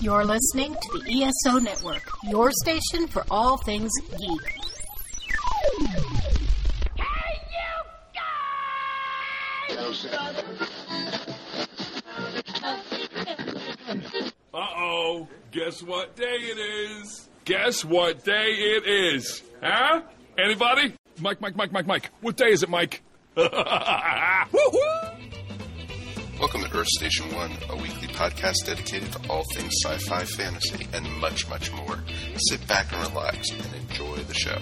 You're listening to the ESO Network, your station for all things geek. Hey you guys Uh oh. Guess what day it is? Guess what day it is? Huh? Anybody? Mike, Mike, Mike, Mike, Mike. What day is it, Mike? Woo-hoo! Welcome to Earth Station One, a weekly podcast dedicated to all things sci fi, fantasy, and much, much more. Sit back and relax and enjoy the show.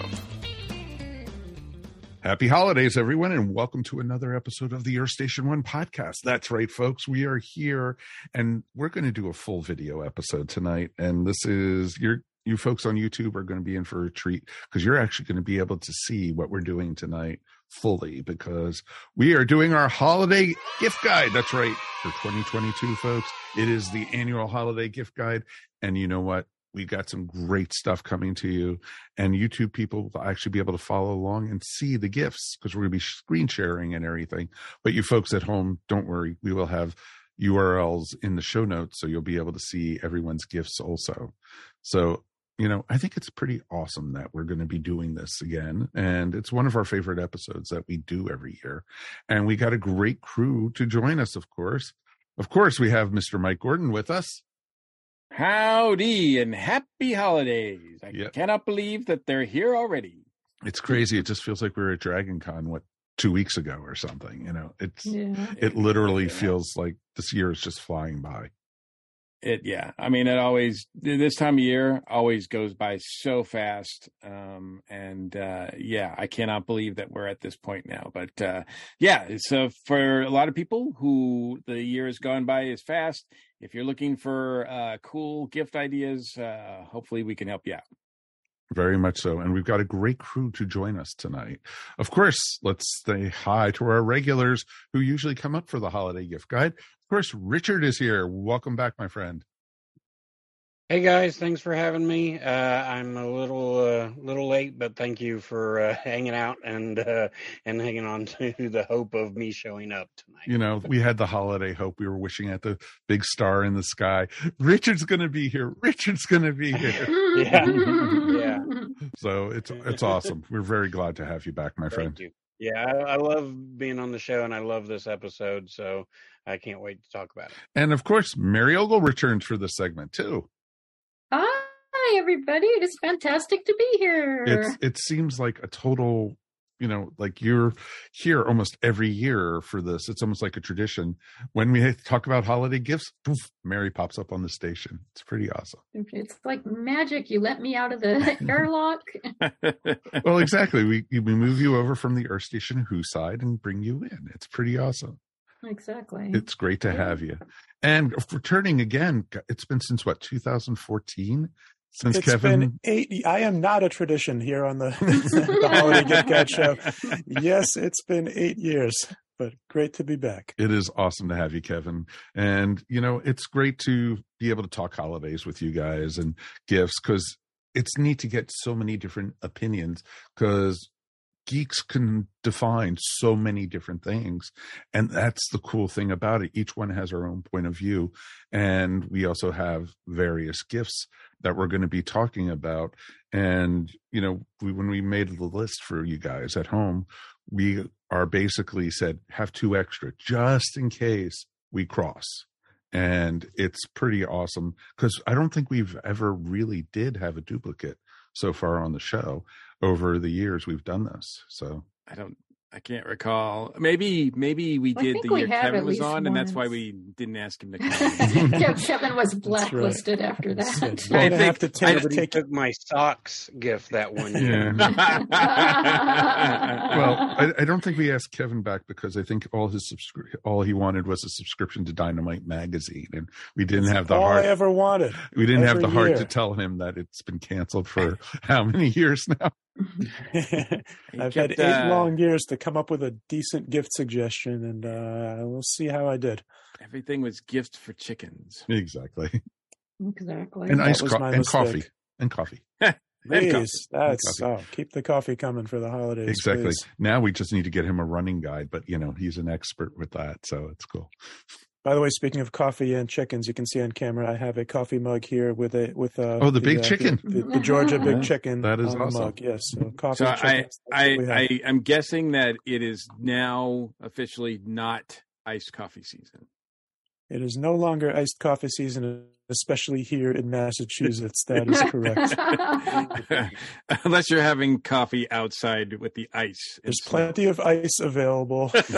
Happy holidays, everyone, and welcome to another episode of the Earth Station One podcast. That's right, folks. We are here and we're going to do a full video episode tonight. And this is your you folks on YouTube are going to be in for a treat because you're actually going to be able to see what we're doing tonight fully because we are doing our holiday gift guide. That's right. For 2022, folks, it is the annual holiday gift guide. And you know what? We've got some great stuff coming to you, and YouTube people will actually be able to follow along and see the gifts because we're going to be screen sharing and everything. But you folks at home, don't worry. We will have URLs in the show notes so you'll be able to see everyone's gifts also. So you know, I think it's pretty awesome that we're going to be doing this again. And it's one of our favorite episodes that we do every year. And we got a great crew to join us, of course. Of course, we have Mr. Mike Gordon with us. Howdy and happy holidays. I Yep. cannot believe that they're here already. It's crazy. It just feels like we were at Dragon Con, what, two weeks ago or something. You know, it's, Yeah. it literally Yeah. feels like this year is just flying by. It yeah. I mean it always this time of year always goes by so fast. Um and uh yeah, I cannot believe that we're at this point now. But uh yeah, so for a lot of people who the year has gone by as fast, if you're looking for uh cool gift ideas, uh hopefully we can help you out. Very much so. And we've got a great crew to join us tonight. Of course, let's say hi to our regulars who usually come up for the holiday gift guide. Of course, Richard is here. Welcome back, my friend. Hey guys, thanks for having me. Uh, I'm a little uh, little late, but thank you for uh, hanging out and uh, and hanging on to the hope of me showing up tonight. You know, we had the holiday hope. We were wishing at the big star in the sky. Richard's going to be here. Richard's going to be here. Yeah. Yeah. So it's it's awesome. We're very glad to have you back, my friend. Thank you. Yeah, I, I love being on the show, and I love this episode, so I can't wait to talk about it. And of course, Mary Ogle returns for this segment too. Hi, everybody. It is fantastic to be here. it's it seems like a total you know like you're here almost every year for this it's almost like a tradition when we talk about holiday gifts poof, mary pops up on the station it's pretty awesome It's like magic. You let me out of the airlock. well exactly we we move you over from the earth station who side and bring you in it's pretty awesome exactly. it's great to have you and returning again it's been since what 2014 since It's kevin been eight. I am not a tradition here on the, the Holiday Gift Guide show. Yes, it's been eight years, but great to be back. It is awesome to have you, Kevin. And, you know, it's great to be able to talk holidays with you guys and gifts because it's neat to get so many different opinions because geeks can define so many different things. And that's the cool thing about it. Each one has our own point of view. And we also have various gifts that we're going to be talking about. And, you know, we, when we made the list for you guys at home, we are basically said have two extra just in case we cross and it's pretty awesome because i don't think we've ever really did have a duplicate so far on the show over the years we've done this so I don't I can't recall. Maybe maybe we I did the year Kevin was least on, and that's why we didn't ask him to come. Yeah, Kevin was right. blacklisted after that. it. We're I gonna have to take, take took my socks gift that one year. yeah well I, I don't think we asked kevin back because i think all his subscri- all he wanted was a subscription to dynamite magazine and we didn't have the all I heart ever wanted. we didn't have every the heart year. to tell him that it's been canceled for how many years now I've kept, had eight uh, long years to come up with a decent gift suggestion, and uh, we'll see how I did. Everything was gifts for chickens. exactly exactly. and That ice co- and coffee and coffee Please, that's coffee. oh, keep the coffee coming for the holidays. exactly please. now we just need to get him a running guide but you know he's an expert with that so it's cool By the way, speaking of coffee and chickens, you can see on camera I have a coffee mug here with a with a Oh, the big uh, chicken. the, the Georgia big Yeah. chicken. That is on awesome. Mug. Yes, so coffee. So and I, chickens, I, what we have. I, I'm guessing that it is now officially not iced coffee season. It is no longer iced coffee season, especially here in Massachusetts. That is correct. Unless you're having coffee outside with the ice. There's snow. plenty of ice available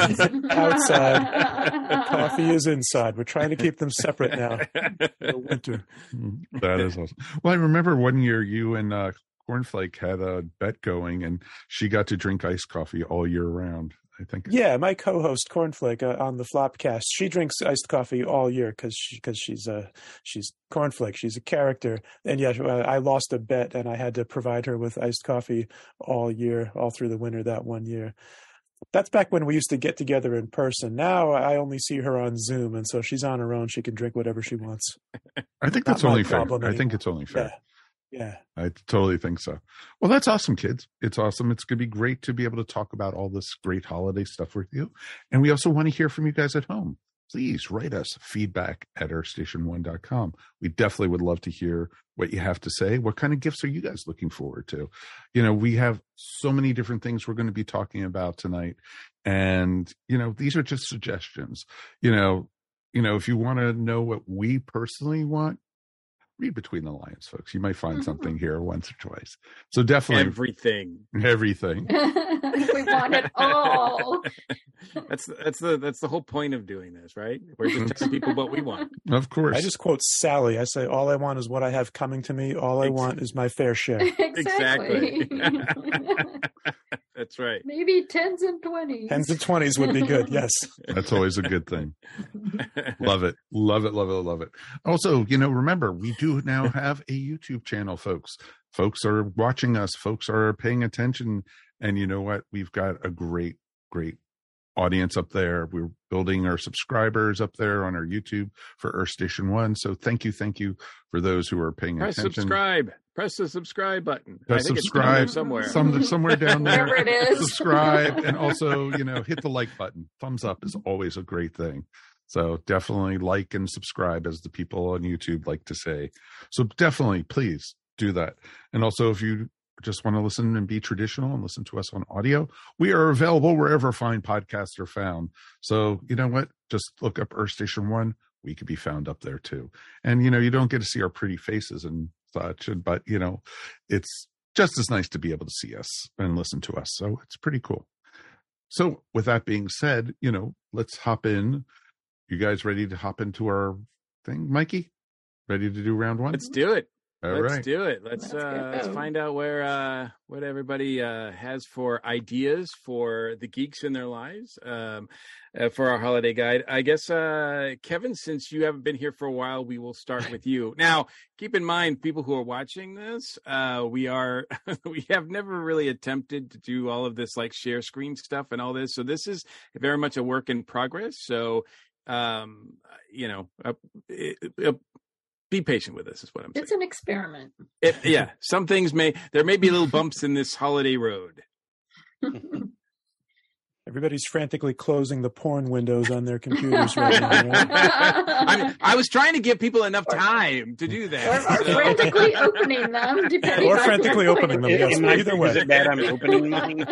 outside. Coffee is inside. We're trying to keep them separate now the winter. Mm, That is awesome. Well, I remember one year you and uh, Cornflake had a bet going, and she got to drink iced coffee all year round. I think. Yeah, my co-host Cornflake uh, on the Flopcast, she drinks iced coffee all year because she, cause she's a she's Cornflake. She's a character, and yeah, uh, I lost a bet and I had to provide her with iced coffee all year, all through the winter that one year. That's back when we used to get together in person. Now I only see her on Zoom, and so she's on her own. She can drink whatever she wants. I think that's only fair. problem I think it's only fair. Yeah, yeah. I totally think so. Well, that's awesome, kids. It's awesome. It's going to be great to be able to talk about all this great holiday stuff with you. And we also want to hear from you guys at home. Please write us feedback at earthstation1.com. We definitely would love to hear what you have to say. What kind of gifts are you guys looking forward to? You know, we have so many different things we're going to be talking about tonight. And, you know, these are just suggestions. You know, you know, if you want to know what we personally want, read between the lines, folks. You might find mm-hmm. something here once or twice. So definitely Everything. everything. we want it all. That's that's the that's the whole point of doing this, right? We're just telling people what we want. Of course. I just quote Sally. I say, "All I want is what I have coming to me. All I Ex- want is my fair share." exactly. That's right. Maybe tens and twenties. Tens and twenties would be good. Yes. That's always a good thing. Love it. Love it. Love it. Love it. Also, you know, remember, we do now have a YouTube channel, folks. Folks are watching us, folks are paying attention. And you know what? We've got a great, great audience up there. We're building our subscribers up there on our YouTube for Earth Station One. So thank you, thank you for those who are paying Press attention. subscribe. Press the subscribe button. Press I think it's down there subscribe somewhere. Some, somewhere down there. Wherever it is. subscribe and also you know hit the like button thumbs up is always a great thing so definitely like and subscribe as the people on youtube like to say so definitely please do that and also if you just want to listen and be traditional and listen to us on audio we are available wherever fine podcasts are found so you know what just look up earth station one we could be found up there too and you know you don't get to see our pretty faces and such but you know it's just as nice to be able to see us and listen to us. So it's pretty cool. So with that being said, you know, let's hop in. You guys ready to hop into our thing, Mikey? Ready to do round one? Let's do it. All let's right. do it. Let's Let's uh, let's find out where uh, what everybody uh, has for ideas for the geeks in their lives um, uh, for our holiday guide. I guess uh, Kevin, since you haven't been here for a while, we will start with you. Now, keep in mind, people who are watching this, uh, we are we have never really attempted to do all of this like share screen stuff and all this. So this is very much a work in progress. So um you know uh, uh, be patient with us is what i'm saying It's an experiment. it, yeah, some things may there may be little bumps in this holiday road. Everybody's frantically closing the porn windows on their computers right now. Right? I mean, I was trying to give people enough time to do that. or so- frantically opening them, depending Or on frantically opening them, yes, view. Either way. Is it bad I'm opening mine?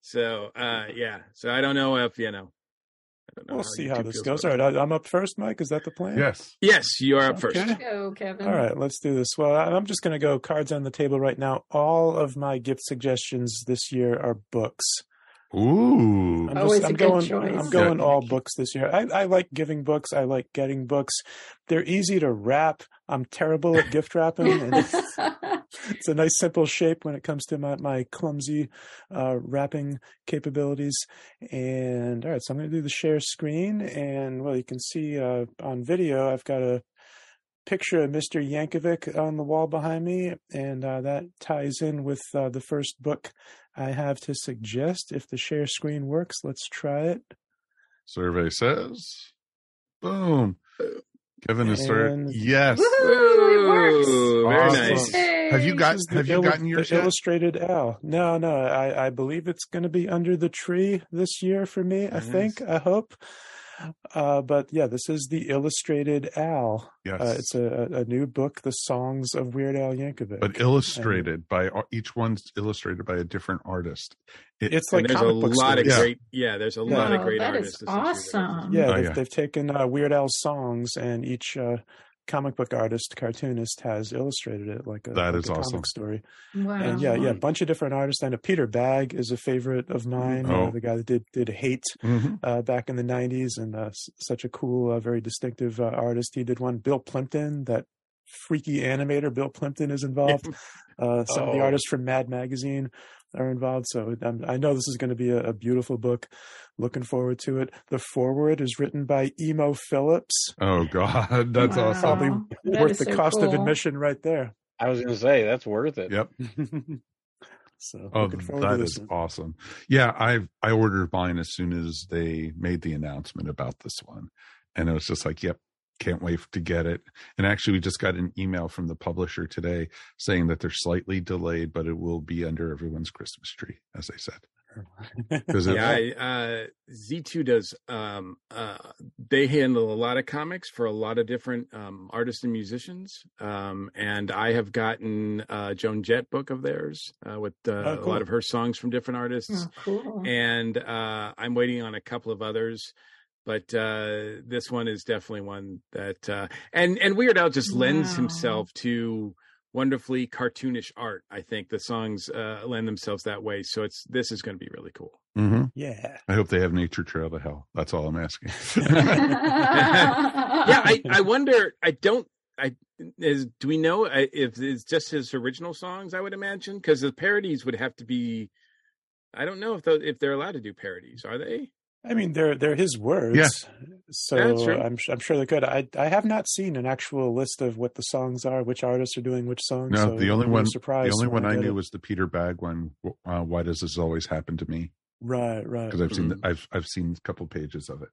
so uh yeah, so I don't know if you know. I don't know We'll see how this goes. about All it. right, I- I'm up first, Mike. Is that the plan? Yes. Yes, you are up first. Okay. Go, Kevin. All right, let's do this. Well, I- I'm just going to go cards on the table right now. All of my gift suggestions this year are books. Ooh. I'm, Always a I'm good going. choice. I'm going Yeah. all books this year. I, I like giving books. I like getting books. They're easy to wrap. I'm terrible at gift wrapping, and it's, it's a nice simple shape when it comes to my my clumsy uh, wrapping capabilities. And all right, so I'm going to do the share screen, and well, you can see uh, on video I've got a picture of Mr. Yankovic on the wall behind me, and uh, that ties in with uh, the first book I have to suggest. If the share screen works, let's try it. Survey says. Boom. Kevin is started. And- Yes. Woohoo, it works. Very Awesome. nice. Hey. Have you got? This is the Have you illu- gotten your illustrated Al? No, no. I, I believe it's going to be under the tree this year for me. I Nice. think. I hope. Uh, but yeah, this is the illustrated Al. Yes, Uh, it's a, a new book, The Songs of Weird Al Yankovic. but illustrated by each one's illustrated by a different artist. It- it's like And there's a book lot of stories. Yeah. great. Yeah, there's a Yeah. lot of Oh, great that is artists. this year. awesome. Yeah, Oh, they've, yeah. they've taken uh, Weird Al's songs, and each uh, comic book artist, cartoonist, has illustrated it like a, That like is a awesome. comic story. Wow. And yeah, yeah, a bunch of different artists. And a Peter Bagge is a favorite of mine. Oh. Uh, the guy that did did Hate Mhm. uh, back in the '90s, and uh, s- such a cool, uh, very distinctive uh, artist. He did one. Bill Plympton, that freaky animator. Bill Plympton is involved. Uh, some of the Oh. artists from Mad Magazine are involved. So um, I know this is going to be a, a beautiful book. Looking forward to it. The foreword is written by Emo Philips. Oh God, that's Wow. awesome. Probably That worth the so cost of admission right there. I was going to say that's worth it. Yep. so Oh, looking forward to this. is one. awesome. Yeah, I I ordered mine as soon as they made the announcement about this one, and it was just like, yep, can't wait to get it. And actually, we just got an email from the publisher today saying that they're slightly delayed, but it will be under everyone's Christmas tree, as they said. 'Cause it- Yeah, I, uh, Z2 does. Um, uh, they handle a lot of comics for a lot of different um, artists and musicians. Um, and I have gotten a Joan Jett book of theirs uh, with uh, Oh, a lot of her songs from different artists. Oh, cool. and uh, I'm waiting on a couple of others. But uh, this one is definitely one that, uh, and and Weird Al just lends Wow. himself to wonderfully cartoonish art. I think the songs uh, lend themselves that way. So it's this is going to be really cool. Mhm. Yeah. I hope they have Nature Trail to Hell. That's all I'm asking. yeah, I, I wonder. I don't. I is. Do we know uh, if it's just his original songs? I would imagine because the parodies would have to be. I don't know if the, if they're allowed to do parodies. Are they? I mean, they're they're his words. Yeah. So That's true. I'm I'm sure they could. I I have not seen an actual list of what the songs are, which artists are doing which songs. no, so the only I'm one, surprised the only one I get knew it. was the Peter Bagge one. Uh, Why does this always happen to me? right, right. Because I've seen, Mhm. the, I've I've seen a couple pages of it,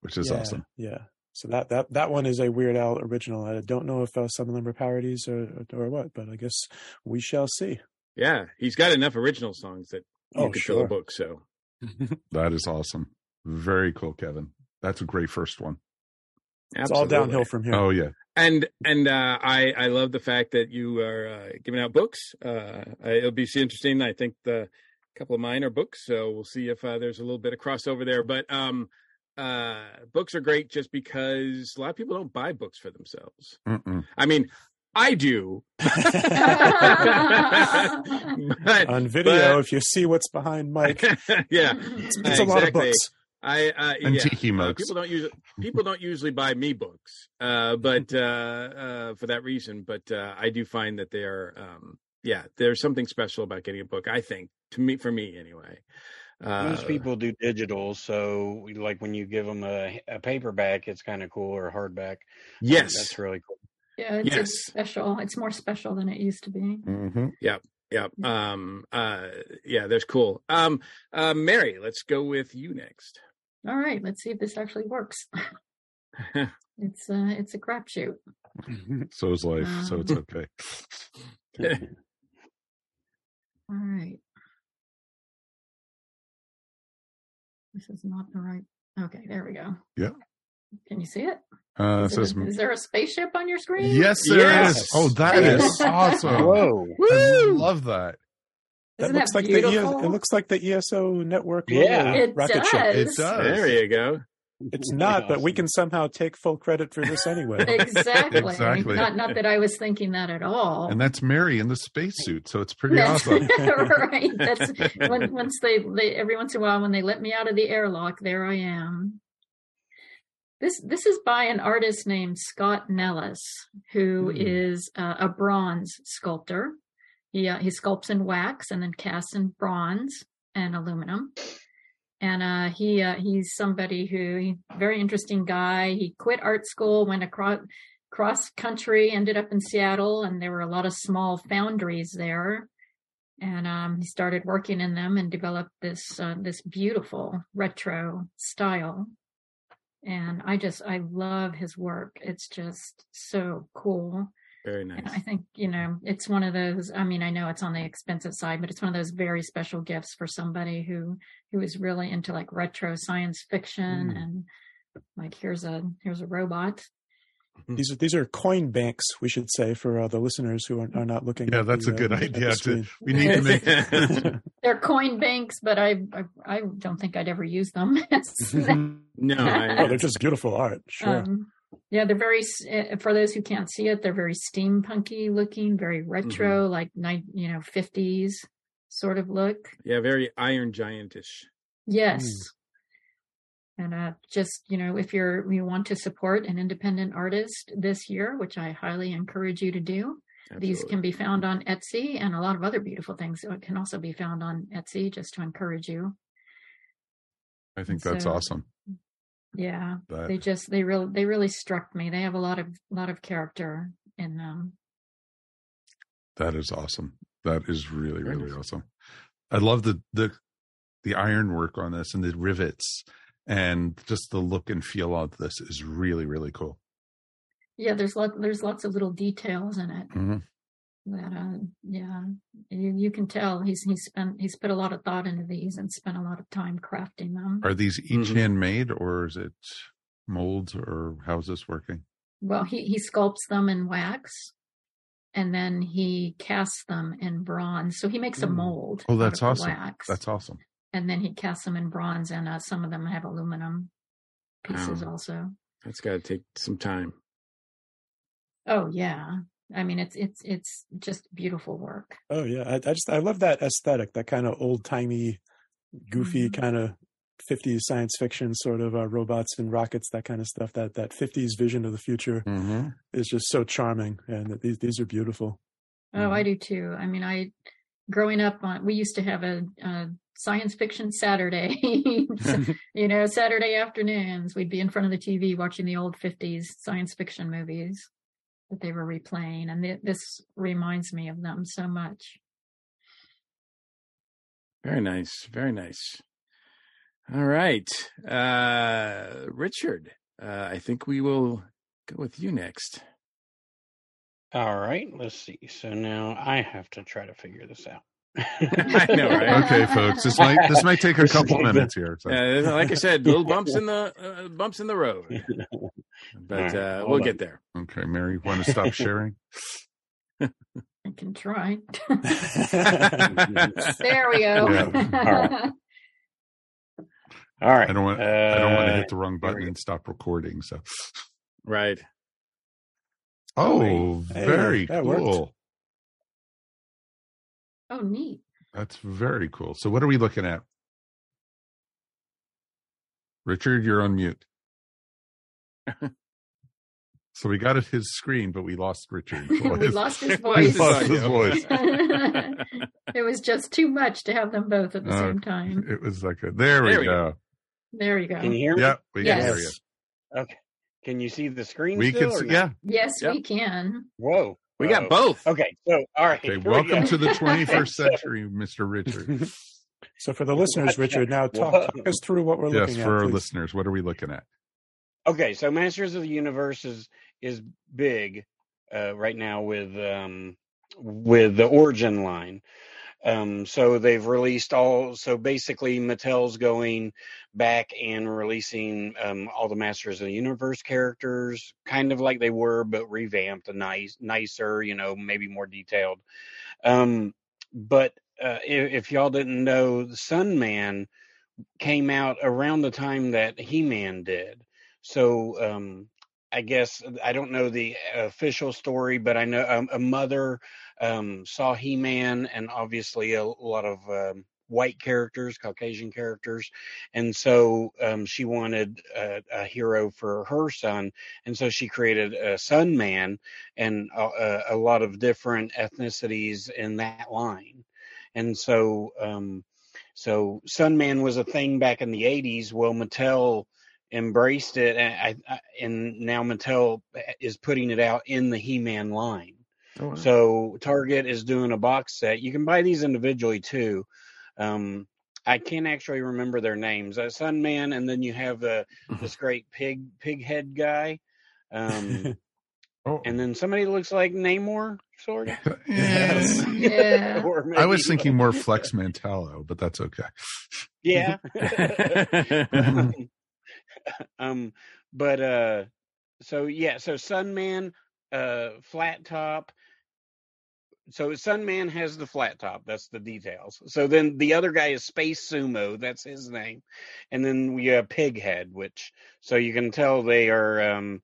which is yeah, awesome. Yeah. So that that that one is a Weird Al original. I don't know if uh, some of them are parodies or or what, but I guess we shall see. Yeah, he's got enough original songs that you Oh, could fill a sure. book. So That is awesome. Very cool, Kevin. That's a great first one. It's all downhill from here. Oh yeah, And and uh, I I love the fact that you are uh, giving out books. Uh, it'll be interesting. I think the couple of mine are books, so we'll see if uh, there's a little bit of crossover there. But um, uh, books are great just because a lot of people don't buy books for themselves. Mm-mm. I mean, I do. but, On video, but- if you see what's behind Mike, yeah, it's, it's a lot of books. I uh, And yeah, tiki uh, people don't usually people don't usually buy me books, uh, but uh, uh, for that reason. But uh, I do find that they are, um, yeah, there's something special about getting a book. I think to me, for me anyway. Uh, Most people do digital, so like when you give them a, a paperback, it's kind of cool or a hardback. yes, that's really cool. Yeah, it's, Yes. special. It's more special than it used to be. hmm yeah. Um. Uh. Yeah. There's cool. Um. Uh. Mary, let's go with you next. All right, let's see if this actually works. it's uh, it's a crapshoot. So is life. So it's Um, okay. All right. This is not the right. Okay, there we go. Yeah. Can you see it? Uh, it Is, says, it- is there a spaceship on your screen? yes, there is. Yes. Oh, that is Yes. awesome. Whoa! I love that. That Isn't looks that like the ES, beautiful? it looks like the ESO network. Yeah. It rocket does. ship. It does. there you go. It's not, but we can somehow take full credit for this anyway. Exactly. Exactly. Not not that I was thinking that at all. And that's Mary in the spacesuit. So it's pretty That's awesome. right. That's when once they, they every once in a while when they let me out of the airlock, there I am. This this is by an artist named Scott Nellis, who Hmm. is uh, a bronze sculptor. He uh, he sculpts in wax and then casts in bronze and aluminum. And uh, he uh, he's somebody who he, very interesting guy. He quit art school, went across cross country, ended up in Seattle, and there were a lot of small foundries there. And um, he started working in them and developed this uh, this beautiful retro style. And I just I love his work. It's just so cool. Very nice. And I think, you know, it's one of those, I mean, I know it's on the expensive side, but it's one of those very special gifts for somebody who, who is really into like retro science fiction Mm. and like, here's a, here's a robot. These are these are coin banks, we should say, for uh, the listeners who are, are not looking. Yeah, at that's the, a good uh, idea. To, we need to make. They're coin banks, but I, I, I don't think I'd ever use them. no, I, oh, they're just beautiful art. Sure. Um, yeah, they're very. uh, For those who can't see it, they're very steampunky looking, very retro, like night, you know, fifties sort of look. yeah, very Iron Giantish. Yes. Mm. And uh, just you know, if you're you want to support an independent artist this year, which I highly encourage you to do, these can be found on Etsy, and a lot of other beautiful things uh, can also be found on Etsy. Just to encourage you. I think that's So- awesome. Yeah, That, they just they really they really struck me. They have a lot of lot of character in them. that is awesome. That is really really awesome. I love the the the iron work on this and the rivets and just the look and feel of this is really really cool. Yeah, there's lot there's lots of little details in it Mhm. that uh yeah you you can tell he's he's spent he's put a lot of thought into these and spent a lot of time crafting them. Are these each Mhm. handmade or is it molds or how's this working? Well, he he sculpts them in wax, and then he casts them in bronze. So he makes a Mm. mold. Oh, that's awesome. Wax, That's awesome. and then he casts them in bronze, and uh, some of them have aluminum pieces Wow. also. That's got to take some time. Oh yeah, I mean it's it's it's just beautiful work. Oh yeah, I, I just I love that aesthetic, that kind of old timey, goofy Mhm. kind of 50s science fiction sort of uh, robots and rockets, that kind of stuff. That that 50s vision of the future Mm-hmm. is just so charming, and these these are beautiful. Oh, I do too. I mean, I growing up on we used to have a, a science fiction Saturday. You know, Saturday afternoons we'd be in front of the TV watching the old '50s science fiction movies that they were replaying, and th- this reminds me of them so much. Very nice. Very nice. All right. Uh, Richard, uh, I think we will go with you next. All right, let's see. So now I have to try to figure this out. I know, right? Okay, folks. This might this might take a couple minutes here. So. Uh, like I said, little bumps in the uh, bumps in the road, but All right, uh, we'll on. get there. Okay, Mary, want to stop sharing? I can try. there we go. Yeah. All right. I don't want I don't want to uh, hit the wrong button and stop recording. So, Right. oh, Hey, very that worked. Cool. oh, neat. That's very cool. So, what are we looking at? Richard, you're on mute. so we got at his screen, but we lost Richard. we lost his We voice. lost his voice. it was just too much to have them both at the Uh, same time. It was like a there we There we go. There you go. Can you hear me? Yeah, we can Yes. hear you. Okay. Can you see the screen? We still can see, yeah. Yes, Yep. we can. Whoa. We got both. Okay. So, all right. Okay, here we welcome to the 21st century, Mr. Richard. so for the listeners, Richard, now talk, talk us through what we're yes, looking at. Yes, for our please. listeners, what are we looking at? Okay, so Masters of the Universe is is big uh, right now with um, with the Origin line. Um, so they've released all. So basically, Mattel's going back and releasing um, all the Masters of the Universe characters, kind of like they were, but revamped and nice, nicer. You know, maybe more detailed. Um, but uh, if, if y'all didn't know, Sun Man came out around the time that He Man did. So um, I guess I don't know the official story, but I know um, a mother um, saw He Man and obviously a, lot of um, white characters, Caucasian characters, and so um, she wanted a, a hero for her son, and so she created a Sun Man and a, a lot of different ethnicities in that line, and so. Um, so Sun Man was a thing back in the 80s. Well, Mattel embraced it, and, I, I, and now Mattel is putting it out in the He-Man line. Oh, wow. So Target is doing a box set. You can buy these individually too. Um, I can't actually remember their names. Uh, Sun Man, and then you have uh, this great pig pig head guy. Um, Oh, and then somebody looks like Namor, sort of. yes. Yeah. Or I was thinking more Flex Mentallo, but that's okay. Yeah. um, but uh, so yeah, so Sunman, uh, flat top. So Sunman has the flat top. That's the details. So then the other guy is Space Sumo. That's his name. And then we have Pighead, which so you can tell they are um,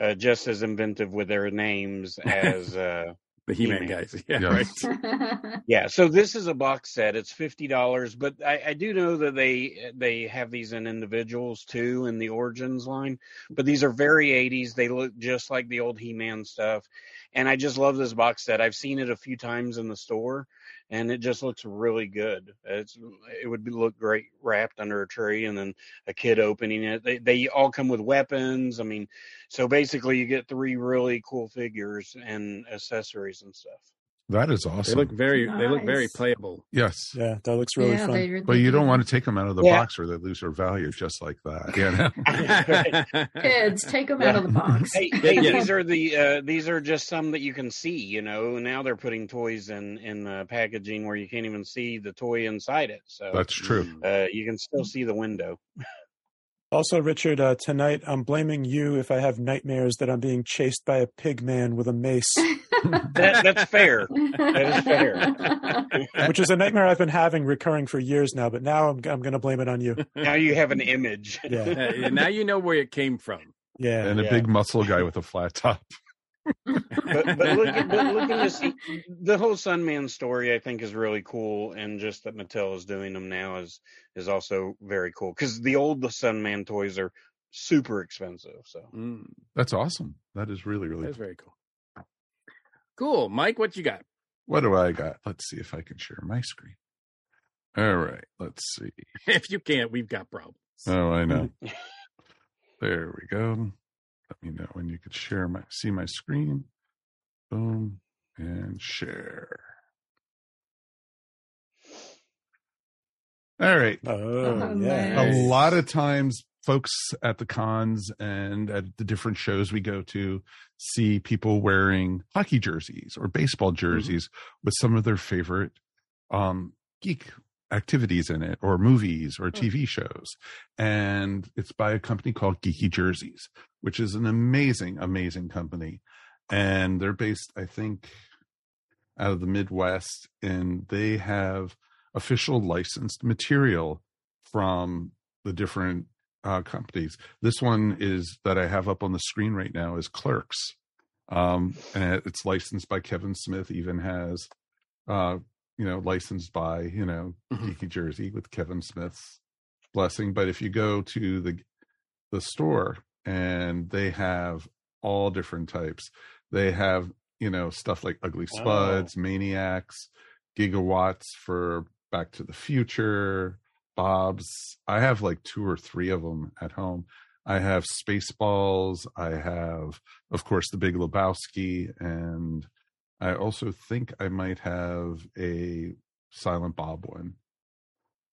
uh, just as inventive with their names as uh, the He-Man, He-Man. guys. Yeah, Yeah. right. yeah, so this is a box set. It's fifty dollars, but I, I do know that they they have these in individuals too in the Origins line. But these are very eighties. They look just like the old He Man stuff, and I just love this box set. I've seen it a few times in the store, and it just looks really good. It's mm, it would be, look great wrapped under a tree, and then a kid opening it. They they all come with weapons. I mean, so basically you get three really cool figures and accessories and stuff. That is awesome. They look very they look very playable. yes. Yeah, that looks really yeah, fun. they- But you don't want to take them out of the Yeah. box or they lose their value just like that. You know? kids take them out of the box. Hey, hey these are the uh, these are just some that you can see. You know, now they're putting toys in in uh, packaging where you can't even see the toy inside it. So That's true. Uh, you can still see the window. Also, Richard, uh, tonight I'm blaming you if I have nightmares that I'm being chased by a pig man with a mace, That, that's fair. That is fair. which is a nightmare I've been having recurring for years now. But now I'm, I'm going to blame it on you. Now you have an image. Yeah, Uh, now you know where it came from. yeah. And a Yeah. big muscle guy with a flat top. But but look at but looking to see the whole Sunman story, I think is really cool, and just that Mattel is doing them now is is also very cool because the old the Sunman toys are super expensive. So Mm, That's awesome. That is really, really that's cool. very cool. Cool, Mike. What you got? What do I got? Let's see if I can share my screen. All right. Let's see. If you can't, we've got problems. Oh, I know. there we go. Let me know when you could share my see my screen. Boom and share. All right. Oh, Oh, yeah. A lot of times folks at the cons and at the different shows we go to see people wearing hockey jerseys or baseball jerseys with some of their favorite um geek activities in it or movies or TV shows and it's by a company called Geeky Jerseys which is an amazing amazing company and they're based I think out of the Midwest and they have official licensed material from the different uh, companies. This one is that I have up on the screen right now is Clerks, um, and it's licensed by Kevin Smith. Even has, uh, you know, licensed by you know Mhm. Geeky Jersey with Kevin Smith's blessing. But if you go to the the store and they have all different types, they have you know stuff like Ugly Wow. Spuds, Maniacs, Gigawatts for Back to the Future, Bob's. I have like two or three of them at home. I have Spaceballs. I have, of course, the Big Lebowski, and I also think I might have a Silent Bob one.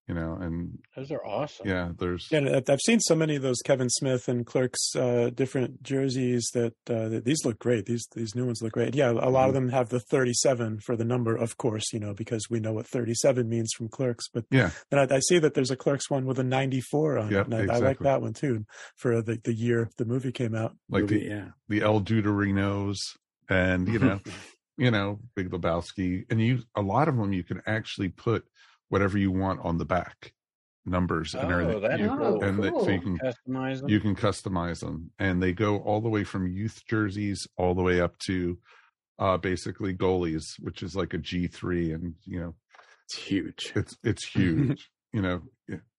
You know, and those are awesome. yeah, there's Yeah, and I've- I've seen so many of those Kevin Smith and Clerks uh, different jerseys that, uh, that these look great. These these new ones look great. Yeah, a lot of them have the 37 for the number, of course, you know, because we know what 37 means from Clerks. But yeah, and I, I see that there's a Clerks one with a 94 on Yep, it, and I, I like that one too for the, the year the movie came out. like Movie, the yeah. the El Duderinos, and you know, you know, Big Lebowski, and you a lot of them you can actually put whatever you want on the back, numbers and Oh, everything. that's You- cool. and they- so you can Customize them. you can customize them, and they go all the way from youth jerseys all the way up to uh basically goalies, which is like a G three, and you know, It's huge. it's it's huge, you know.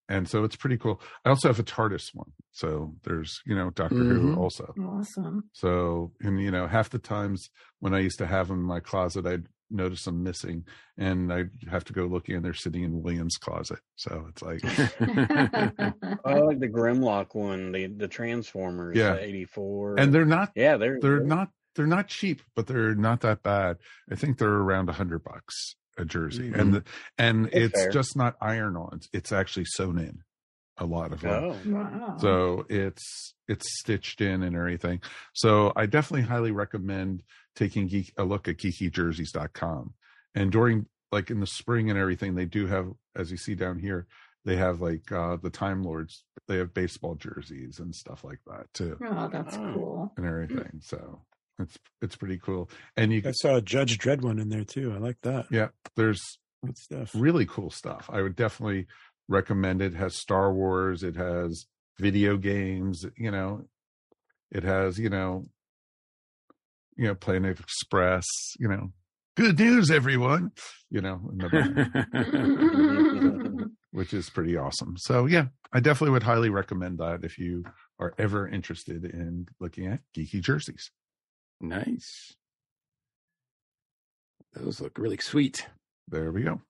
Yeah. And so it's pretty cool. I also have a TARDIS one. So there's, you know, Doctor Who Mhm. also. Awesome. So, and you know, half the times when I used to have them in my closet, I'd notice them missing and I'd have to go looking and they're sitting in William's closet. So it's like, I like the Grimlock one, the the Transformers, Yeah. eighty four. and they're not, yeah, they're they're not, they're not cheap, but they're not that bad. I think they're around a hundred bucks a jersey Mhm. and, the, and That's it's fair. just not iron on. It's actually sewn in. a lot of them. Oh, Wow. So it's it's stitched in and everything. So I definitely highly recommend taking geek, a look at geekyjerseys.com. And during like in the spring and everything, they do have, as you see down here, they have like uh the Time Lords. They have baseball jerseys and stuff like that too, oh, that's Oh. cool. and everything. So it's it's pretty cool. And you I saw a Judge Dredd one in there too. I like that. yeah, there's Good stuff. really cool stuff. I would definitely recommend it. it has Star Wars, it has video games, you know, it has, you know, you know, Planet Express, you know, good news, everyone, you know, in the which is pretty awesome. So yeah, I definitely would highly recommend that if you are ever interested in looking at geeky jerseys. Nice. Those look really sweet. There we go.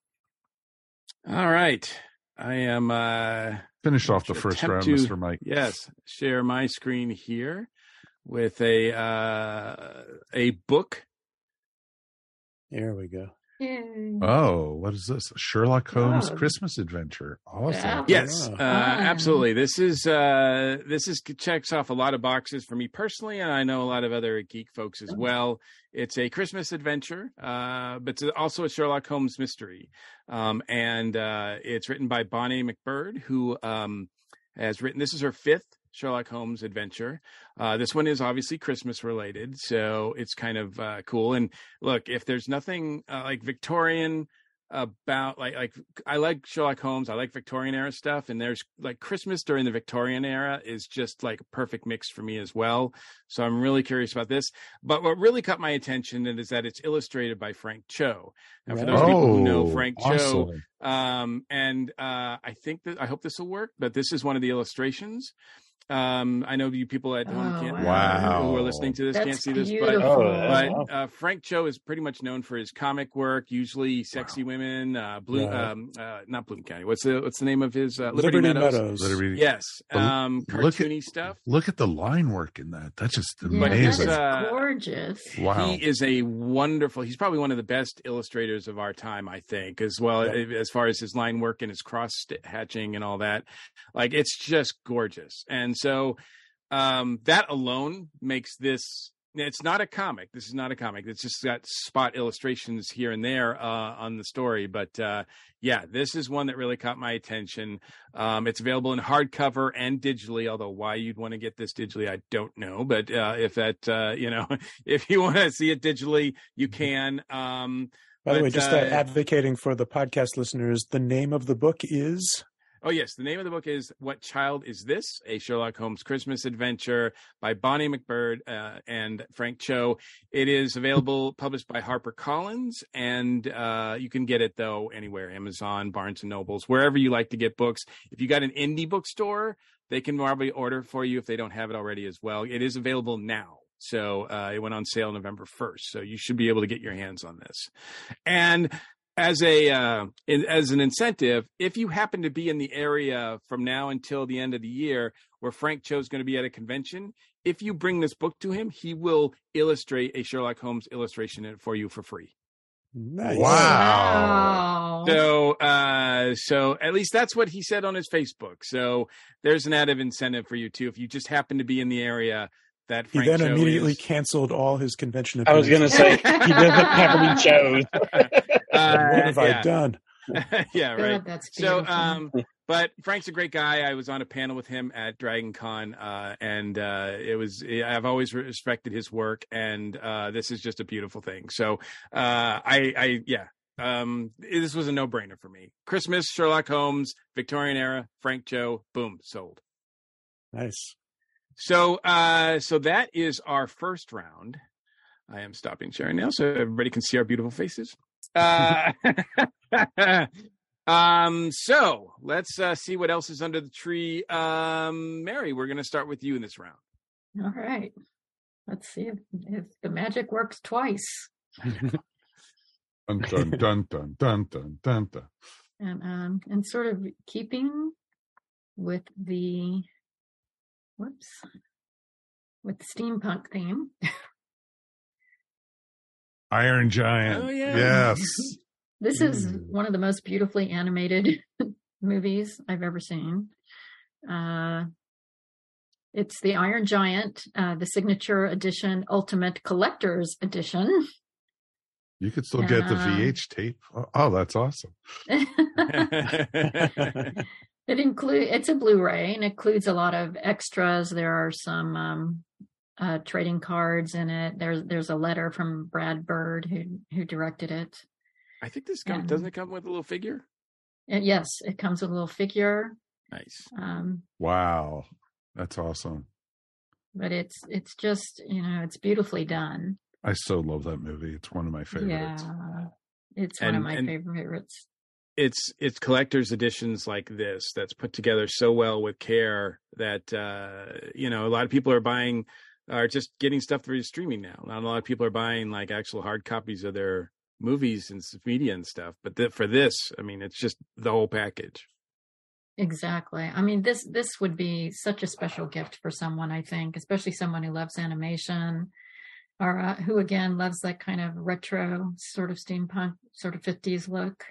All right. I am uh Finished off the first round, to- Mr. Mike. yes, share my screen here with a uh a book. There we go. Yay. Oh, what is this? Sherlock Holmes Oh. Christmas Adventure. Awesome. Yeah. Yes, Yeah. uh, absolutely. This is uh, this is checks off a lot of boxes for me personally, and I know a lot of other geek folks as well. It's a Christmas adventure, uh, but it's also a Sherlock Holmes mystery, um, and uh, it's written by Bonnie MacBird, who um, has written. This is her fifth Sherlock Holmes adventure. Uh, this one is obviously Christmas related, so it's kind of uh, cool. And look, if there's nothing uh, like Victorian about like like I like Sherlock Holmes. I like Victorian era stuff, and there's like Christmas during the Victorian era is just like a perfect mix for me as well. So I'm really curious about this. But what really caught my attention is that it's illustrated by Frank Cho. Now, for those people who know Oh, Frank Cho, um, and uh, I think that I hope this will work. But this is one of the illustrations. Um, I know you people at home Oh, can't wow. who are listening to this That's can't see this, but. Oh, but awesome. uh, Frank Cho is pretty much known for his comic work, usually sexy women. Uh, Blue, Right. um, uh, not Bloom County. What's the what's the name of his uh, Liberty, Liberty, Meadows? Meadows. Literally- Yes, um, look at- cartoony stuff. Look at the line work in that. That's just Yeah, But that amazing. uh, gorgeous. wow. He is a wonderful. He's probably one of the best illustrators of our time, I think, as well as far as his line work and his cross hatching and all that. Like it's just gorgeous, and so um, that alone makes this. It's not a comic. This is not a comic. It's just got spot illustrations here and there uh, on the story. But uh, yeah, this is one that really caught my attention. Um, it's available in hardcover and digitally. Although why you'd want to get this digitally, I don't know. But uh, if that, uh, you know, if you want to see it digitally, you can. Um, By the way, just uh, uh, advocating for the podcast listeners, the name of the book is oh yes, the name of the book is "What Child Is This?" A Sherlock Holmes Christmas Adventure by Bonnie MacBird uh, and Frank Cho. It is available, published by HarperCollins, and uh, you can get it though anywhere: Amazon, Barnes and Nobles, wherever you like to get books. If you got an indie bookstore, they can probably order for you if they don't have it already as well. It is available now. So uh, it went on sale November 1st. So you should be able to get your hands on this. And as a uh, in, as an incentive, if you happen to be in the area from now until the end of the year where Frank Cho is going to be at a convention, if you bring this book to him, he will illustrate a Sherlock Holmes illustration for you for free. nice. Wow. Wow. So, uh, so at least that's what he said on his Facebook. So there's an added incentive for you too. If you just happen to be in the area that He then Cho immediately is, canceled all his convention. I was going to say he doesn't have any shows. uh, what have yeah. I done? yeah, right. God, that's So, um, but Frank's a great guy. I was on a panel with him at Dragon Con, uh, and uh, it was I've always respected his work, and uh, this is just a beautiful thing. So, uh, I, I, yeah, um, this was a no brainer for me. Christmas, Sherlock Holmes, Victorian era, Frank Cho, boom, sold. Nice. So, uh, so that is our first round. I am stopping sharing now, so everybody can see our beautiful faces. Uh, um, so let's uh, see what else is under the tree. Um, Mary, we're going to start with you in this round. All right. Let's see if, if the magic works twice. Dun, dun, dun, dun, dun, dun, dun, dun. And um and sort of keeping with the whoops with the steampunk theme. Iron Giant. Oh, yeah. Yes. This is Mm. one of the most beautifully animated movies I've ever seen. Uh, it's the Iron Giant, uh, the signature edition, ultimate collector's edition. You could still get the VH tape. Oh, oh, that's awesome. It include it's a Blu-ray and includes a lot of extras. There are some um, uh, trading cards in it. There's there's a letter from Brad Bird who who directed it. I think this comes doesn't it come with a little figure? And yes, it comes with a little figure. Nice. Um, Wow. That's awesome. but it's it's just you know it's beautifully done. I so love that movie. It's one of my favorites. Yeah, it's one of my and- favorites. It's it's collector's editions like this that's put together so well with care that uh, you know a lot of people are buying are just getting stuff through streaming now. Not a lot of people are buying like actual hard copies of their movies and media and stuff. But for this, I mean, it's just the whole package. Exactly. I mean, this this would be such a special gift for someone. I think, especially someone who loves animation, or uh, who again loves that kind of retro sort of steampunk, sort of fifties look.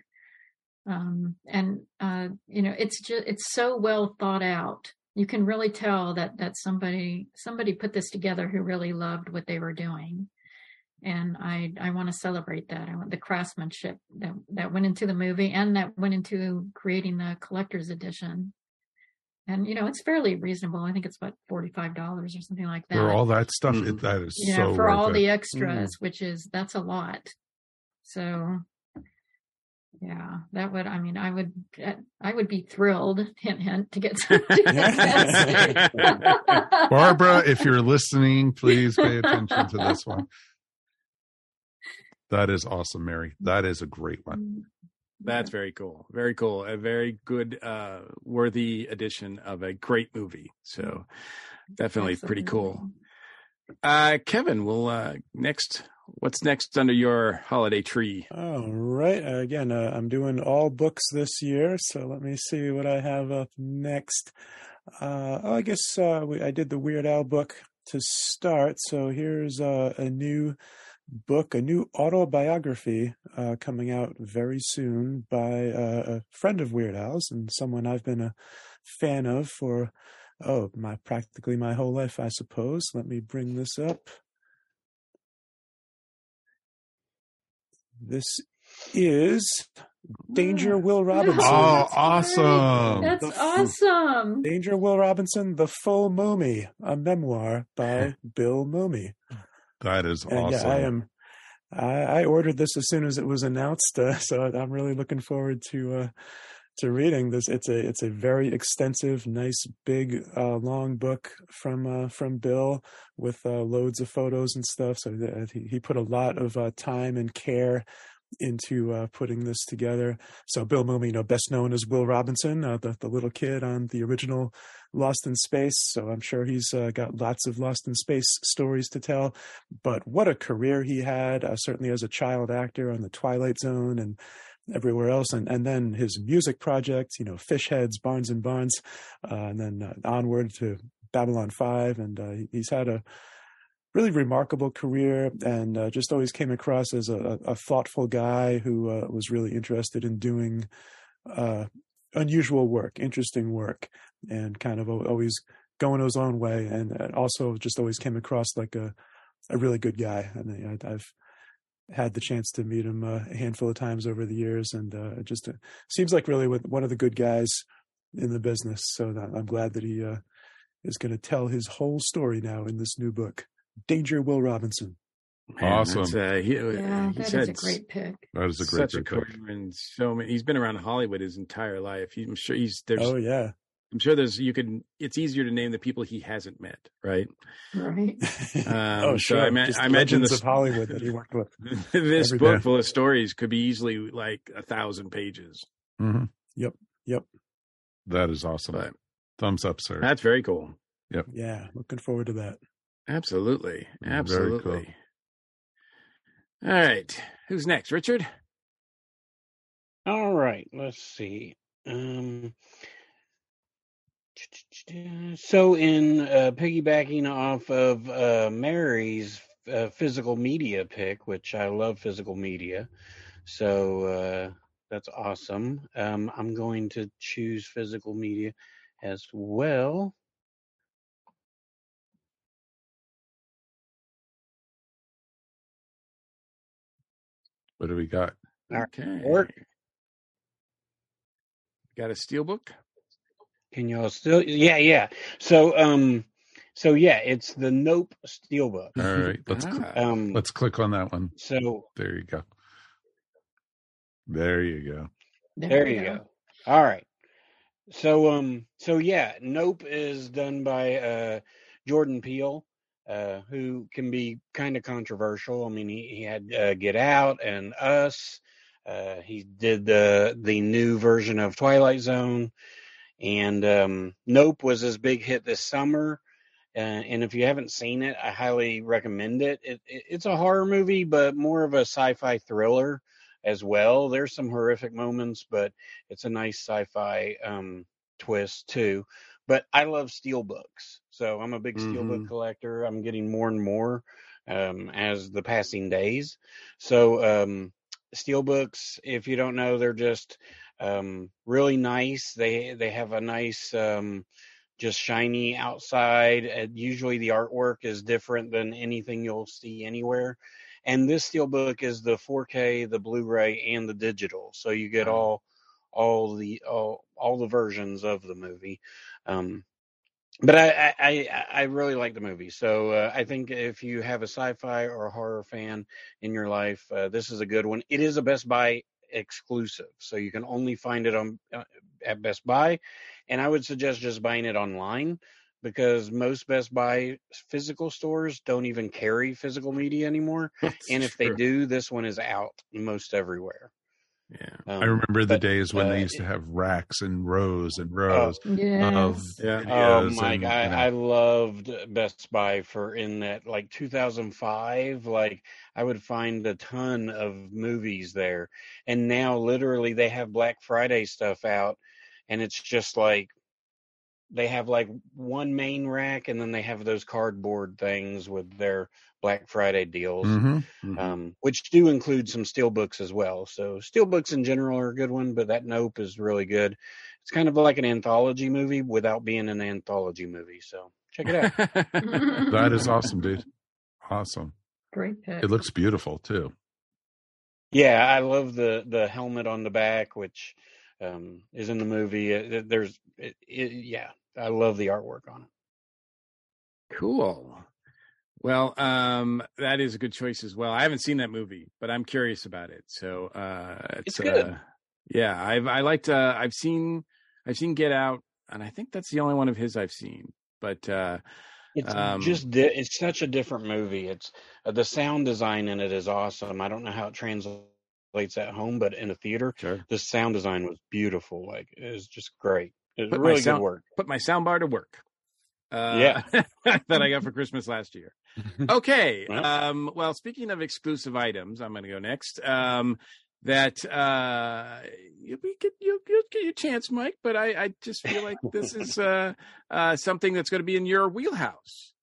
Um, and uh, you know, it's just it's so well thought out. You can really tell that that somebody somebody put this together who really loved what they were doing. And I I want to celebrate that. I want the craftsmanship that that went into the movie and that went into creating the collector's edition. And you know, it's fairly reasonable. I think it's about forty five dollars or something like that. For all that stuff, Mhm. it, that is yeah, so for worth all it. the extras, which is that's a lot. So yeah, that would I mean I would I would be thrilled, hint hint, to get some Barbara, if you're listening, please pay attention to this one. That is awesome, Mary. That is a great one. That's very cool. Very cool. A very good, uh, worthy addition of a great movie. So definitely pretty cool. Uh, Kevin, will uh, next. What's next under your holiday tree? All right. Uh, again, uh, I'm doing all books this year, so let me see what I have up next. Uh, oh, I guess uh, we, I did the Weird Al book to start. So here's uh, a new book, a new autobiography uh, coming out very soon by a friend of Weird Al's and someone I've been a fan of for oh my practically my whole life, I suppose. Let me bring this up. This is Danger Will Robinson. Oh, that's awesome. That's The- awesome. Danger Will Robinson, The Full Mumy, a memoir by Bill Mumy. That is And awesome. yeah, I am. I, I ordered this as soon as it was announced, uh, so I'm really looking forward to uh, to reading this. It's a it's a very extensive, nice, big, uh, long book from uh, from Bill with uh, loads of photos and stuff. So he, he put a lot of uh, time and care into uh, putting this together. So Bill Mumy, you know, best known as Will Robinson, uh, the the little kid on the original Lost in Space. So I'm sure he's uh, got lots of Lost in Space stories to tell. But what a career he had, uh, certainly as a child actor on the Twilight Zone and everywhere else. And and then his music projects, you know, Fish Heads, Barnes and Barnes, uh, and then uh, onward to Babylon Five. And uh, he's had a really remarkable career and uh, just always came across as a, a thoughtful guy who uh, was really interested in doing uh, unusual work, interesting work, and kind of always going his own way. And also just always came across like a, a really good guy. And I've had the chance to meet him uh, a handful of times over the years, and uh, just uh, seems like really one of the good guys in the business. So that, I'm glad that he uh, is going to tell his whole story now in this new book. Danger Will Robinson. Man, Awesome. Uh, he, Yeah, he's that is had a great pick. that is a great, such a great pick. career and so many. He's been around Hollywood his entire life. He, I'm sure he's there's. Oh yeah, I'm sure there's you can. It's easier to name the people he hasn't met, right? Right. Um, oh so sure. I ma- Just I imagine this- of Hollywood that he worked with. this book day. full of stories could be easily like a thousand pages. Mhm. Yep. Yep. That is awesome. But Thumbs up, sir. that's very cool. Yep. Yeah, looking forward to that. Absolutely, Very absolutely. cool. All right, who's next? Richard. All right, let's see. Um, so, in uh, piggybacking off of uh, Mary's uh, physical media pick, which I love physical media, so uh, that's awesome. Um, I'm going to choose physical media. as well. What do we got? Okay. Got a steelbook? Can y'all still? Yeah, yeah. So, um, so yeah, it's the Nope Steelbook. All right, let's Ah. Um, let's click on that one. so There you go. There you go. There you go. All right. So um so yeah, Nope is done by uh Jordan Peele, uh who can be kind of controversial. I mean, he, he had uh, Get Out and Us. Uh he did the the new version of Twilight Zone and um Nope was his big hit this summer. Uh, and if you haven't seen it, I highly recommend it. It, it. It's a horror movie, but more of a sci-fi thriller as well. There's some horrific moments, but it's a nice sci-fi um, twist too. But I love steelbooks, so I'm a big steelbook Mhm. collector. I'm getting more and more um, as the passing days. So um, steelbooks, if you don't know, they're just um, really nice. They they have a nice um, just shiny outside. And usually the artwork is different than anything you'll see anywhere. And this steelbook is the 4K, the Blu-ray, and the digital, so you get all all the all, all the versions of the movie. Um, but I, I I I really like the movie, so uh, I think if you have a sci-fi or a horror fan in your life, uh, this is a good one. It is a Best Buy exclusive, so you can only find it on uh, at Best Buy, and I would suggest just buying it online because most Best Buy physical stores don't even carry physical media anymore, That's and if they do, this one is out most everywhere. Yeah. Um, I remember the but, days when uh, they used to have racks and rows and rows Yeah. of Yeah. Oh, my Mike, and, I, you know, I loved Best Buy for in that like 2005. Like I would find a ton of movies there, and now literally they have Black Friday stuff out, and it's just like they have like one main rack, and then they have those cardboard things with their Black Friday deals, mhm. um, which do include some steel books as well. So steel books in general are a good one, but that Nope is really good. It's kind of like an anthology movie without being an anthology movie. So check it out. that is awesome, dude. Awesome. Great pick. It looks beautiful too. Yeah, I love the the helmet on the back, which um, is in the movie. It, it- there's, it, it, yeah, I love the artwork on it. Cool. Well, um, that is a good choice as well. I haven't seen that movie, but I'm curious about it. So uh, it's, It's good. Uh, yeah, I've I liked. Uh, I've seen I've seen Get Out, and I think that's the only one of his I've seen. But uh, It's Um, just di- it's such a different movie. It's uh, the sound design in it is awesome. I don't know how it translates at home, but in a theater, sure, the sound design was beautiful. Like it was just great. It was Put my really good sound- work. put my soundbar to work. Uh, Yeah. that I got for Christmas last year. Okay. Well. Um, well, speaking of exclusive items, I'm going to go next. Um, that uh, you we get you you'll get your chance, Mike. But I, I just feel like this is uh, uh, something that's going to be in your wheelhouse.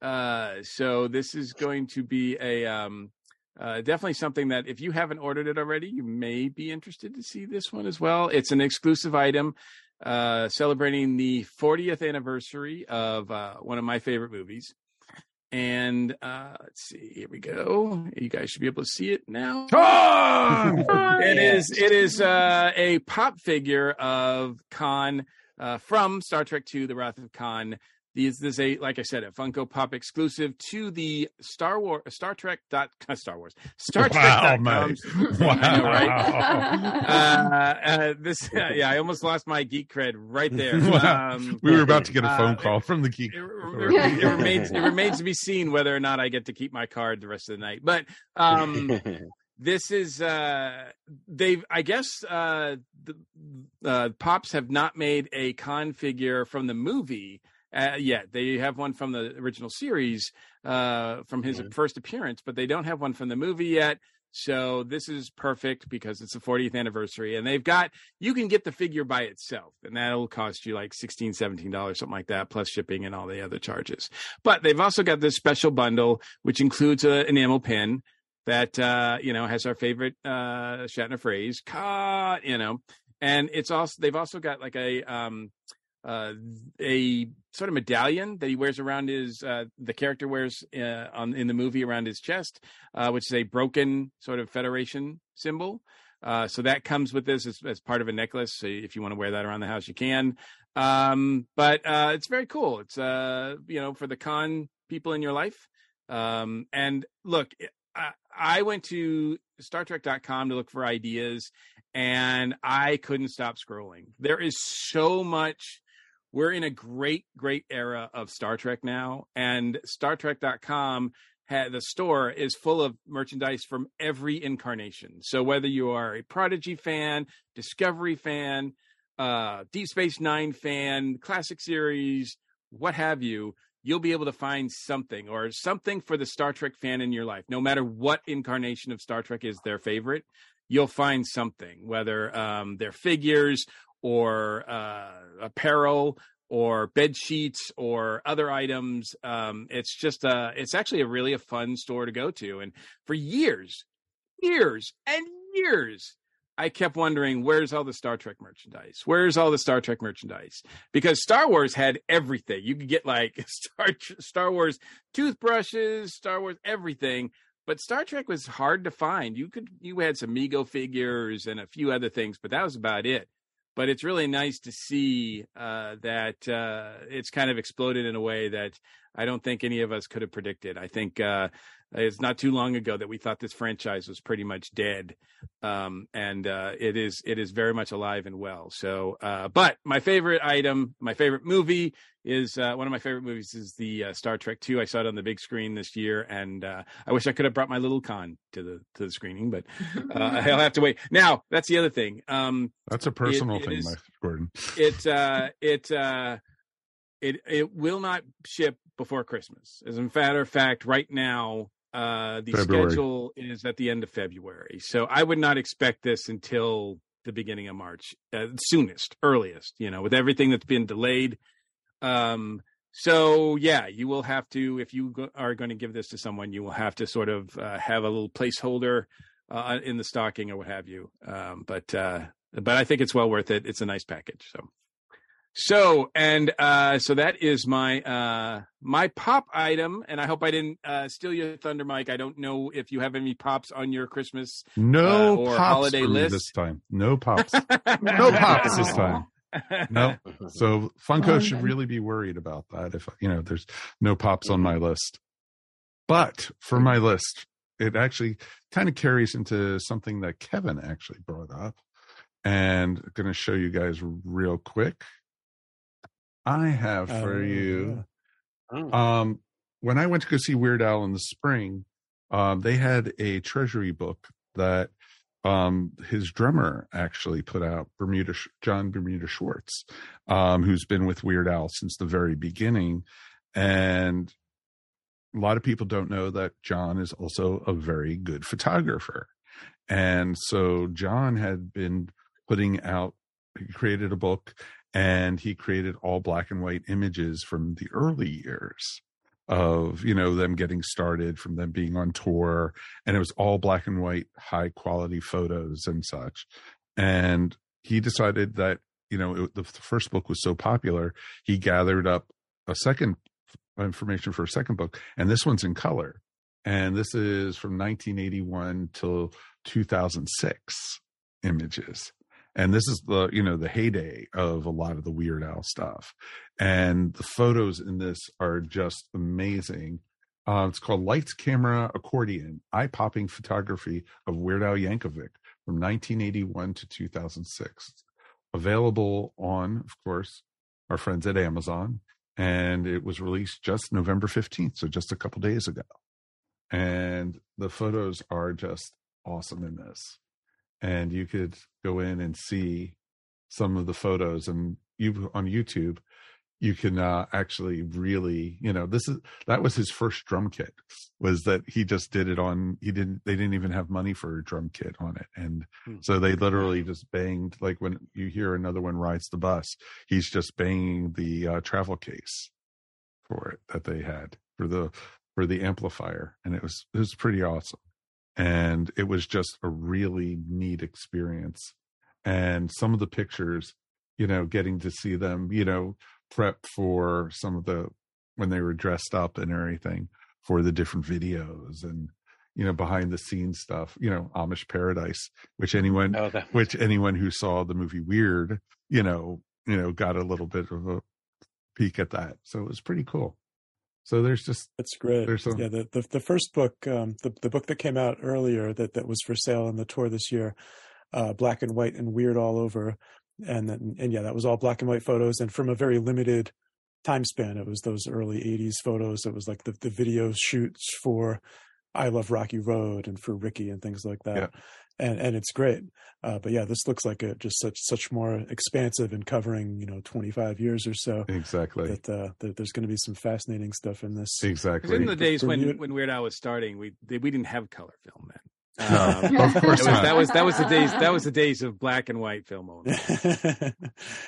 Uh, so this is going to be a um, uh, definitely something that if you haven't ordered it already, you may be interested to see this one as well. It's an exclusive item uh, celebrating the 40th anniversary of uh, one of my favorite movies. And uh, let's see, here we go. You guys should be able to see it now. It is it is uh, a pop figure of Khan uh, from Star Trek II: The Wrath of Khan. These this is a like I said a Funko Pop exclusive to the Star War Star Trek dot Star Wars Star Trek Wow, dot Mike. Wow. Know, right? uh, uh, this yeah, I almost lost my geek cred right there. Wow. Um, we were about to get a uh, phone call from the geek. it, it, it remains it remains to be seen whether or not I get to keep my card the rest of the night. But um, this is uh they've i guess uh the uh pops have not made a Khan figure from the movie uh, yet they have one from the original series uh from his Mhm. first appearance but they don't have one from the movie yet so this is perfect because it's the 40th anniversary and they've got you can get the figure by itself and that'll cost you like 16 17 dollars something like that plus shipping and all the other charges but they've also got this special bundle which includes an enamel pin that uh, you know has our favorite uh, Shatner phrase, "Cut," you know, and it's also they've also got like a um, uh, a sort of medallion that he wears around his uh, the character wears uh, on in the movie around his chest, uh, which is a broken sort of Federation symbol. Uh, so that comes with this as, as, part of a necklace. So if you want to wear that around the house, you can. Um, but uh, it's very cool. It's you know for the Khan people in your life. Um, and look, I, I went to StarTrek.com to look for ideas, and I couldn't stop scrolling. There is so much we're in a great, great era of Star Trek now, and Star StarTrek.com the store is full of merchandise from every incarnation. So whether you are a Prodigy fan, Discovery fan, uh, Deep Space Nine fan, classic series, what have you, you'll be able to find something or something for the Star Trek fan in your life. No matter what incarnation of Star Trek is their favorite, you'll find something, whether um, they're figures or uh, apparel or bed sheets or other items. Um, it's just a, it's actually a really a fun store to go to. And for years, years and years, I kept wondering, where's all the Star Trek merchandise? Where's all the Star Trek merchandise? Because Star Wars had everything. You could get like Star Star Wars toothbrushes, Star Wars everything. But Star Trek was hard to find. You could you had some Mego figures and a few other things, but that was about it but it's really nice to see uh, that uh, it's kind of exploded in a way that I don't think any of us could have predicted. I think uh, it's not too long ago that we thought this franchise was pretty much dead, um, and uh, it is it is very much alive and well. So, uh, but my favorite item, my favorite movie is uh, one of my favorite movies is the uh, Star Trek Two. I saw it on the big screen this year, and uh, I wish I could have brought my little Khan to the to the screening, but uh, I'll have to wait. Now that's the other thing. Um, that's a personal it, it thing, is, Gordon. It uh, it uh, it it will not ship before Christmas. As a matter of fact, right now uh, the February. schedule is at the end of February, so I would not expect this until the beginning of March, uh, soonest, earliest. You know, with everything that's been delayed um, so yeah, you will have to if you go, are going to give this to someone, you will have to sort of uh, have a little placeholder uh, in the stocking or what have you. Um, but uh, but I think it's well worth it. It's a nice package. So so and uh, so that is my uh, my pop item, and I hope I didn't uh, steal your thunder, Mike. I don't know if you have any pops on your Christmas no or pops holiday list this time. No pops. no pops this time no. So Funko oh, should really be worried about that if you know there's no pops on my list. But for my list, it actually kind of carries into something that Kevin actually brought up. And I'm going to show you guys real quick. I have for you oh. um when I went to go see Weird Al in the spring, um, they had a treasury book that um, his drummer actually put out Bermuda Jon Bermuda Schwartz, um, who's been with Weird Al since the very beginning, and a lot of people don't know that Jon is also a very good photographer, and so Jon had been putting out. He created a book, and he created all black and white images from the early years of you know them getting started from them being on tour and it was all black and white high quality photos and such. And he decided that you know it, the, first book was so popular he gathered up a second information for a second book and this one's in color. And this is from 1981 till 2006 images and this is the you know the heyday of a lot of the weird stuff. And the photos in this are just amazing. Uh, it's called lights camera accordion eye-popping photography of weird yankovic from 1981 to 2006 available on of course our friends at amazon. And it was released just november 15th so just a couple days ago. And the photos are just awesome in this and you could go in and see some of the photos and you on YouTube you can uh, actually really you know this is that was his first drum kit was that he just did it on he didn't they didn't even have money for a drum kit on it and hmm. so they literally just banged like when you hear another one rides the bus he's just banging the uh, travel case for it that they had for the for the amplifier and it was it was pretty awesome and it was just a really neat experience. And some of the pictures you know, getting to see them, you know, prep for some of the when they were dressed up and everything for the different videos and you know behind the scenes stuff you know amish paradise which anyone Oh, that- which anyone who saw the movie weird you know you know got a little bit of a peek at that. So it was pretty cool so there's just That's great. There's some- Yeah, the, the the first book, um, the the book that came out earlier that that was for sale on the tour this year, uh, black and white and weird all over, and then and yeah, that was all black and white photos and from a very limited time span. It was those early '80s photos. It was like the the video shoots for I Love Rocky Road and for Ricky and things like that. Yeah. And and it's great, uh, but yeah, this looks like a just such such more expansive and covering you know 25 years or so exactly that uh, that there's going to be some fascinating stuff in this. Exactly in the days when, Bermuda- when Weird Al was starting, we they, we didn't have color film then. No, Um, of course was, not that was that was the days that was the days of black and white film only.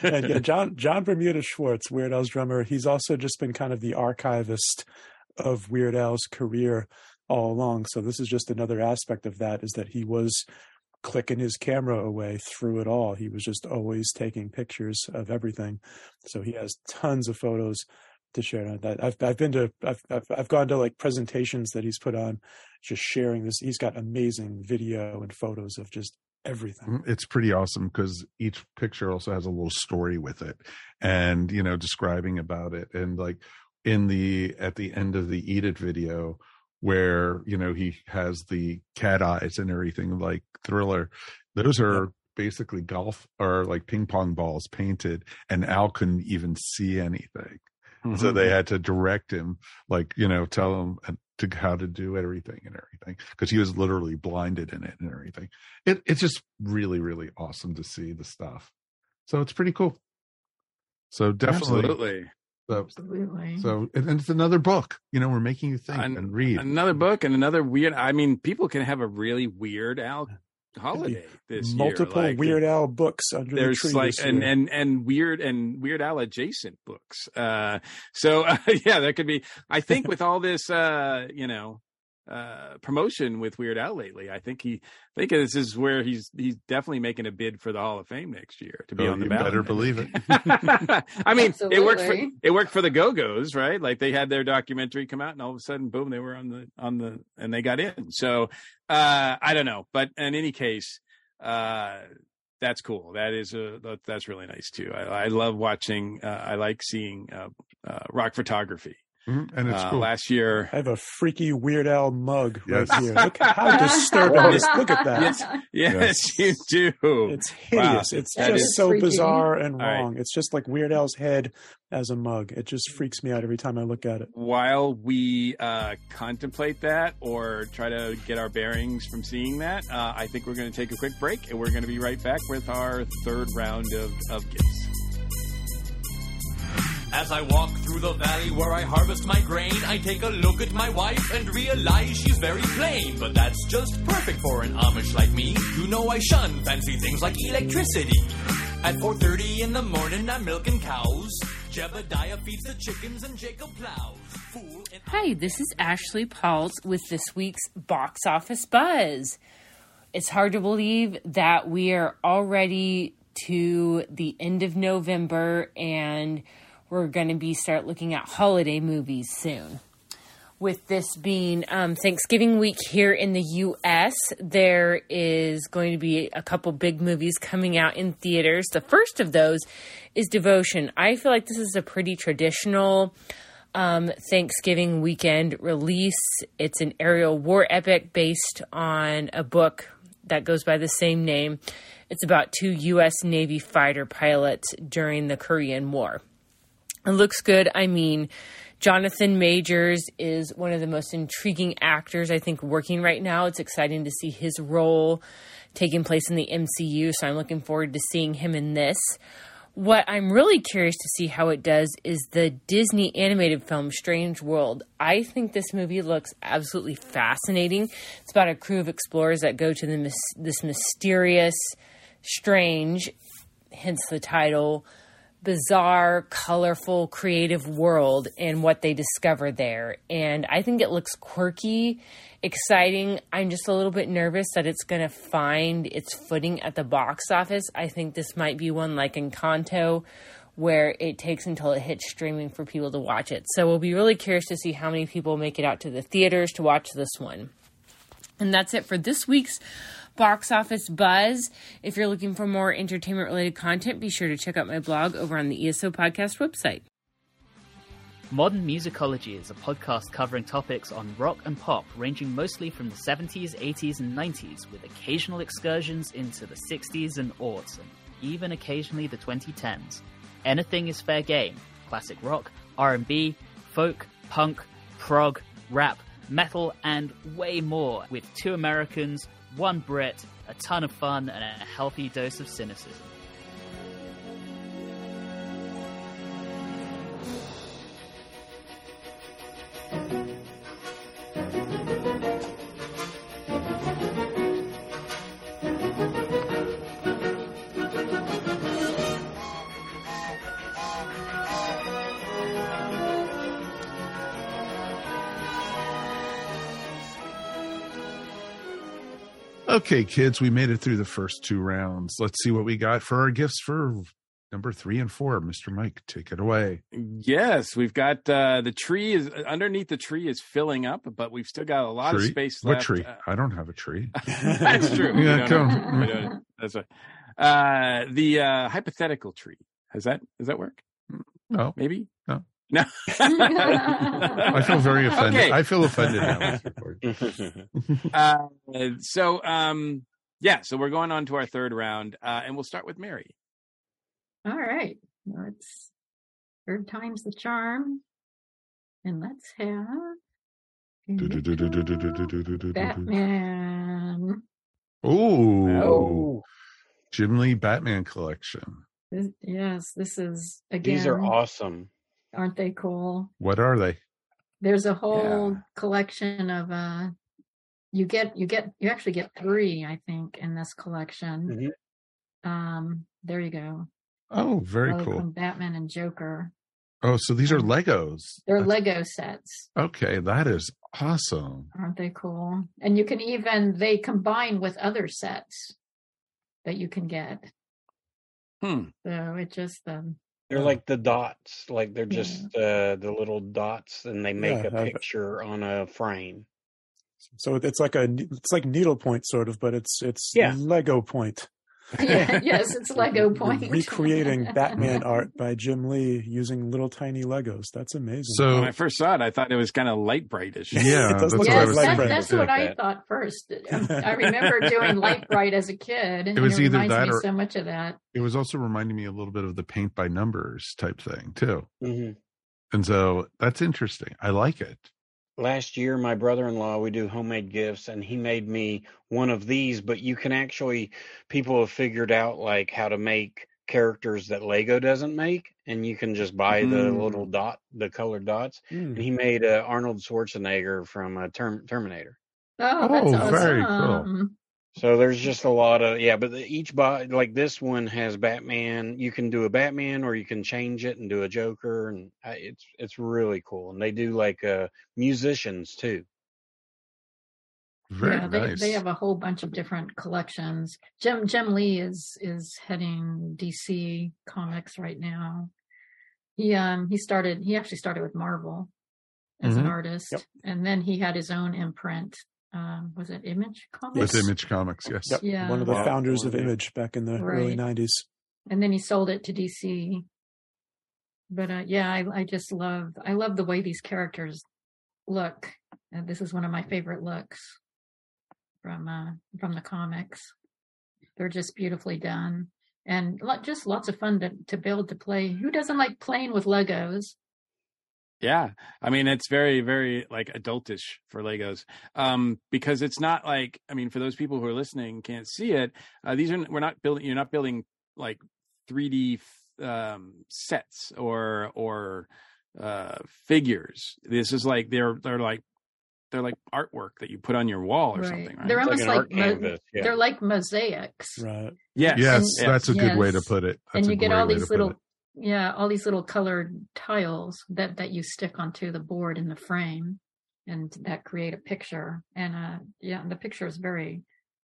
and yeah, Jon Jon Bermuda Schwartz, Weird Al's drummer, he's also just been kind of the archivist of Weird Al's career all along. So this is just another aspect of that is that he was clicking his camera away through it all. He was just always taking pictures of everything. So he has tons of photos to share. on That I've I've been to I've, I've I've gone to like presentations that he's put on, just sharing this. He's got amazing video and photos of just everything. Mm, it's pretty awesome because each picture also has a little story with it and you know describing about it and like in the at the end of the eat it video where you know he has the cat eyes and everything like thriller. Those are basically golf or like ping pong balls painted and al couldn't even see anything. So they mm-hmm. had to direct him like you know tell him to how to do everything and everything because he was literally blinded in it and everything. It, it's just really really awesome to see the stuff. So it's pretty cool. So definitely Absolutely. So, Absolutely. so and, and it's another book you know we're making you think An- and read Another book and another weird. I mean, people can have a really weird Al holiday this multiple year. Like, Weird Al books under the tree like this and year. and and weird and weird al adjacent books uh so uh, yeah that could be i think with all this uh you know uh promotion with weird al lately. I think he I think this is where he's he's definitely making a bid for the hall of fame next year to be Oh, on the you ballot better believe it. i mean it worked for Absolutely. it worked for the go-go's right? Like they had their documentary come out and all of a sudden boom they were on the on the and they got in. So uh i don't know. But in any case uh that's cool. That is a that- that's really nice too. I, I love watching uh, i like seeing uh, uh rock photography Mhm, and it's uh, cool last year I have a freaky Weird Al mug Yes. right here. Look how disturbing it is. Look at that. yes yes you do It's hideous. Wow. It's That just so Freaky. bizarre and All right. wrong. It's just like Weird Al's head as a mug. It just freaks me out every time I look at it. while we uh, contemplate that or try to get our bearings from seeing that, uh, I think we're going to take a quick break and we're going to be right back with our third round of, of gifts. As I walk through the valley where I harvest my grain, I take a look at my wife and realize she's very plain. But that's just perfect for an Amish like me. You know I shun fancy things like electricity. At 4.30 in the morning, I'm milking cows. Jebediah feeds the chickens and Jacob plows. And Hi, this is Ashley Pauls with this week's Box Office Buzz. It's hard to believe that we are already to the end of November and we're going to be start looking at holiday movies soon. With this being um, Thanksgiving week here in the U.S., there is going to be a couple big movies coming out in theaters. The first of those is Devotion. I feel like this is a pretty traditional um, Thanksgiving weekend release. It's an aerial war epic based on a book that goes by the same name. It's about two U.S. Navy fighter pilots during the Korean War. It looks good. I mean, Jonathan Majors is one of the most intriguing actors I think working right now. It's exciting to see his role taking place in the MCU, so I'm looking forward to seeing him in this. What I'm really curious to see how it does is the Disney animated film Strange World. I think this movie looks absolutely fascinating. It's about a crew of explorers that go to the, this mysterious, strange, hence the title, bizarre, colorful, creative world and what they discover there. And I think it looks quirky, exciting. I'm just a little bit nervous that it's going to find its footing at the box office. I think this might be one like Encanto where it takes until it hits streaming for people to watch it. So we'll be really curious to see how many people make it out to the theaters to watch this one. And that's it for this week's box office buzz. If you're looking for more entertainment related content, be sure to check out my blog over on the ESO podcast website. Modern Musicology is a podcast covering topics on rock and pop, ranging mostly from the 70s, 80s, and 90s, with occasional excursions into the 60s and aughts, and even occasionally the 2010s. Anything is fair game. Classic rock, R&B, folk, punk, prog, rap, metal, and way more, with two Americans, one Brit, a ton of fun, and a healthy dose of cynicism. Okay, kids, we made it through the first two rounds. Let's see what we got for our gifts for number three and four. Mr. Mike, take it away. Yes, we've got uh, the tree is underneath the tree is filling up, but we've still got a lot tree? of space left. what tree? Uh, I don't have a tree. that's true. Yeah, come. know. We don't- That's right. Uh, the uh, hypothetical tree. Has that does that work? No. Maybe No. No. I feel very offended. Okay. I feel offended now. Uh, so um, yeah, so we're going on to our third round, uh, and we'll start with Mary. All right. Let's third time's the charm. And let's have Batman. Oh, Jim Lee Batman collection. This, yes, this is again. These are awesome. Aren't they cool? What are they? There's a whole collection of uh you get you get you actually get three, I think, in this collection. Um there you go. Oh, very Harley cool. Batman and Joker. Oh, so these are Legos. They're Lego sets. Okay, that is awesome. Aren't they cool? And you can even they combine with other sets that you can get. Hmm. So it just um They're like the dots, like they're just uh, the little dots, and they make Yeah, a I've- picture on a frame. So it's like a it's like needlepoint sort of, but it's it's Yeah. Lego point. Yeah, yes, it's Lego point. Recreating Batman art by Jim Lee using little tiny Legos. That's amazing. So- when I first saw it, I thought it was kind of light brightish. Yeah, It does that's look what I Yes, was that, that's too. what I that. thought first. I remember doing Lite Brite as a kid, and It was it either reminds that me or- so much of that. It was also reminding me a little bit of the paint by numbers type thing too. hmm And so that's interesting. I like it. Last year, my brother-in-law, we do homemade gifts, and he made me one of these. But you can actually, people have figured out like how to make characters that Lego doesn't make, and you can just buy the Mm. little dot, the colored dots. Mm. And he made uh, Arnold Schwarzenegger from uh, Term- Terminator. Oh, that's Oh, awesome. very cool. So there's just a lot of yeah, but the, each bot like this one has Batman. You can do a Batman, or you can change it and do a Joker, and I, it's it's really cool. And they do like uh musicians too. Very yeah, they, nice. they have a whole bunch of different collections. Jim Jim Lee is is heading DC Comics right now. He um he started he actually started with Marvel as an Mhm. artist, Yep. and then he had his own imprint. Um, was it Image Comics? With Image Comics, yes. Yep. Yeah. One of the Wow. founders of Image back in the early nineties. and then he sold it to DC. But uh, yeah, I, I just love I love the way these characters look. And this is one of my favorite looks from uh, from the comics. They're just beautifully done, and lo- just lots of fun to to build to play. Who doesn't like playing with Legos? Yeah. I mean, it's very, very like adultish for Legos. Um, because it's not like, I mean, for those people who are listening can't see it. Uh, these are, we're not building, you're not building like 3D, um, sets or, or, uh, figures. This is like, they're, they're like, they're like artwork that you put on your wall or something, right? They're It's almost an like, mo- yeah. they're like mosaics. Right. Yes. Yes, And- that's a good way to put it. and That's a you get all these little it. Yeah, all these little colored tiles that that you stick onto the board in the frame, and that create a picture. And uh, yeah, the picture is very,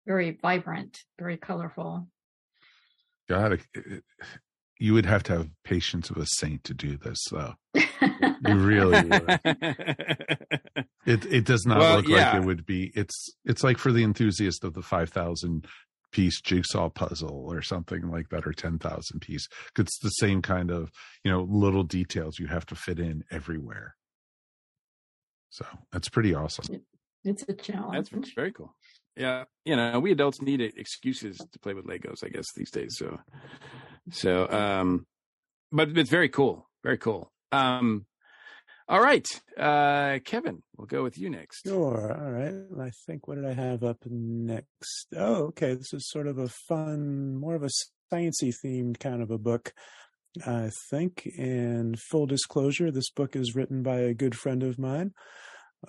very vibrant, very colorful. God, it- it- you would have to have patience of a saint to do this, though. You really would. It it does not Well, look like it would be. It's it's like for the enthusiast of the five thousand piece jigsaw puzzle or something like that, or 10,000 piece. It's the same kind of you know little details you have to fit in everywhere. So that's pretty awesome. It's a challenge. That's very cool. Yeah, you know, we adults need excuses to play with Legos, I guess, these days. So, so, um, but it's very cool, very cool. Um, all right, uh, Kevin, we'll go with you next. Sure. All right. I think what did I have up next? Oh, okay. This is sort of a fun, more of a sciencey themed kind of a book. I think. And full disclosure, this book is written by a good friend of mine.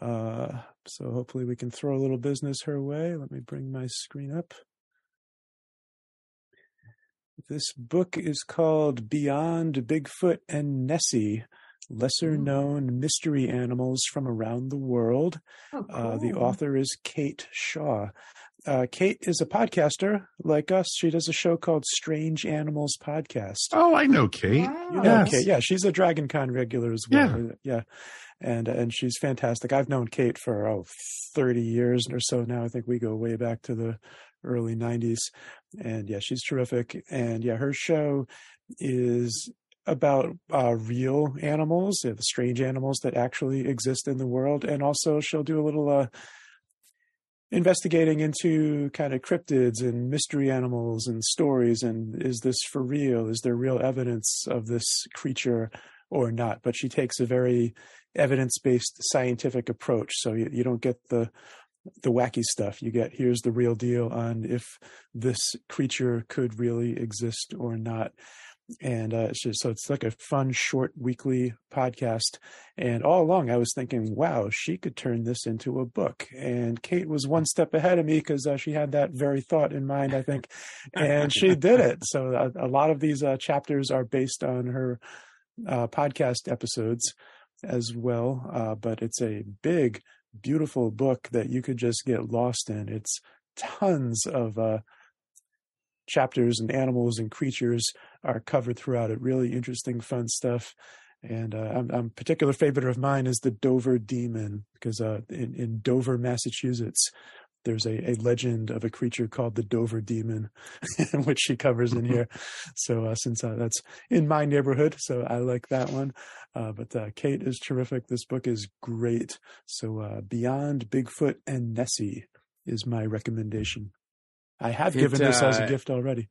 Uh, so hopefully we can throw a little business her way. Let me bring my screen up. This book is called Beyond Bigfoot and Nessie Lesser Known Mystery Animals from Around the World. Oh, Uh, the author is Kate Shaw. Uh, Kate is a podcaster like us. She does a show called Strange Animals Podcast. Oh, I know Kate. You know Yes. Kate, yeah, she's a Dragon Con regular as well. Yeah. And and she's fantastic. I've known Kate for oh 30 years or so now. I think we go way back to the early 90s. And yeah, she's terrific. And yeah, her show is about uh, real animals, the strange animals that actually exist in the world. And also she'll do a little uh, investigating into kind of cryptids and mystery animals and stories and is this for real? Is there real evidence of this creature or not? But she takes a very evidence-based scientific approach so you, you don't get the the wacky stuff. You get here's the real deal on if this creature could really exist or not and uh, it's just so it's like a fun short weekly podcast. And all along i was thinking wow she could turn this into a book. And kate was one step ahead of me because uh, she had that very thought in mind i think. And she did it. So a, a lot of these uh, chapters are based on her uh, podcast episodes as well. Uh, but it's a big beautiful book that you could just get lost in. It's tons of uh, chapters and animals and creatures are covered throughout it. Really interesting, fun stuff. And uh, I'm, I'm particular favorite of mine is the Dover Demon because uh, in, in Dover, Massachusetts, there's a, a legend of a creature called the Dover Demon, which she covers in here. So uh, since uh, that's in my neighborhood, so I like that one. Uh, but uh, Kate is terrific. This book is great. So uh, Beyond Bigfoot and Nessie is my recommendation. I have It, given this as a uh, gift already.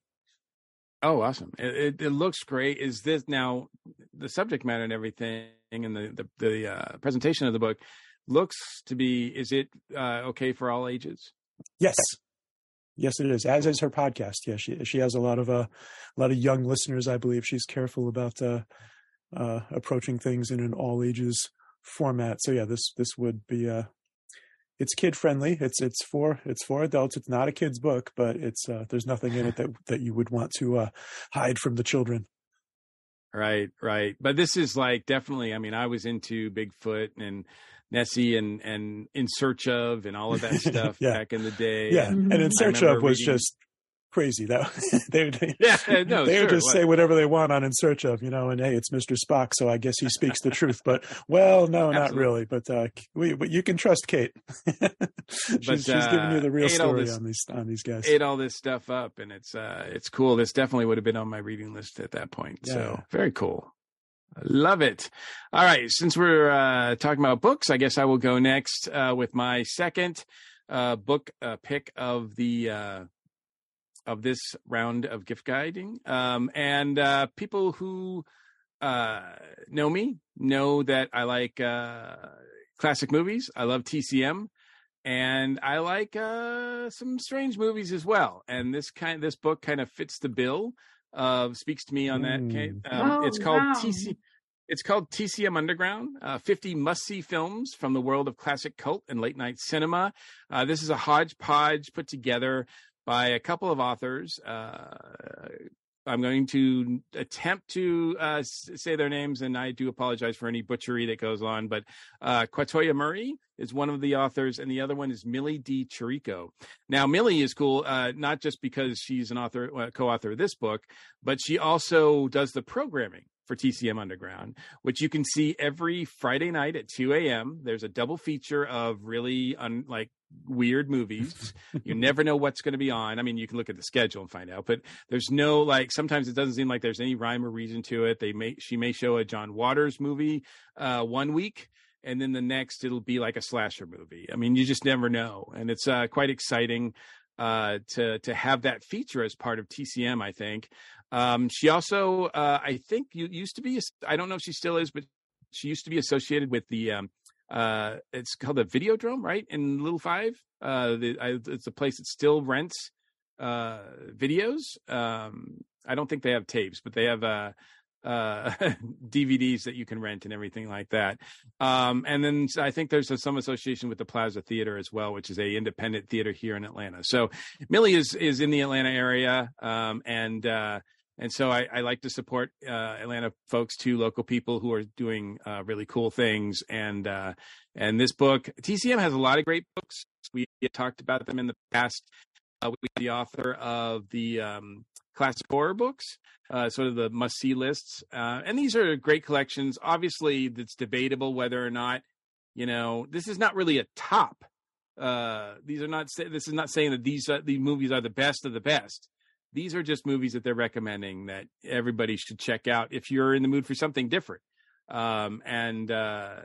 Oh, awesome! It, it, it looks great. Is this now the subject matter and everything, and the the, the uh, presentation of the book looks to be? Is it uh, okay for all ages? Yes. Yes, it is. As is her podcast. Yeah, she she has a lot of uh, a lot of young listeners. I believe she's careful about uh, uh, approaching things in an all ages format. So yeah, this this would be uh, it's kid friendly. It's it's for it's for adults. It's not a kid's book, but it's uh, there's nothing in it that that you would want to uh, hide from the children. Right, right. But this is like definitely. I mean, I was into Bigfoot and Nessie and and In Search of and all of that stuff Yeah. back in the day. Yeah, and in search of was reading- just crazy. That they would Yeah, no, they would just what- say whatever they want on in search of, you know, and hey, it's Mr. Spock, so I guess he speaks the truth. But well, no, not really. But uh, we, but you can trust Kate. she's, she's giving you uh, the real story this- on these on these guys. ate all this stuff up and it's uh it's cool this definitely would have been on my reading list at that point Yeah. so very cool love it all right since we're uh talking about books i guess i will go next uh with my second uh book uh, pick of the uh of this round of gift guiding um and uh people who uh know me know that i like uh classic movies i love tcm and I like uh, some strange movies as well. And this kind, this book kind of fits the bill. Uh, speaks to me on that. Mm. Um, Oh, it's called wow. TC. It's called TCM Underground. Uh, Fifty must-see films from the world of classic cult and late-night cinema. Uh, this is a hodgepodge put together by a couple of authors. Uh, I'm going to attempt to uh, say their names, and I do apologize for any butchery that goes on. But uh, Quatoyiah Murray is one of the authors, and the other one is Millie De Chirico. Now, Millie is cool, uh, not just because she's an author, uh, co-author of this book, but she also does the programming for TCM Underground, which you can see every Friday night at 2 a.m. There's a double feature of really un, like weird movies. you never know what's going to be on. I mean, you can look at the schedule and find out, but there's no like. Sometimes it doesn't seem like there's any rhyme or reason to it. They may she may show a John Waters movie uh, one week. And then the next, it'll be like a slasher movie. I mean, you just never know, and it's uh, quite exciting uh, to to have that feature as part of TCM. I think um, she also, uh, I think, you used to be. I don't know if she still is, but she used to be associated with the. Um, uh, it's called the Videodrome, right? In Little Five, uh, the, I, it's a place that still rents uh, videos. Um, I don't think they have tapes, but they have uh, uh, DVDs that you can rent and everything like that. Um, and then I think there's a, some association with the Plaza Theater as well, which is a independent theater here in Atlanta. So Millie is is in the Atlanta area, um, and uh, and so I, I like to support uh, Atlanta folks too, local people who are doing uh, really cool things. And uh, and this book, TCM has a lot of great books. We talked about them in the past. Uh, with the author of the um, classic horror books, uh, sort of the must see lists. Uh, and these are great collections. Obviously, it's debatable whether or not, you know, this is not really a top. These are not. This is not saying that these these movies are the best of the best. These are just movies that they're recommending that everybody should check out if you're in the mood for something different. Um, and uh,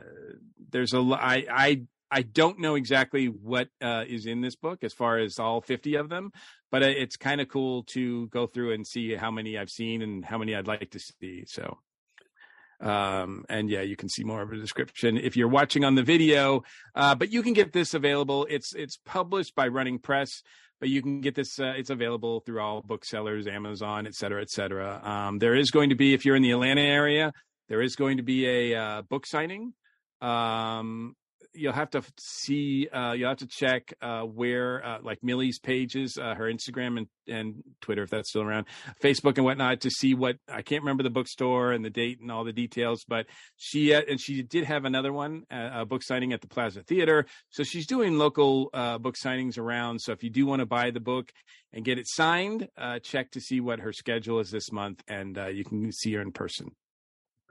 there's a. I I I don't know exactly what uh, is in this book as far as all 50 of them, but uh, it's kind of cool to go through and see how many I've seen and how many I'd like to see. So, um, and yeah, you can see more of a description if you're watching on the video. Uh, but you can get this available. It's it's published by Running Press, but you can get this. Uh, it's available through all booksellers, Amazon, et cetera, et cetera. Um, there is going to be, if you're in the Atlanta area, there is going to be a uh, book signing. Um, you'll have to see uh you'll have to check uh where uh like millie's pages uh her instagram and and twitter if that's still around facebook and whatnot to see what i can't remember the bookstore and the date and all the details but she uh, and she did have another one uh, a book signing at the plaza theater. So she's doing local uh book signings around. So if you do want to buy the book and get it signed uh check to see what her schedule is this month and uh you can see her in person.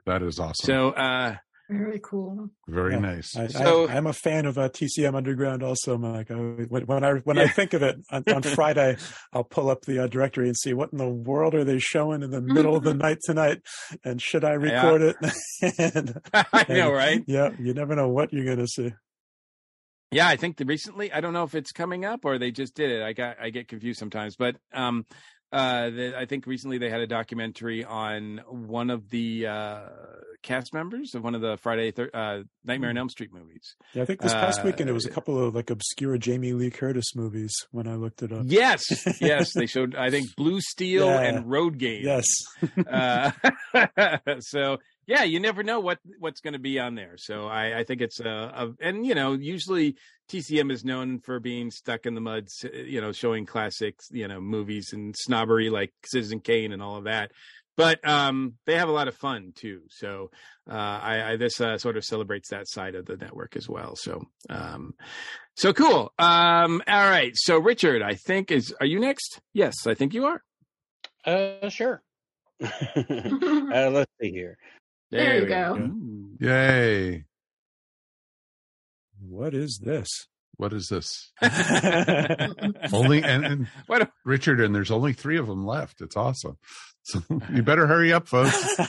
That is awesome. so uh Very cool. Very Yeah. nice. I, So- I, I'm a fan of uh, TCM Underground also, Mike. I, when, when I when I think of it on, on Friday, I'll pull up the uh, directory and see what in the world are they showing in the middle of the night tonight, and should I record it? and, i know and, right Yeah, you never know what you're going to see. Yeah, I think the recently. I don't know if it's coming up or they just did it. I got I get confused sometimes, but um, uh, I think recently they had a documentary on one of the uh cast members of one of the Friday thir- uh, Nightmare on Elm Street movies. Yeah, I think this past Uh, weekend it was a couple of like obscure Jamie Lee Curtis movies when I looked it up. Yes, yes, they showed I think Blue Steel Yeah. and Road Game. Yes. uh, so yeah, you never know what what's going to be on there. So I, I think it's a, a, and you know, usually TCM is known for being stuck in the mud, you know, showing classics, you know, movies and snobbery like Citizen Kane and all of that. But um, they have a lot of fun too. So uh, I, I this uh, sort of celebrates that side of the network as well. So um, so cool. Um, all right. So Richard, I think is are you next? Yes, I think you are. Uh, sure. uh, let's see here. There you we go. Yay. What is this? What is this? only and, and What a- Richard, and there's only three of them left. It's awesome. So you better hurry up, folks.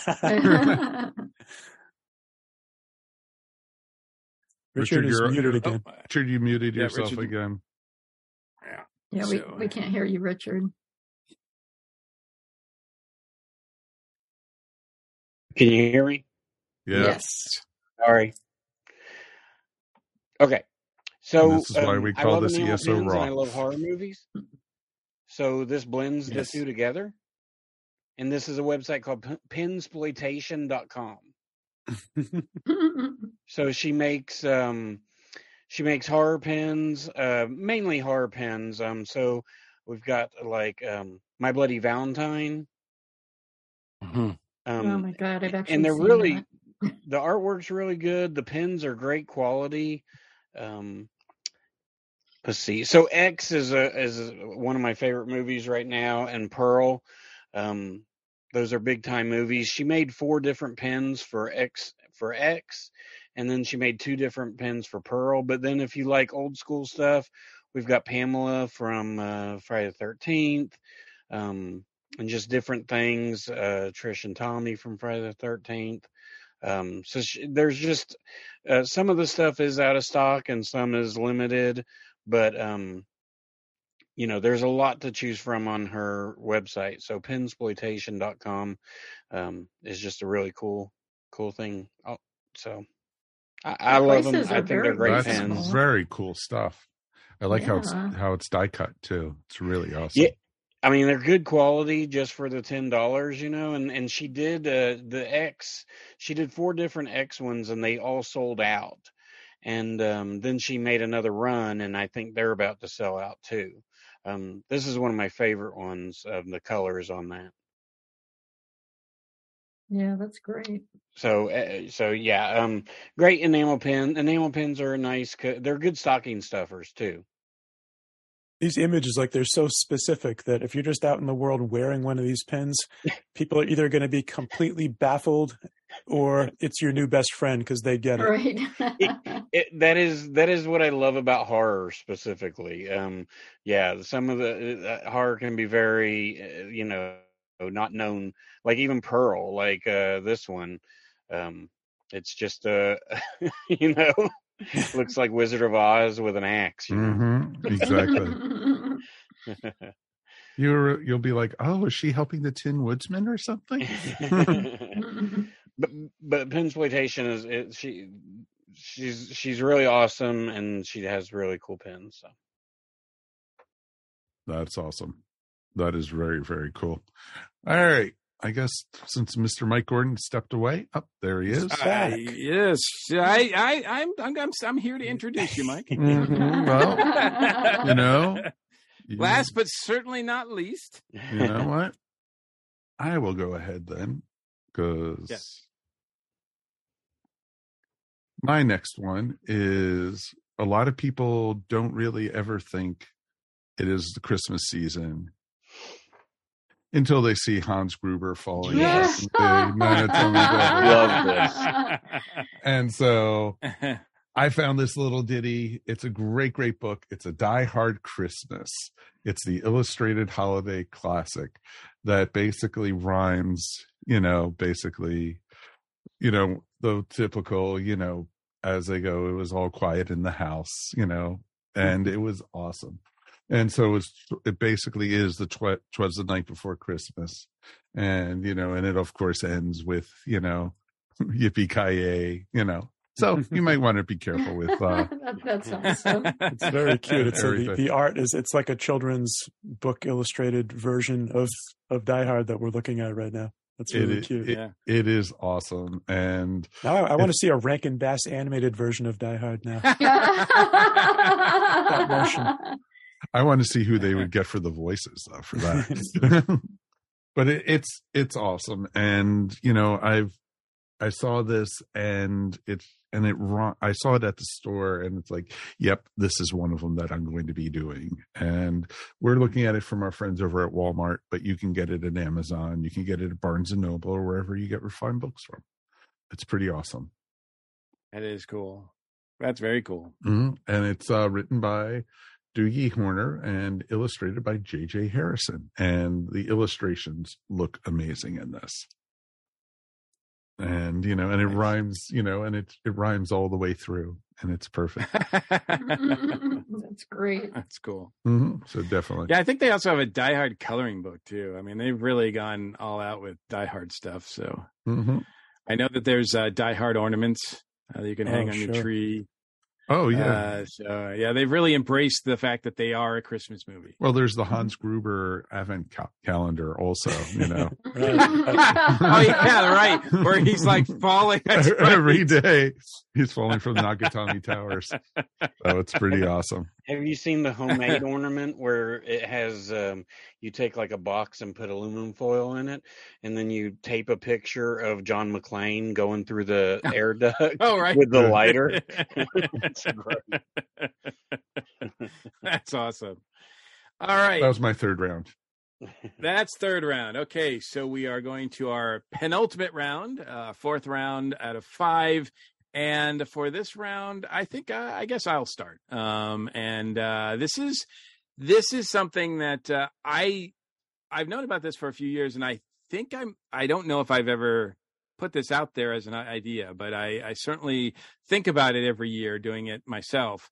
Richard is you're- muted oh, again. Oh, Richard, you muted Yeah, yourself Richard- again. yeah, we, So- we can't hear you, Richard. Can you hear me? Yeah. Yes. Sorry. Okay. So And this is why um, we I call this ESO pins Raw. I love horror movies. So this blends Yes. the two together. And this is a website called P- pinsploitation.com. So she makes um she makes horror pins, uh mainly horror pins. Um so we've got like um My Bloody Valentine Um, oh my god, I've actually and they're really the artwork's really good. The pens are great quality. Um, let's see. So X is a is one of my favorite movies right now, and Pearl. Um, those are big time movies. She made four different pens for X for X, and then she made two different pens for Pearl. But then if you like old school stuff, we've got Pamela from uh, Friday the Thirteenth. Um, and just different things. Uh, Trish and Tommy from Friday the Thirteenth. Um, so sh- there's just uh, some of the stuff is out of stock and some is limited, but um, you know there's a lot to choose from on her website. So pinsploitation.com um, is just a really cool cool thing. Oh, so I, I love them. I think they're great That's pens. very cool stuff. I like how it's how it's die cut too. It's really awesome. Yeah, I mean they're good quality just for the ten dollars, you know. And and she did uh, the X. She did four different X ones, and they all sold out. And um, then she made another run, and I think they're about to sell out too. Um, this is one of my favorite ones of the colors on that. Yeah, that's great. So uh, so yeah, um, great enamel pen. Enamel pins are a nice. co- They're good stocking stuffers too. These images, like they're so specific that if you're just out in the world wearing one of these pins, people are either going to be completely baffled or it's your new best friend because they get it. Right. it, that is that is what I love about horror specifically. Um, yeah, some of the uh, horror can be very, uh, you know, not known. Like even Pearl, like uh, this one, um, it's just uh, you know, looks like Wizard of Oz with an axe. You know? hmm Exactly. You're you'll be like, oh, is she helping the Tin Woodsman or something? but but Pinsploitation is it, she she's she's really awesome and she has really cool pins. So. That's awesome. That is very very cool. All right. I guess since Mr. Mike Gordon stepped away, up there he is. I- yes, I, I, I'm, I'm, I'm, I'm here to introduce you, Mike. Mhm. Well, you know, you- Last but certainly not least. you know what? I will go ahead then, because Yes. my next one is a lot of people don't really ever think it is the Christmas season until they see Hans Gruber falling. Yes. off the Manitoba Love Desert. And so I found this little ditty. It's a great, great book. It's a Die Hard Christmas. It's the illustrated holiday classic that basically rhymes, you know, basically, you know, the typical, you know, as they go, it was all quiet in the house, you know, and it was awesome. And so it's, it basically is the tw- twas the night before Christmas. And, you know, and it of course ends with, you know, yippee ki you know. So you might want to be careful with uh that, that's awesome. It's very cute. It's a, the, the art is it's like a children's book illustrated version of of Die Hard that we're looking at right now. That's really is- cute. it- it is awesome. And Now I, I want to see a Rankin Bass animated version of Die Hard now. I want to see who they would get for the voices though for that. but it, it's it's awesome, and you know I've I saw this and it and it I saw it at the store and it's like, yep, this is one of them that I'm going to be doing. And we're looking at it from our friends over at Walmart, but you can get it at Amazon, you can get it at Barnes and Noble or wherever you get refined books from. It's pretty awesome. That is cool. That's very cool. hmm And it's uh, written by Doogie Horner and illustrated by J.J. Harrison. And the illustrations look amazing in this. And you know, and it rhymes, you know, and it it rhymes all the way through, and it's perfect. That's great. That's cool. hmm So definitely, Yeah, I think they also have a Die Hard coloring book too. I mean, they've really gone all out with Die Hard stuff. So hmm I know that there's uh, Die Hard ornaments uh, that you can hang Oh, on your tree. Oh yeah. Uh, so yeah, they've really embraced the fact that they are a Christmas movie. well, there's the Hans Gruber Advent ca- calendar, also. You know, oh yeah, right. Where he's like falling right. every day he's falling from the Nakatomi Towers. So it's pretty awesome. Have you seen the homemade ornament where it has um, you take like a box and put aluminum foil in it, and then you tape a picture of John McClane going through the air duct Oh, right. with the lighter? It's. That's awesome. All right. That was my third round. That's third round. Okay, so we are going to our penultimate round, uh, fourth round out of five. And for this round, I think uh, I guess I'll start. Um, and uh, this is this is something that uh, I I've known about this for a few years, and I think I'm I don't know if I've ever put this out there as an idea, but I, I certainly think about it every year doing it myself.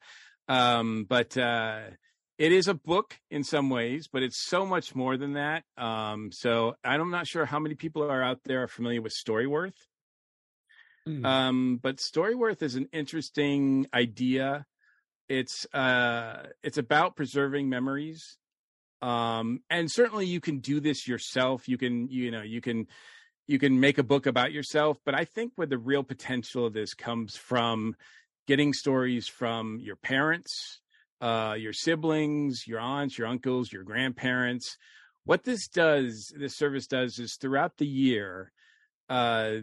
Um, but uh, it is a book in some ways, but it's so much more than that. Um, so I'm not sure how many people are out there are familiar with Storyworth. Um, but Storyworth is an interesting idea. It's uh, it's about preserving memories, um, and certainly you can do this yourself. You can you know you can you can make a book about yourself. But I think where the real potential of this comes from getting stories from your parents, uh, your siblings, your aunts, your uncles, your grandparents. What this does, this service does, is throughout the year, uh,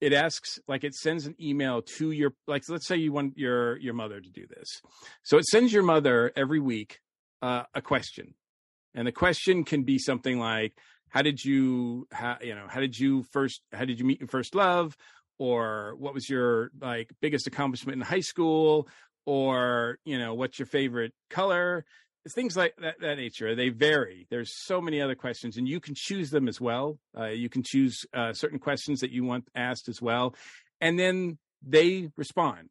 it asks like it sends an email to your like let's say you want your your mother to do this. So it sends your mother every week uh, a question. And the question can be something like how did you how you know how did you first how did you meet your first love? Or what was your like biggest accomplishment in high school? Or you know what's your favorite color it's things like that, that nature they vary. There's so many other questions and you can choose them as well. Uh, you can choose uh, certain questions that you want asked as well and then they respond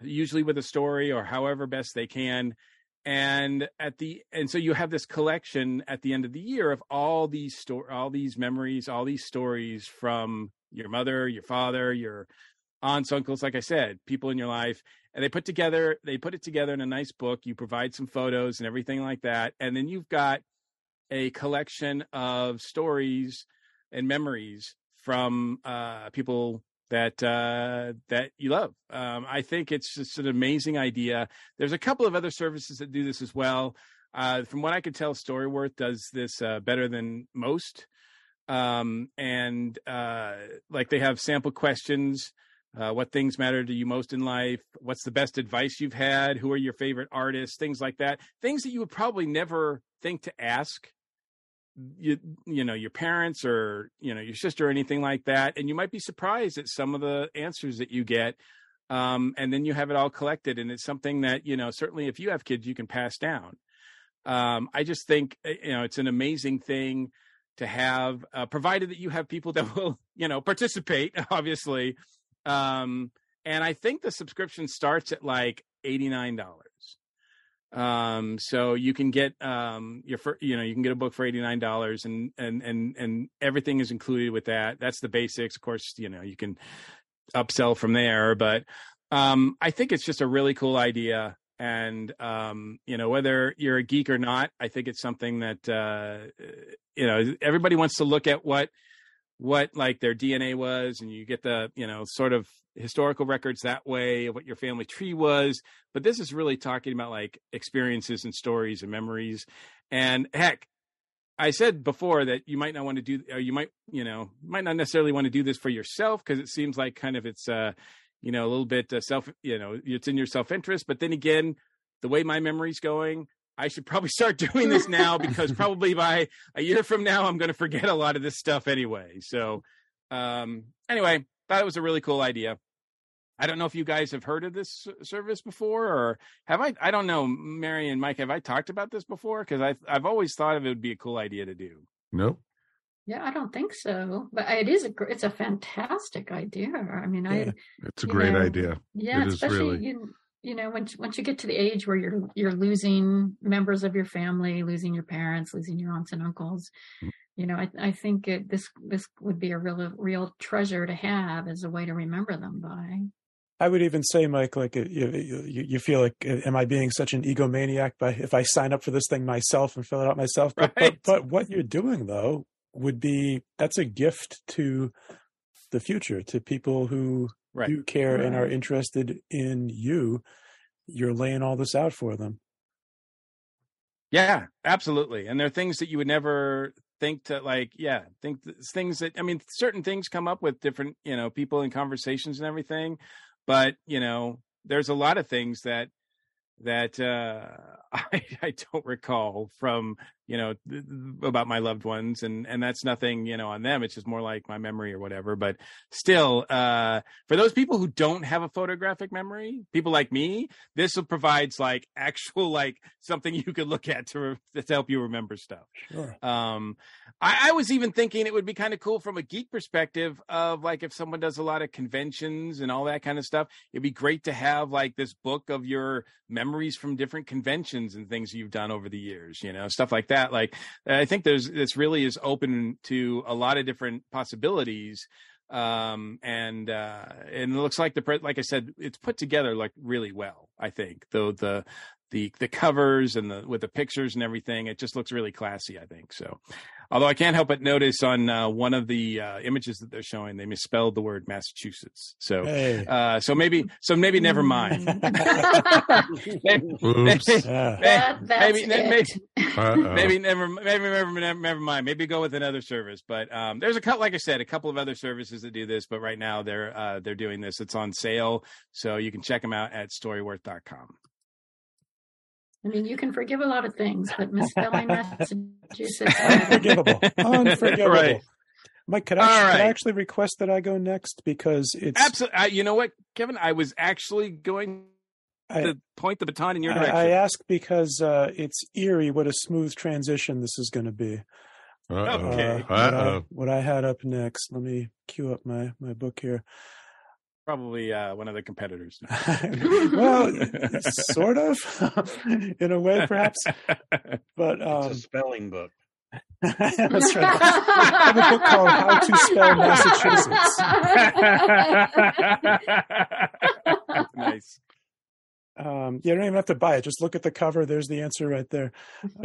usually with a story or however best they can. And at the and so you have this collection at the end of the year of all these sto- all these memories all these stories from your mother your father your aunts uncles like i said people in your life and they put together they put it together in a nice book you provide some photos and everything like that and then you've got a collection of stories and memories from uh, people that uh, that you love. Um, I think it's just an amazing idea. There's a couple of other services that do this as well. Uh, from what I could tell, Storyworth does this uh, better than most. Um, and uh, like they have sample questions. Uh, what things matter to you most in life? What's the best advice you've had? Who are your favorite artists? Things like that. Things that you would probably never think to ask you you know your parents or you know your sister or anything like that and you might be surprised at some of the answers that you get um, and then you have it all collected and it's something that you know certainly if you have kids you can pass down um, i just think eh, you know it's an amazing thing to have uh, provided that you have people that will you know participate obviously um, and i think the subscription starts at like $89 um so you can get um your fir- you know you can get a book for $89 and and and and everything is included with that. That's the basics. Of course you know you can upsell from there but um i think it's just a really cool idea. And um you know whether you're a geek or not i think it's something that uh you know everybody wants to look at what what like their dna was and you get the you know sort of historical records that way of what your family tree was. But this is really talking about like experiences and stories and memories. And heck i said before that you might not want to do or you might you know might not necessarily want to do this for yourself because it seems like kind of it's uh you know a little bit uh, self you know it's in your self-interest. But then again the way my memory's going i should probably start doing this now because probably by a year from now i'm going to forget a lot of this stuff anyway so um anyway thought it was a really cool idea I don't know if you guys have heard of this service before, or have I? I don't know, Mary and Mike. Have I talked about this before? Because I've I've always thought of it would be a cool idea to do. Nope. Yeah, I don't think so, but it is a gr- it's a fantastic idea. I mean, I It's a great know, idea. Yeah, It is especially really. you you know once once you get to the age where you're you're losing members of your family, losing your parents, losing your aunts and uncles. Mm. You know, I I think it, this this would be a real real treasure to have as a way to remember them by. I would even say, Mike, like you, you, you feel like, am I being such an egomaniac by if I sign up for this thing myself and fill it out myself? But, but, but what you're doing though would be that's a gift to the future to people who Right. do care and are interested in you. you're laying all this out for them. Yeah, absolutely. And there are things that you would never think to like, yeah, think things that I mean, certain things come up with different, you know, people in conversations and everything, but you know, there's a lot of things that that uh, I, I don't recall from you know th- about my loved ones and and that's nothing you know on them. It's just more like my memory or whatever. But still uh for those people who don't have a photographic memory people like me this provides like actual like something you could look at to, re- to help you remember stuff. Sure. um I, I was even thinking it would be kind of cool from a geek perspective of like if someone does a lot of conventions and all that kind of stuff it'd be great to have like this book of your memories from different conventions and things you've done over the years you know stuff like that like i think there's this really is open to a lot of different possibilities um and uh and it looks like the like i said it's put together like really well i think though the the the covers and the with the pictures and everything it just looks really classy i think so. Although i can't help but notice on uh, one of the uh, images that they're showing they misspelled the word massachusetts so Hey. uh so maybe so maybe never mind. Maybe, Oops. maybe, Yeah. Maybe, maybe, maybe never maybe never, never never mind. Maybe go with another service but um there's a couple like i said a couple of other services that do this but right now they're uh they're doing this. It's on sale so you can check them out at storyworth.com I mean, you can forgive a lot of things, but misspelling Massachusetts. Unforgivable. Unforgivable. Right. Mike, could I, All could I actually request that I go next because it's absolutely you know what kevin i was actually going I- to point the baton in your I, direction I ask because uh, it's eerie what a smooth transition this is going to be. Uh-oh. Okay. Uh, what, I, what I had up next. Let me cue up my my book here. Probably uh one of the competitors well, sort of, in a way, perhaps. But It's um, a spelling book. that's right. I have a book called How to Spell Massachusetts. nice Um, you don't even have to buy it. Just look at the cover. There's the answer right there.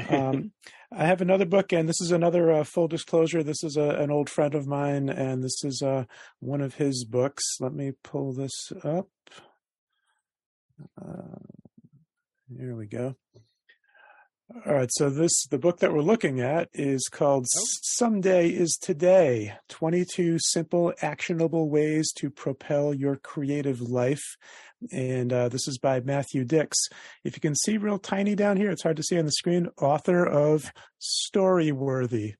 Um, I have another book, and this is another uh, full disclosure. This is a, an old friend of mine, and this is uh, one of his books. Let me pull this up. Uh, here we go. All right, so this the book that we're looking at is called "Someday Is Today: Twenty Two Simple Actionable Ways to Propel Your Creative Life." and uh, this is by Matthew Dicks. If you can see real tiny down here, it's hard to see on the screen. Author of Storyworthy.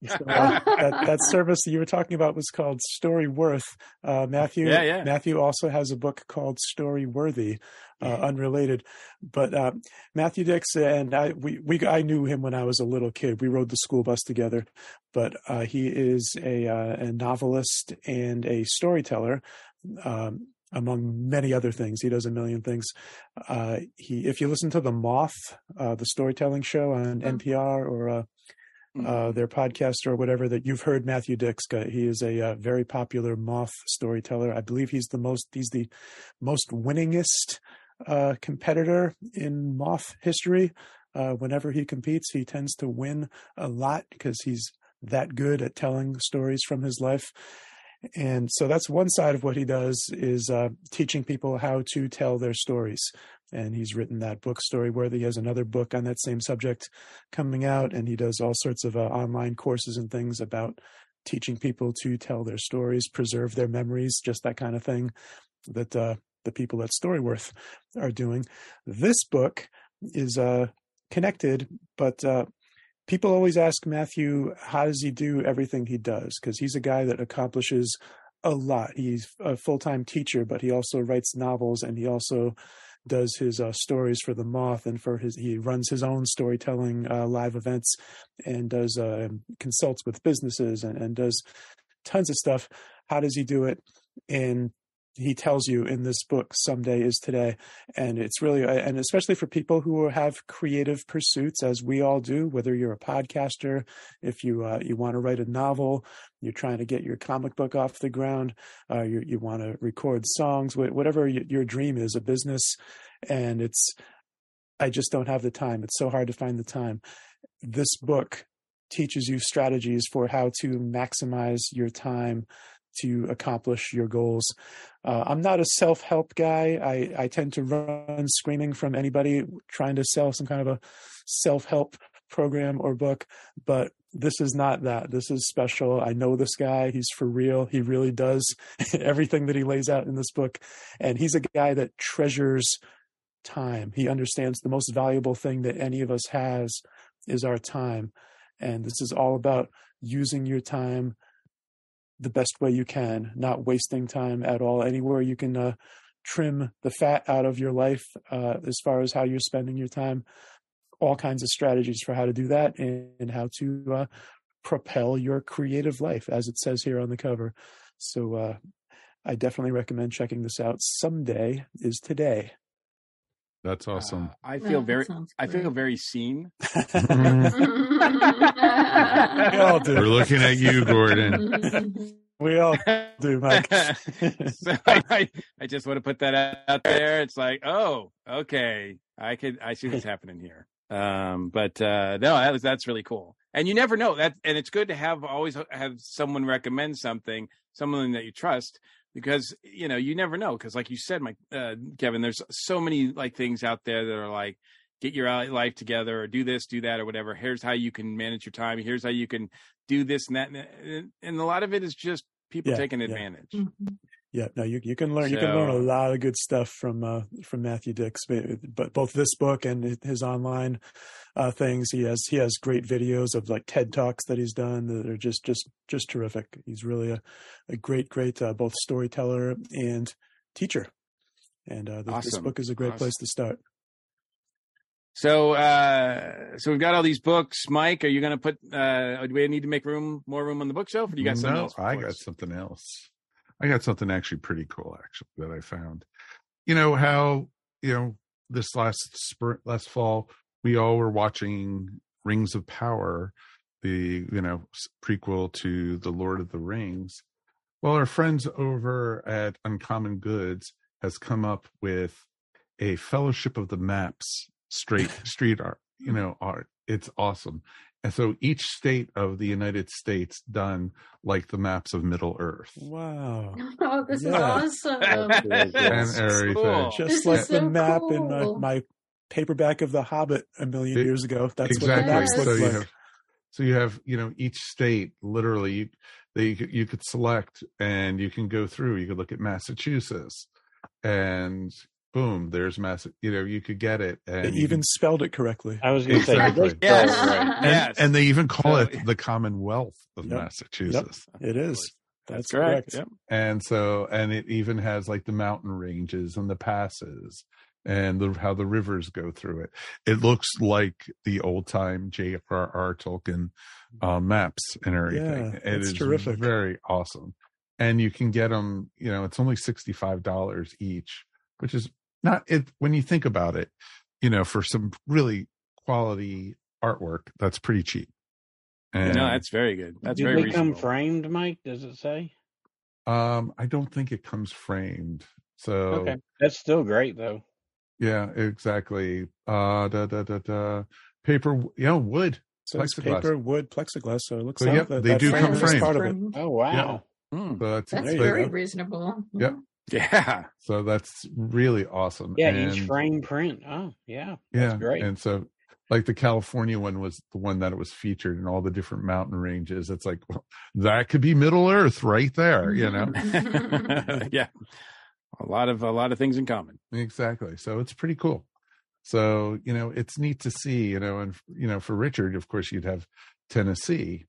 So, uh, that, that service that you were talking about was called Storyworth. Uh, Matthew, Yeah, yeah. Matthew also has a book called Storyworthy, uh, unrelated. But uh, Matthew Dicks and I, we, we, I knew him when I was a little kid. We rode the school bus together. But uh, he is a, uh, a novelist and a storyteller. Um, among many other things. He does a million things. Uh, he, if you listen to the Moth, uh, the storytelling show on NPR or uh, uh, their podcast or whatever, that you've heard Matthew Dicks. uh, He is a uh, very popular Moth storyteller. I believe he's the most. He's the most winningest uh, competitor in Moth history. Uh, whenever he competes, he tends to win a lot because he's that good at telling stories from his life and so that's one side of what he does is uh, teaching people how to tell their stories. And he's written that book storyworthy he has another book on that same subject coming out and he does all sorts of uh, online courses and things about teaching people to tell their stories preserve their memories just that kind of thing that uh, the people at storyworth are doing. This book is uh, connected but uh, people always ask Matthew, how does he do everything he does? Because he's a guy that accomplishes a lot. He's a full time teacher, but he also writes novels and he also does his uh, stories for the Moth and for his he runs his own storytelling uh, live events and does uh, consults with businesses and, and does tons of stuff. How does he do it? And he tells you in this book someday is today. And it's really and especially for people who have creative pursuits as we all do whether you're a podcaster if you uh, you want to write a novel you're trying to get your comic book off the ground uh, you, you want to record songs whatever your dream is a business. And it's i just don't have the time. It's so hard to find the time. This book teaches you strategies for how to maximize your time to accomplish your goals. Uh, I'm not a self help guy. I, I tend to run screaming from anybody trying to sell some kind of a self help program or book, but this is not that. This is special. I know this guy. He's for real. He really does everything that he lays out in this book. And he's a guy that treasures time. He understands the most valuable thing that any of us has is our time. And this is all about using your time the best way you can, not wasting time at all. Anywhere you can uh, trim the fat out of your life uh, as far as how you're spending your time, all kinds of strategies for how to do that and, and how to uh, propel your creative life, as it says here on the cover. So uh, I definitely recommend checking this out. Someday is today. That's awesome. Uh, I feel that very, I feel very seen. We all do. We're looking at you, Gordon. We all do, Mike. so I, I just want to put that out there. It's like, oh, okay, I could, I see what's happening here. Um, but uh, no, that was that's really cool. And you never know that, and it's good to have always have someone recommend something, someone that you trust, because you know you never know. Because like you said, Mike, uh, Kevin, there's so many like things out there that are like get your life together or do this, do that, or whatever. Here's how you can manage your time. Here's how you can do this and that. And, and a lot of it is just people Yeah, taking yeah. advantage. Yeah, no, you you can learn you can learn a lot of good stuff from uh, from Matthew Dicks, but both this book and his online uh, things. He has he has great videos of like TED talks that he's done that are just just just terrific. He's really a a great great uh, both storyteller and teacher, and uh, th- this Awesome. book is a great Awesome. place to start. So, uh, so we've got all these books. Mike, are you going to put? Uh, do we need to make room, more room on the bookshelf, or do you got something else? I got something else. I got something actually pretty cool, actually, that I found. You know how you know this last spring, last fall, we all were watching Rings of Power, the you know prequel to the Lord of the Rings. Well, our friends over at Uncommon Goods has come up with a Fellowship of the Maps straight street art. You know, art. It's awesome. And so each state of the United States done like the maps of Middle Earth. Wow, Oh, this Yeah. is awesome. And everything. cool. just This like is the so map in uh, my, my paperback of The Hobbit a million It- years ago. That's exactly. what the maps Yes. So look you like. have, so you have, you know, each state literally you, they you could select and you can go through. You could look at Massachusetts, and boom, there's Mass. You know, you could get it, and you even can- spelled it correctly. I was going to say, did Exactly. spell it Yes. right? and, Yes. and they even call it the Commonwealth of Yep. Massachusetts. It is. That's, correct. correct. Yep. and so and it even has like the mountain ranges and the passes and the, how the rivers go through it it looks like the old time j.r.r tolkien uh, maps and everything Yeah, it's terrific. very awesome and you can get them you know it's only $65 each which is not it when you think about it you know for some really quality artwork that's pretty cheap and no, that's very good. That's Did very they come framed, Mike? Does it say? um i don't think it comes framed so Okay, that's still great though. Yeah, exactly. Uh, da, da, da, da. Paper, yeah wood. So Plexiglass. paper, wood, plexiglass. So it looks So, like yep, that, they that do come framed. part of it. Oh wow! Hmm. So that's, That's very reasonable. Yep. Yeah. so that's really awesome. Yeah, and, each frame print. Oh yeah, Yeah, that's great. And so, like the California one was the one that it was featured in all the different mountain ranges. It's like well, that could be Middle Earth right there, you know. yeah. A lot of a lot of things in common. exactly. So it's pretty cool. So you know, it's neat to see. You know, and you know, for Richard, of course, you'd have Tennessee.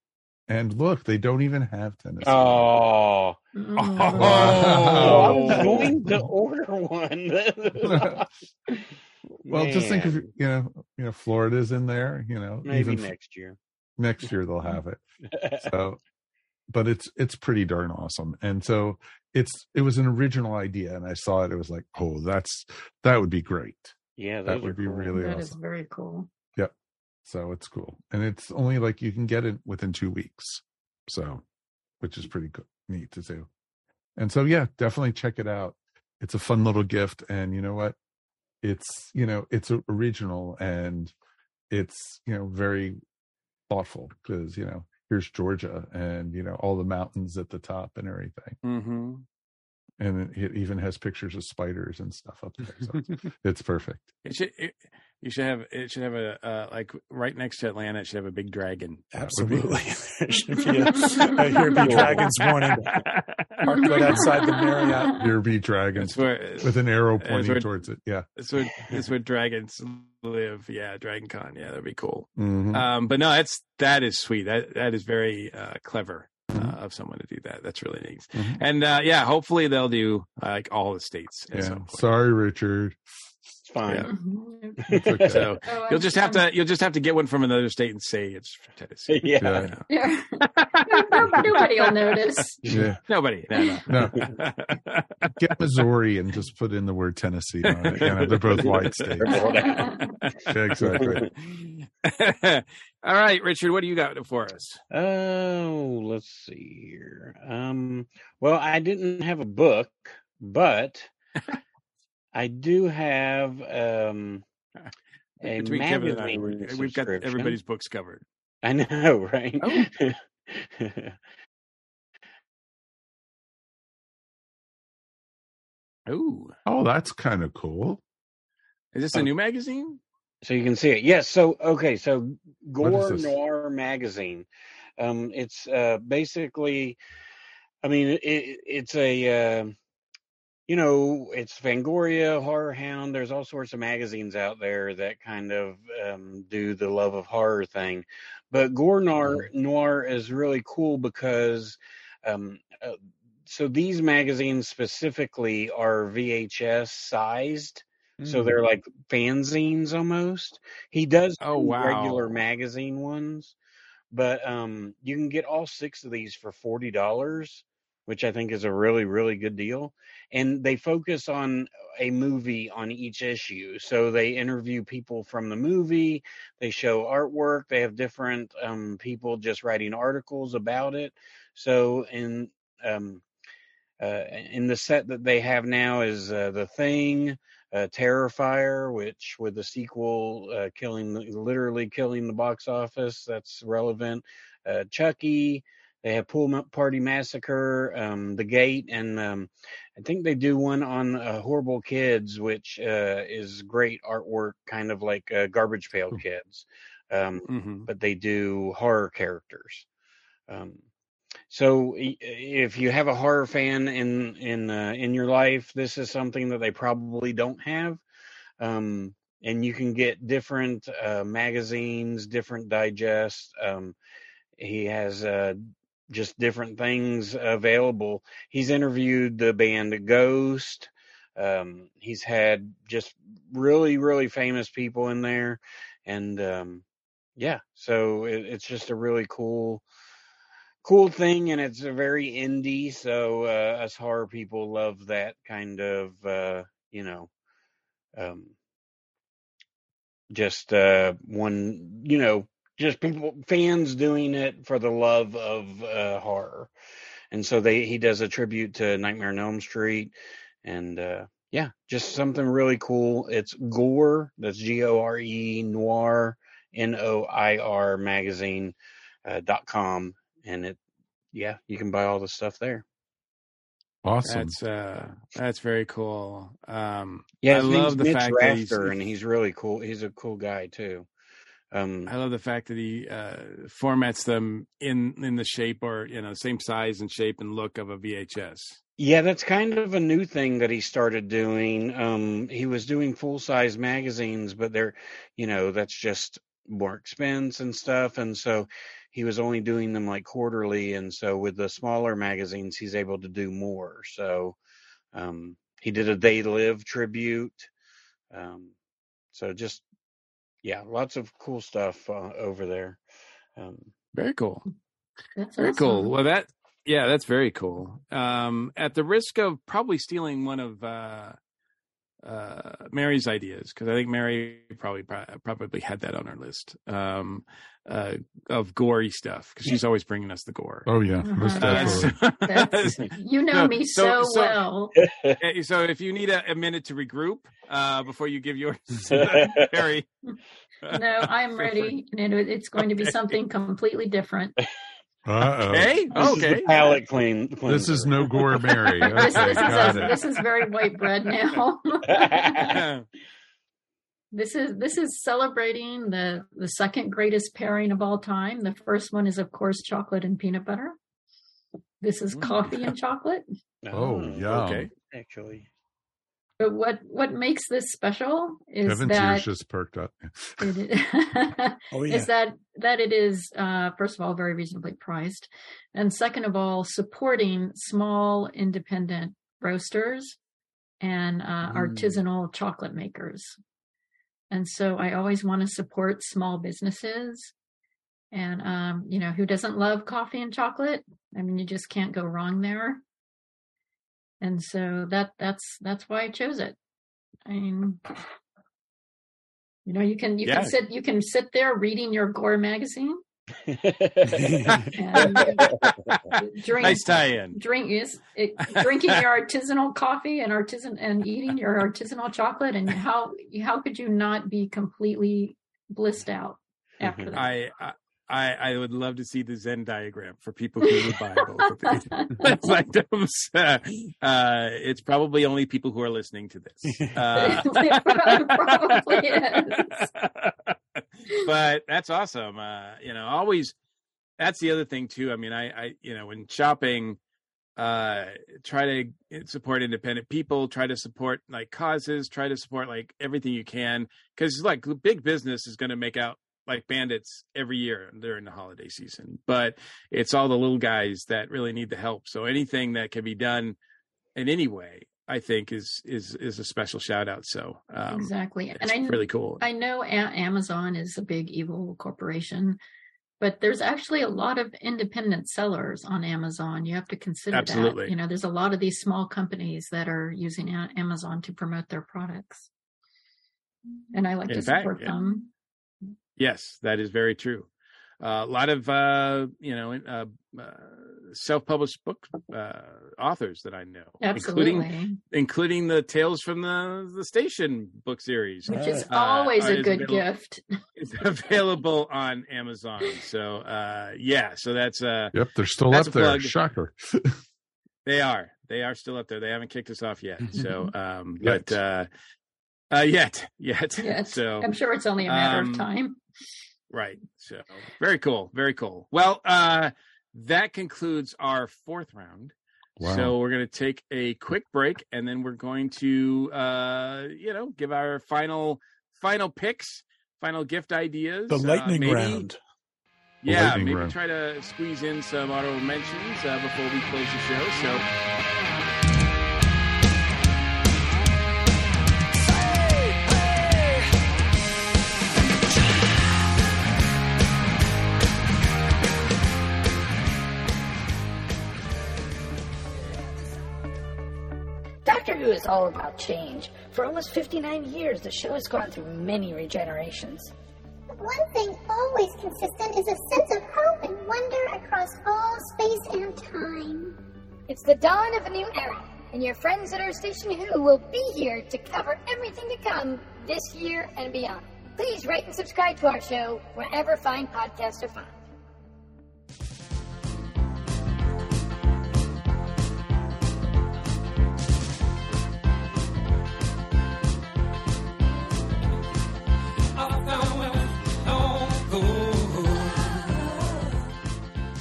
And look, they don't even have Tennessee. Oh, Mm. oh, I was going to order one. Well, just think of you know, you know, Florida's in there. You know, maybe even next year. next year they'll have it. So, but it's it's pretty darn awesome. And so it's it was an original idea, and I saw it. It was like, oh, that's that would be great. yeah, That would be cool. really That is awesome. very cool. So it's cool, and it's only like you can get it within two weeks. So, which is pretty cool, neat to do. And so, yeah, definitely check it out. It's a fun little gift, and you know what? It's you know it's original and it's you know very thoughtful because you know here's Georgia, and you know all the mountains at the top and everything. Mm-hmm. And it, even has pictures of spiders and stuff up there. So it's perfect. It should. It, you should have. It should have a uh, like right next to Atlanta. It should have a big dragon. Absolutely, there should be a, a here be dragons warning. Park right outside the Marriott. Here be dragons where, with an arrow pointing where- towards it. Yeah. that's where that's where dragons live. Yeah, Dragon Con. Yeah, that'd be cool. Mhm. Um, but no, that's that is sweet. That that is very uh, clever uh, Mm-hmm. of someone to do that. That's really neat. Mhm. And uh, yeah, hopefully they'll do uh, like all the states. yeah. Sorry, Richard. It's fine. Yeah. It's okay. So Oh, you'll just have to you'll just have to get one from another state and say it's from Tennessee. Yeah. Yeah. Nobody will notice. yeah. Nobody. No. No. Get Missouri and just put in the word Tennessee on it. You know, they're both white states. Yeah, exactly. All right, Richard, what do you got for us? Oh, let's see here. Um, well, I didn't have a book, but I do have um a Between Kevin and I, we- we've got everybody's books covered. I know, right? Oh. Ooh, Oh, that's kind of cool. is this a new magazine? so you can see it. Yes. So okay. So Gore? Noir magazine. Um, it's uh basically, I mean, it, it's a. Uh, you know, it's Fangoria, Horror Hound. There's all sorts of magazines out there that kind of um, do the love of horror thing. But Gore Noir, Noir is really cool because, um, uh, so these magazines specifically are VHS sized. So they're like fanzines almost. He does Oh, wow. regular magazine ones, but um, you can get all six of these for forty dollars, which I think is a really really good deal. And they focus on a movie on each issue, so they interview people from the movie. They show artwork. They have different um, people just writing articles about it. So in um, uh, in the set that they have now is uh, the Thing, uh, Terrifier, which with the sequel uh, killing literally killing the box office. That's relevant. Uh, Chucky. They have Pool Party Massacre, um, The Gate, and um, I think they do one on uh, Horrible Kids, which uh, is great artwork, kind of like uh, Garbage Pail Kids. Um, hmm but they do horror characters. Um, so if you have a horror fan in in uh, in your life, this is something that they probably don't have. Um, and you can get different uh, magazines, different digests. Um, he has uh, just different things available. He's interviewed the band Ghost. Um, he's had just really, really famous people in there, and um, yeah, so it, it's just a really cool, cool thing, and it's a very indie. So uh, us horror people love that kind of, uh, you know, um, just uh, one, you know, just people fans doing it for the love of uh, horror, and so they he does a tribute to Nightmare on Elm Street, and uh, yeah, just something really cool. It's Gore, that's G O R E Noir N O I R magazine uh, dot com, and it yeah, you can buy all the stuff there. Awesome. That's uh, that's very cool. Um, Yeah, I love the Mitch fact that he's. And he's really cool. He's a cool guy too. Um, I love the fact that he uh, formats them in in the shape or you know same size and shape and look of a VHS. Yeah, that's kind of a new thing that he started doing. Um, he was doing full size magazines, but they're, you know, that's just more expense and stuff. And so he was only doing them like quarterly. And so with the smaller magazines, he's able to do more. So um, he did a They Live tribute. Um, so just, yeah, lots of cool stuff uh, over there. Um, Very cool. That's Very awesome. cool. Well, that yeah, that's very cool. Um, at the risk of probably stealing one of uh, uh, Mary's ideas, because I think Mary probably probably had that on her list um, uh, of gory stuff, because she's always bringing us the gore. oh yeah, most Uh-huh. definitely. That's, you know me so, so- well. Eh, so if you need a, a minute to regroup uh, before you give yours, Mary. No, I'm ready, and it, it's going to be something completely different. Uh-oh. Okay. This is Okay. the palate clean. This is no gore Mary. Okay, this, this, got is, it. this is very white bread now. This is this is celebrating the the second greatest pairing of all time. The first one is of course chocolate and peanut butter. This is mm. coffee and chocolate. Oh, mm, yum. okay. Actually, But what what makes this special is Kevin's that ears just perked up. it is, Oh, yeah. is that that it is uh, first of all very reasonably priced, and second of all supporting small independent roasters and uh, artisanal chocolate makers. And so I always want to support small businesses. And um, you know, who doesn't love coffee and chocolate? I mean, you just can't go wrong there. And so that that's that's why I chose it. I mean, you know, you can you Yeah. can sit you can sit there reading your Gore magazine and drink Nice tie-in. drink is it, drinking your artisanal coffee and artisan and eating your artisanal chocolate and how how could you not be completely blissed out after mm-hmm. that? I, I I would love to see the Venn diagram for people who would buy both of these. That's items. Uh, uh, it's probably only people who are listening to this. Uh, It probably is. but that's awesome. Uh, you know, always that's the other thing too. I mean, I, I you know, when shopping, uh, try to support independent people, try to support like causes, try to support like everything you can, because like big business is going to make out like bandits every year during the holiday season. But it's all the little guys that really need the help. So anything that can be done in any way, I think is is is a special shout out. So um, exactly. And I really cool. I know Amazon is a big evil corporation, but there's actually a lot of independent sellers on Amazon. You have to consider Absolutely. that. You know, there's a lot of these small companies that are using Amazon to promote their products. And I like In to fact, support yeah. them. Yes, that is very true. Uh, a lot of uh, you know uh, uh, self-published book uh, authors that I know, Absolutely. including including the Tales from the the Station book series, Which is Uh, always a is good gift. It's available on Amazon. So uh, yeah, so that's uh, Yep, they're still up there. plug. Shocker. They are. They are still up there. They haven't kicked us off yet. So, um, but uh, uh, yet, yet. Yet. So I'm sure it's only a matter um, of time. Right. So very cool. Very cool. Well, uh, that concludes our fourth round. Wow. So we're going to take a quick break and then we're going to, uh, you know, give our final, final picks, final gift ideas. The uh, lightning maybe- round. Yeah, lightning maybe round. try to squeeze in some honorable mentions uh, before we close the show. So Who is all about change. For almost 59 years, the show has gone through many regenerations. One thing always consistent is a sense of hope and wonder across all space and time. It's the dawn of a new era, and your friends at Earth Station Who will be here to cover everything to come this year and beyond. Please rate and subscribe to our show wherever fine podcasts are found.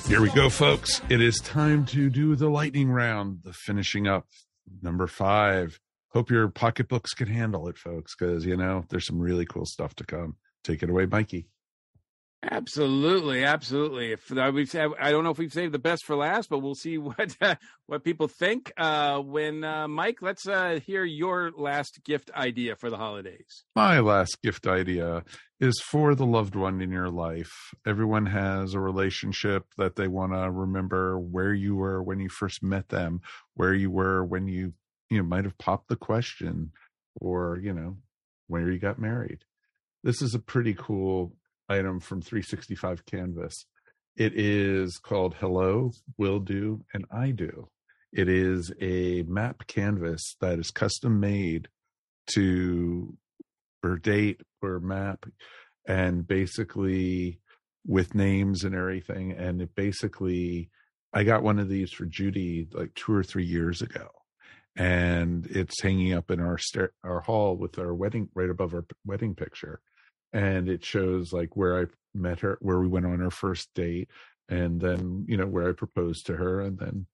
Here we go, folks. It is time to do the lightning round, the finishing up. Number five. Hope your pocketbooks can handle it, folks, because, you know, there's some really cool stuff to come. Take it away, Mikey. Absolutely, absolutely. If uh, we've, I don't know if we've saved the best for last, but we'll see what uh, what people think. Uh, when uh, Mike, let's uh, hear your last gift idea for the holidays. My last gift idea is for the loved one in your life. Everyone has a relationship that they want to remember where you were when you first met them, where you were when you, you know, might have popped the question or, you know, where you got married. This is a pretty cool item from 365 Canvas. It is called Hello, Will Do, and I Do. It is a map canvas that is custom made to for date or map and basically with names and everything. And it basically, I got one of these for Judy like two or three years ago, and it's hanging up in our our hall with our wedding right above our wedding picture, and it shows like where I met her, where we went on our first date, and then you know where I proposed to her, and then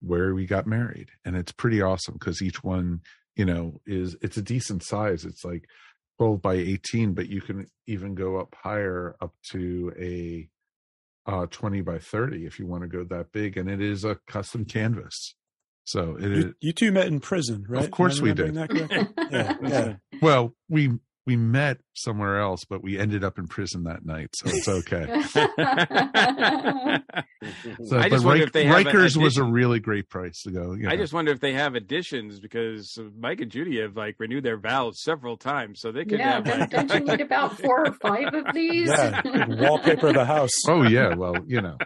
where we got married, and it's pretty awesome because each one you know is it's a decent size. It's like 12 by 18, but you can even go up higher up to a uh, 20 by 30 if you want to go that big. And it is a custom canvas. So it is. You, you two met in prison, right? Of course we did. that yeah, yeah. Well, we we met somewhere else, but we ended up in prison that night, so it's okay. So, I just wonder Rik- if they have Rikers was a really great price to go. You I just wonder if they have additions because Mike and Judy have like renewed their vows several times, so they could yeah, have. don't, like, don't you need about four or five of these? Yeah, wallpaper the house. Oh yeah, well you know,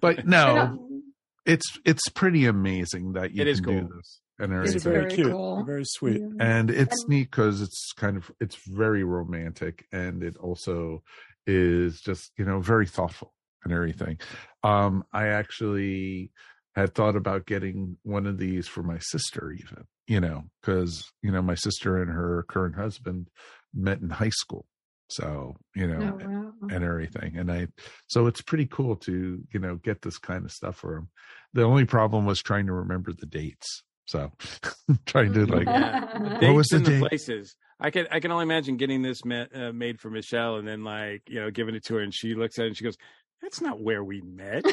but no, um, it's it's pretty amazing that you It is can do this and It's everything. very, very cute, cool. very sweet. and it's neat because it's kind of it's very romantic and it also is just you know very thoughtful and everything um i actually had thought about getting one of these for my sister even you know because you know my sister and her current husband met in high school so you know Oh, wow. and everything and i so it's pretty cool to you know get this kind of stuff for them. the only problem was trying to remember the dates so trying to like Yeah. what was the and the places. I can I can only imagine getting this ma- uh, made for Michelle and then like you know giving it to her and she looks at it and she goes, "That's not where we met."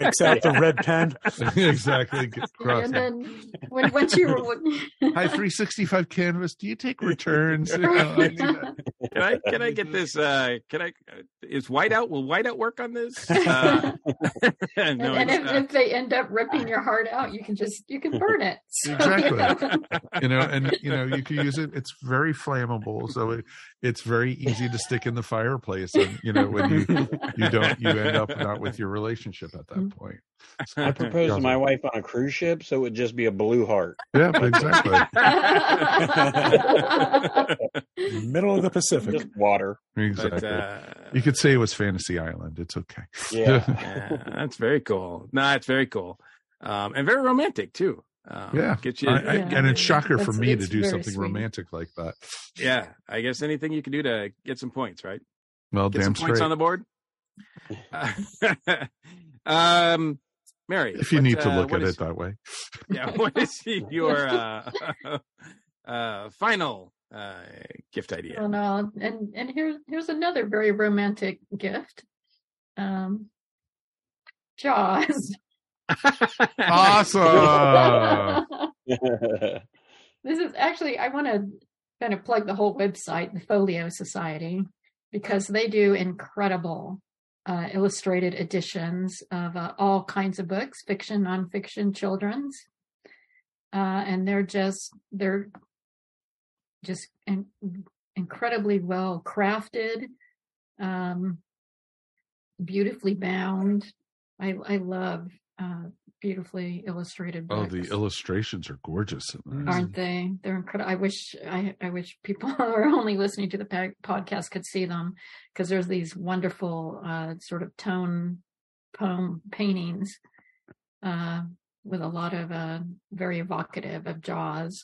Except the red pen. exactly get crossed and out. then when once you were Hi, 365 canvas. Do you take returns? You know, I. Can I can I get this? Uh, can I? Uh, is whiteout? Will whiteout work on this? Uh, no, and, and if, if they end up ripping your heart out, you can just you can burn it. So, Exactly. you know, and you know, you can use it. It's very flammable, so it, it's very easy to stick in the fireplace. And you know, when you you don't, you end up not with your relationship at that point. So, I proposed to my wife on a cruise ship, so it would just be a blue heart. Yeah, exactly. Middle of the Pacific. Just water. Exactly. uh, you could say it was Fantasy Island. It's okay. Yeah. yeah, that's very cool. No, it's very cool, um, and very romantic too. Um, yeah. get you. I- I- Yeah. and it's shocker for That's- me to do something sweet. romantic like that. yeah, I guess anything you can do to get some points, right? Well, Get damn some points straight. on the board. um, Mary, if you what, need to uh, look what at is- it that way. yeah, what is your uh, uh, final uh, gift idea? Well, no, and and here's here's another very romantic gift. Um, Jaws. Awesome. this is actually I want to kind of plug the whole website, the Folio Society, because they do incredible uh, illustrated editions of uh, all kinds of books, fiction, nonfiction, children's, uh, and they're just they're just in, incredibly well crafted, um, beautifully bound. I I love uh, beautifully illustrated Oh, the illustrations are gorgeous. aren't they? They're incredible. I wish I, I wish people who are only listening to the pa- podcast could see them because there's these wonderful uh, sort of tone poem paintings uh, with a lot of uh, very evocative of Jaws.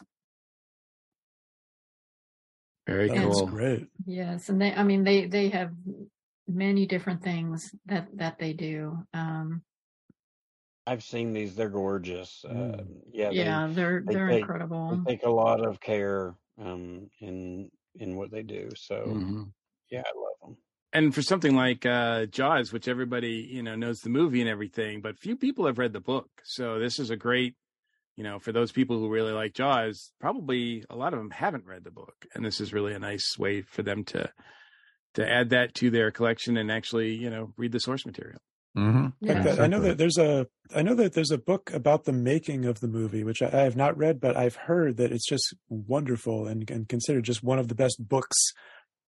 Very And- That's cool. great. Yes, and they I mean they they have many different things that that they do. Um, I've seen these; they're gorgeous. Uh, Mm. yeah, they- yeah, they're they they're take- incredible. They take a lot of care um, in in what they do. So Mhm. yeah, I love them. And for something like uh, Jaws, which everybody you know knows the movie and everything, but few people have read the book. So this is a great, you know, for those people who really like Jaws. Probably a lot of them haven't read the book, and this is really a nice way for them to to add that to their collection and actually, you know, read the source material. Mhm. Like Yeah. that. I know that there's a I know that there's a book about the making of the movie, which I, I have not read, but I've heard that it's just wonderful and, and considered just one of the best books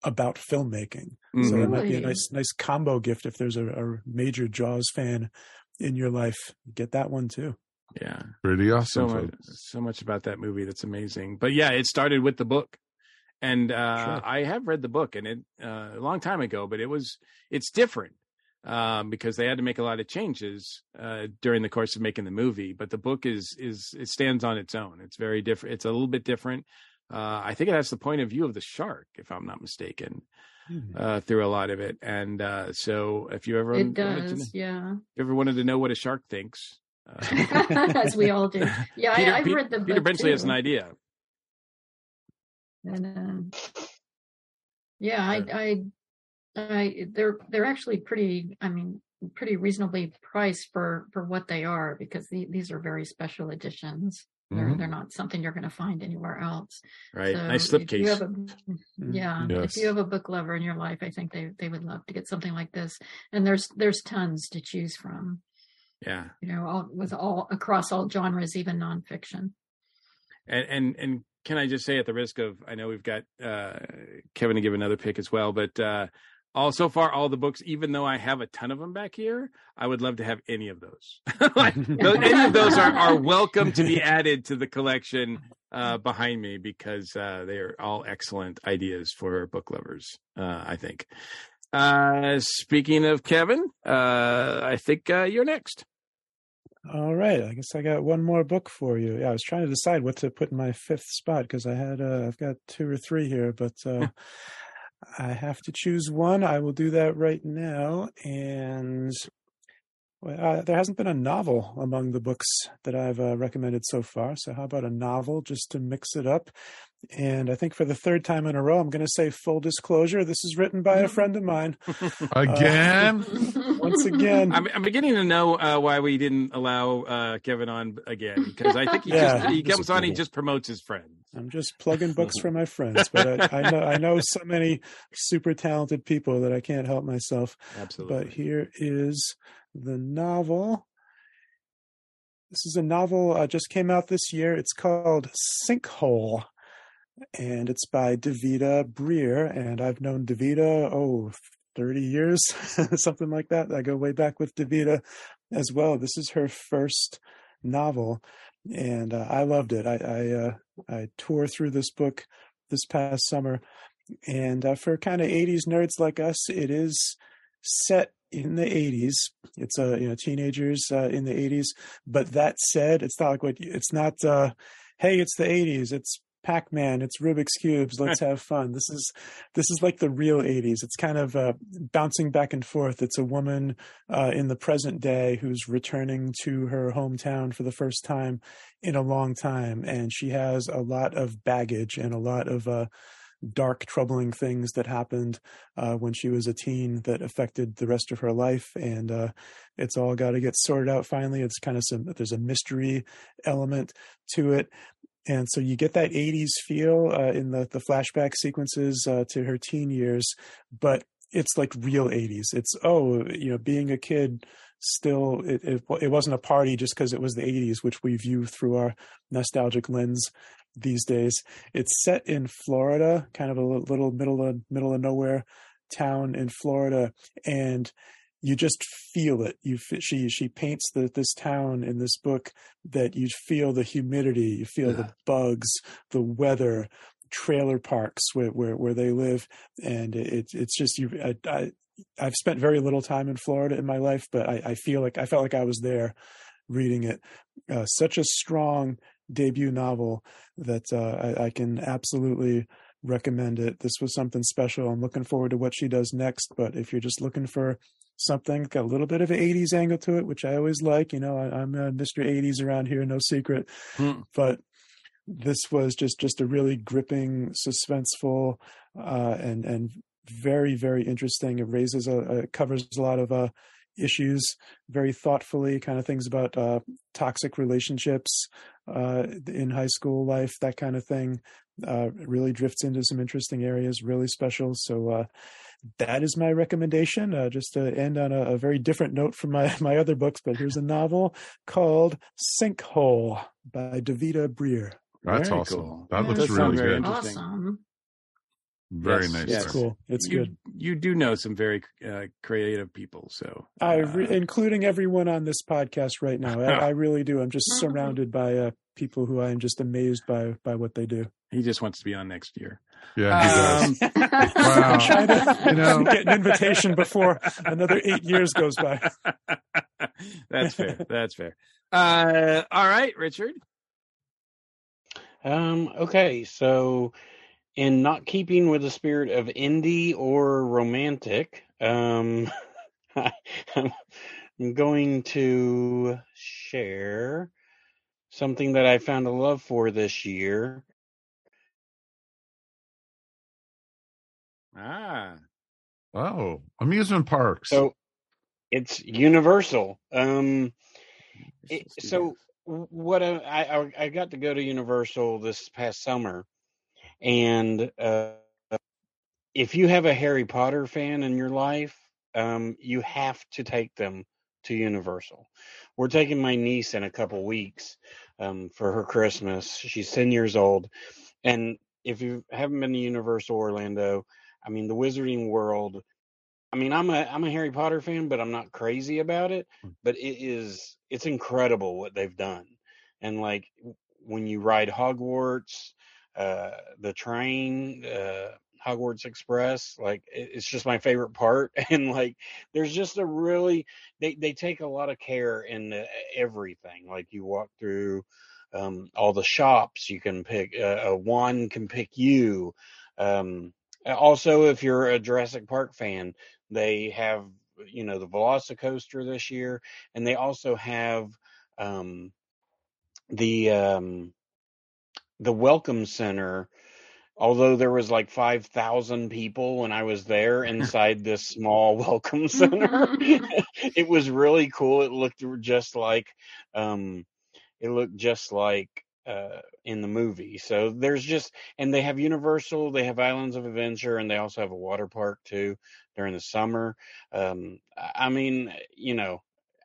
about filmmaking. So that might be a nice nice combo gift if there's a, a major Jaws fan in your life. Get that one too. Yeah. Pretty awesome. so much, so much about that movie that's amazing. But yeah, it started with the book, And uh, Sure. I have read the book, and it uh, a long time ago, but it was it's different um, because they had to make a lot of changes uh, during the course of making the movie. But the book is is it stands on its own. It's very different. It's a little bit different. Uh, I think it has the point of view of the shark, if I'm not mistaken, uh, through a lot of it. And uh, so, if you ever It wanted to does, know- yeah. if you ever wanted to know what a shark thinks, uh, As we all do. Yeah, Peter, I, I've Pe- read the Peter book Benchley has an idea. And um, yeah, I, I, I, they're they're actually pretty. I mean, pretty reasonably priced for for what they are because the, these are very special editions. They're Mhm. they're not something you're going to find anywhere else. Right. So Nice slipcase. Yeah, Yes. if you have a book lover in your life, I think they they would love to get something like this. And there's there's tons to choose from. Yeah. You know, all, with all across all genres, even nonfiction. and and and can I just say at the risk of I know we've got uh Kevin to give another pick as well, but uh all so far all the books, even though I have a ton of them back here, I would love to have any of those. like, any of those are, are welcome to be added to the collection uh behind me because uh they are all excellent ideas for book lovers, uh I think. Uh speaking of Kevin, uh I think uh you're next. All right, I guess I got one more book for you. Yeah, I was trying to decide what to put in my fifth spot because I had uh, I've got two or three here, but uh, I have to choose one. I will do that right now, and uh, there hasn't been a novel among the books that I've uh, recommended so far. So how about a novel just to mix it up? And I think for the third time in a row, I'm going to say full disclosure. This is written by a friend of mine. Again? once again. I'm, I'm beginning to know uh, why we didn't allow uh, Kevin on again because I think he Yeah. just he comes on, he just promotes his friend. I'm just plugging books for my friends, but I, I know I know so many super talented people that I can't help myself. Absolutely. But here is the novel. This is a novel uh, just came out this year. It's called Sinkhole, and it's by Davida Breer. And I've known Davida oh 30 years, something like that. I go way back with Davida as well. This is her first novel, and uh, I loved it. I I, uh, I tore through this book this past summer, and uh, for kind of 80s nerds like us, it is set in the 80s. It's uh, you know teenagers uh, in the 80s. But that said, it's not like what it's not. Uh, hey, it's the 80s. It's Pac-Man. It's Rubik's cubes. Let's have fun. This is this is like the real 80s. It's kind of uh, bouncing back and forth. It's a woman uh, in the present day who's returning to her hometown for the first time in a long time, and she has a lot of baggage and a lot of uh, dark, troubling things that happened uh, when she was a teen that affected the rest of her life, and uh, it's all got to get sorted out. Finally, it's kind of some there's a mystery element to it. And so you get that 80s feel uh, in the, the flashback sequences uh, to her teen years, but it's like real 80s. It's, oh, you know, being a kid still, it, it, it wasn't a party just because it was the 80s, which we view through our nostalgic lens these days. It's set in Florida, kind of a little middle of middle of nowhere town in Florida, and you just feel it. You she she paints the, this town in this book that you feel the humidity, you feel the bugs, the weather, trailer parks where where, where they live, and it, it's just you. I, I I've spent very little time in Florida in my life, but I, I feel like I felt like I was there reading it. Uh, such a strong debut novel that uh, I, I can absolutely recommend it. This was something special. I'm looking forward to what she does next. But if you're just looking for something got a little bit of an 80s angle to it, which I always like, you know, I, I'm a Mr. 80s around here, no secret. But this was just just a really gripping, suspenseful, uh, and and very very interesting. It raises a, a it covers a lot of uh, issues very thoughtfully, kind of things about uh, toxic relationships uh, in high school life, that kind of thing. Uh, really drifts into some interesting areas, really special. So uh, that is my recommendation. Uh, just to end on a, a very different note from my my other books, but here's a novel called Sinkhole by Davida Breer. That's Very awesome. cool. That Yeah, looks that really good. interesting. Awesome. Very Yes, nice. yes. It's cool. It's You- good. you do know some very uh, creative people. So I, uh, re- including everyone on this podcast right now. I, I really do. I'm just surrounded by uh, people who I am just amazed by by what they do. he just wants to be on next year. Yeah, he does. Um, Wow. Trying to You know- get an invitation before another eight years goes by. That's fair. That's fair. Uh, all right, Richard. Um, okay, so in not keeping with the spirit of indie or romantic, um, I'm going to share something that I found a love for this year. Ah, Oh, amusement parks. So it's Universal. Um, it, so what I, I I got to go to Universal this past summer, and uh, if you have a Harry Potter fan in your life, um, you have to take them to Universal. We're taking my niece in a couple weeks um, for her Christmas. She's ten years old, and if you haven't been to Universal Orlando, I mean the Wizarding World. I mean, I'm a I'm a Harry Potter fan, but I'm not crazy about it. But it is it's incredible what they've done, and like when you ride Hogwarts, uh, the train, uh, Hogwarts Express, like it, it's just my favorite part. And like, there's just a really they they take a lot of care in uh, everything. Like you walk through um, all the shops, you can pick uh, a wand can pick you. Um, also, if you're a Jurassic Park fan, they have you know the Velocicoaster this year, and they also have um, the um, the Welcome Center. Although there was like five thousand people when I was there inside this small Welcome Center, it was really cool. It looked just like um, it looked just like uh, in the movie. So there's just, and they have Universal, they have Islands of Adventure, and they also have a water park too during the summer. Um, I I mean, you know,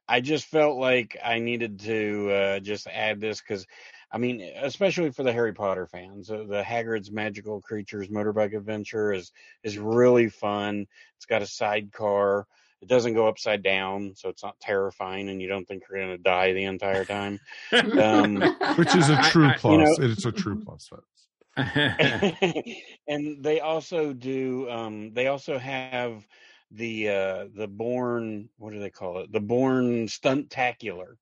I just felt like I needed to uh, just add this because, I mean, especially for the Harry Potter fans, uh, the Hagrid's Magical Creatures Motorbike Adventure is is really fun. It's got a sidecar. It doesn't go upside down, so it's not terrifying, and you don't think you're going to die the entire time. Um, Which is a true I- I- plus. you know- it's a true plus. folks. and they also do um they also have the uh the born what do they call it the Bourne Stuntacular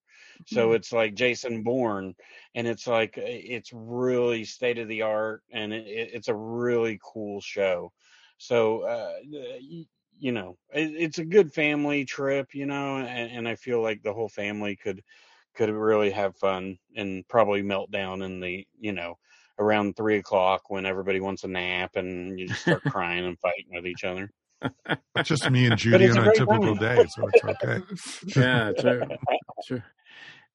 so it's like jason bourne and it's like uh, it's really state of the art and it, it- it's a really cool show so uh you, you know it, it's a good family trip you know and, and i feel like the whole family could could really have fun and probably melt down in the you know around three o'clock when everybody wants a nap and you just start crying and fighting with each other. That's just me and Judy on a a typical day, so it's okay. yeah, true, true.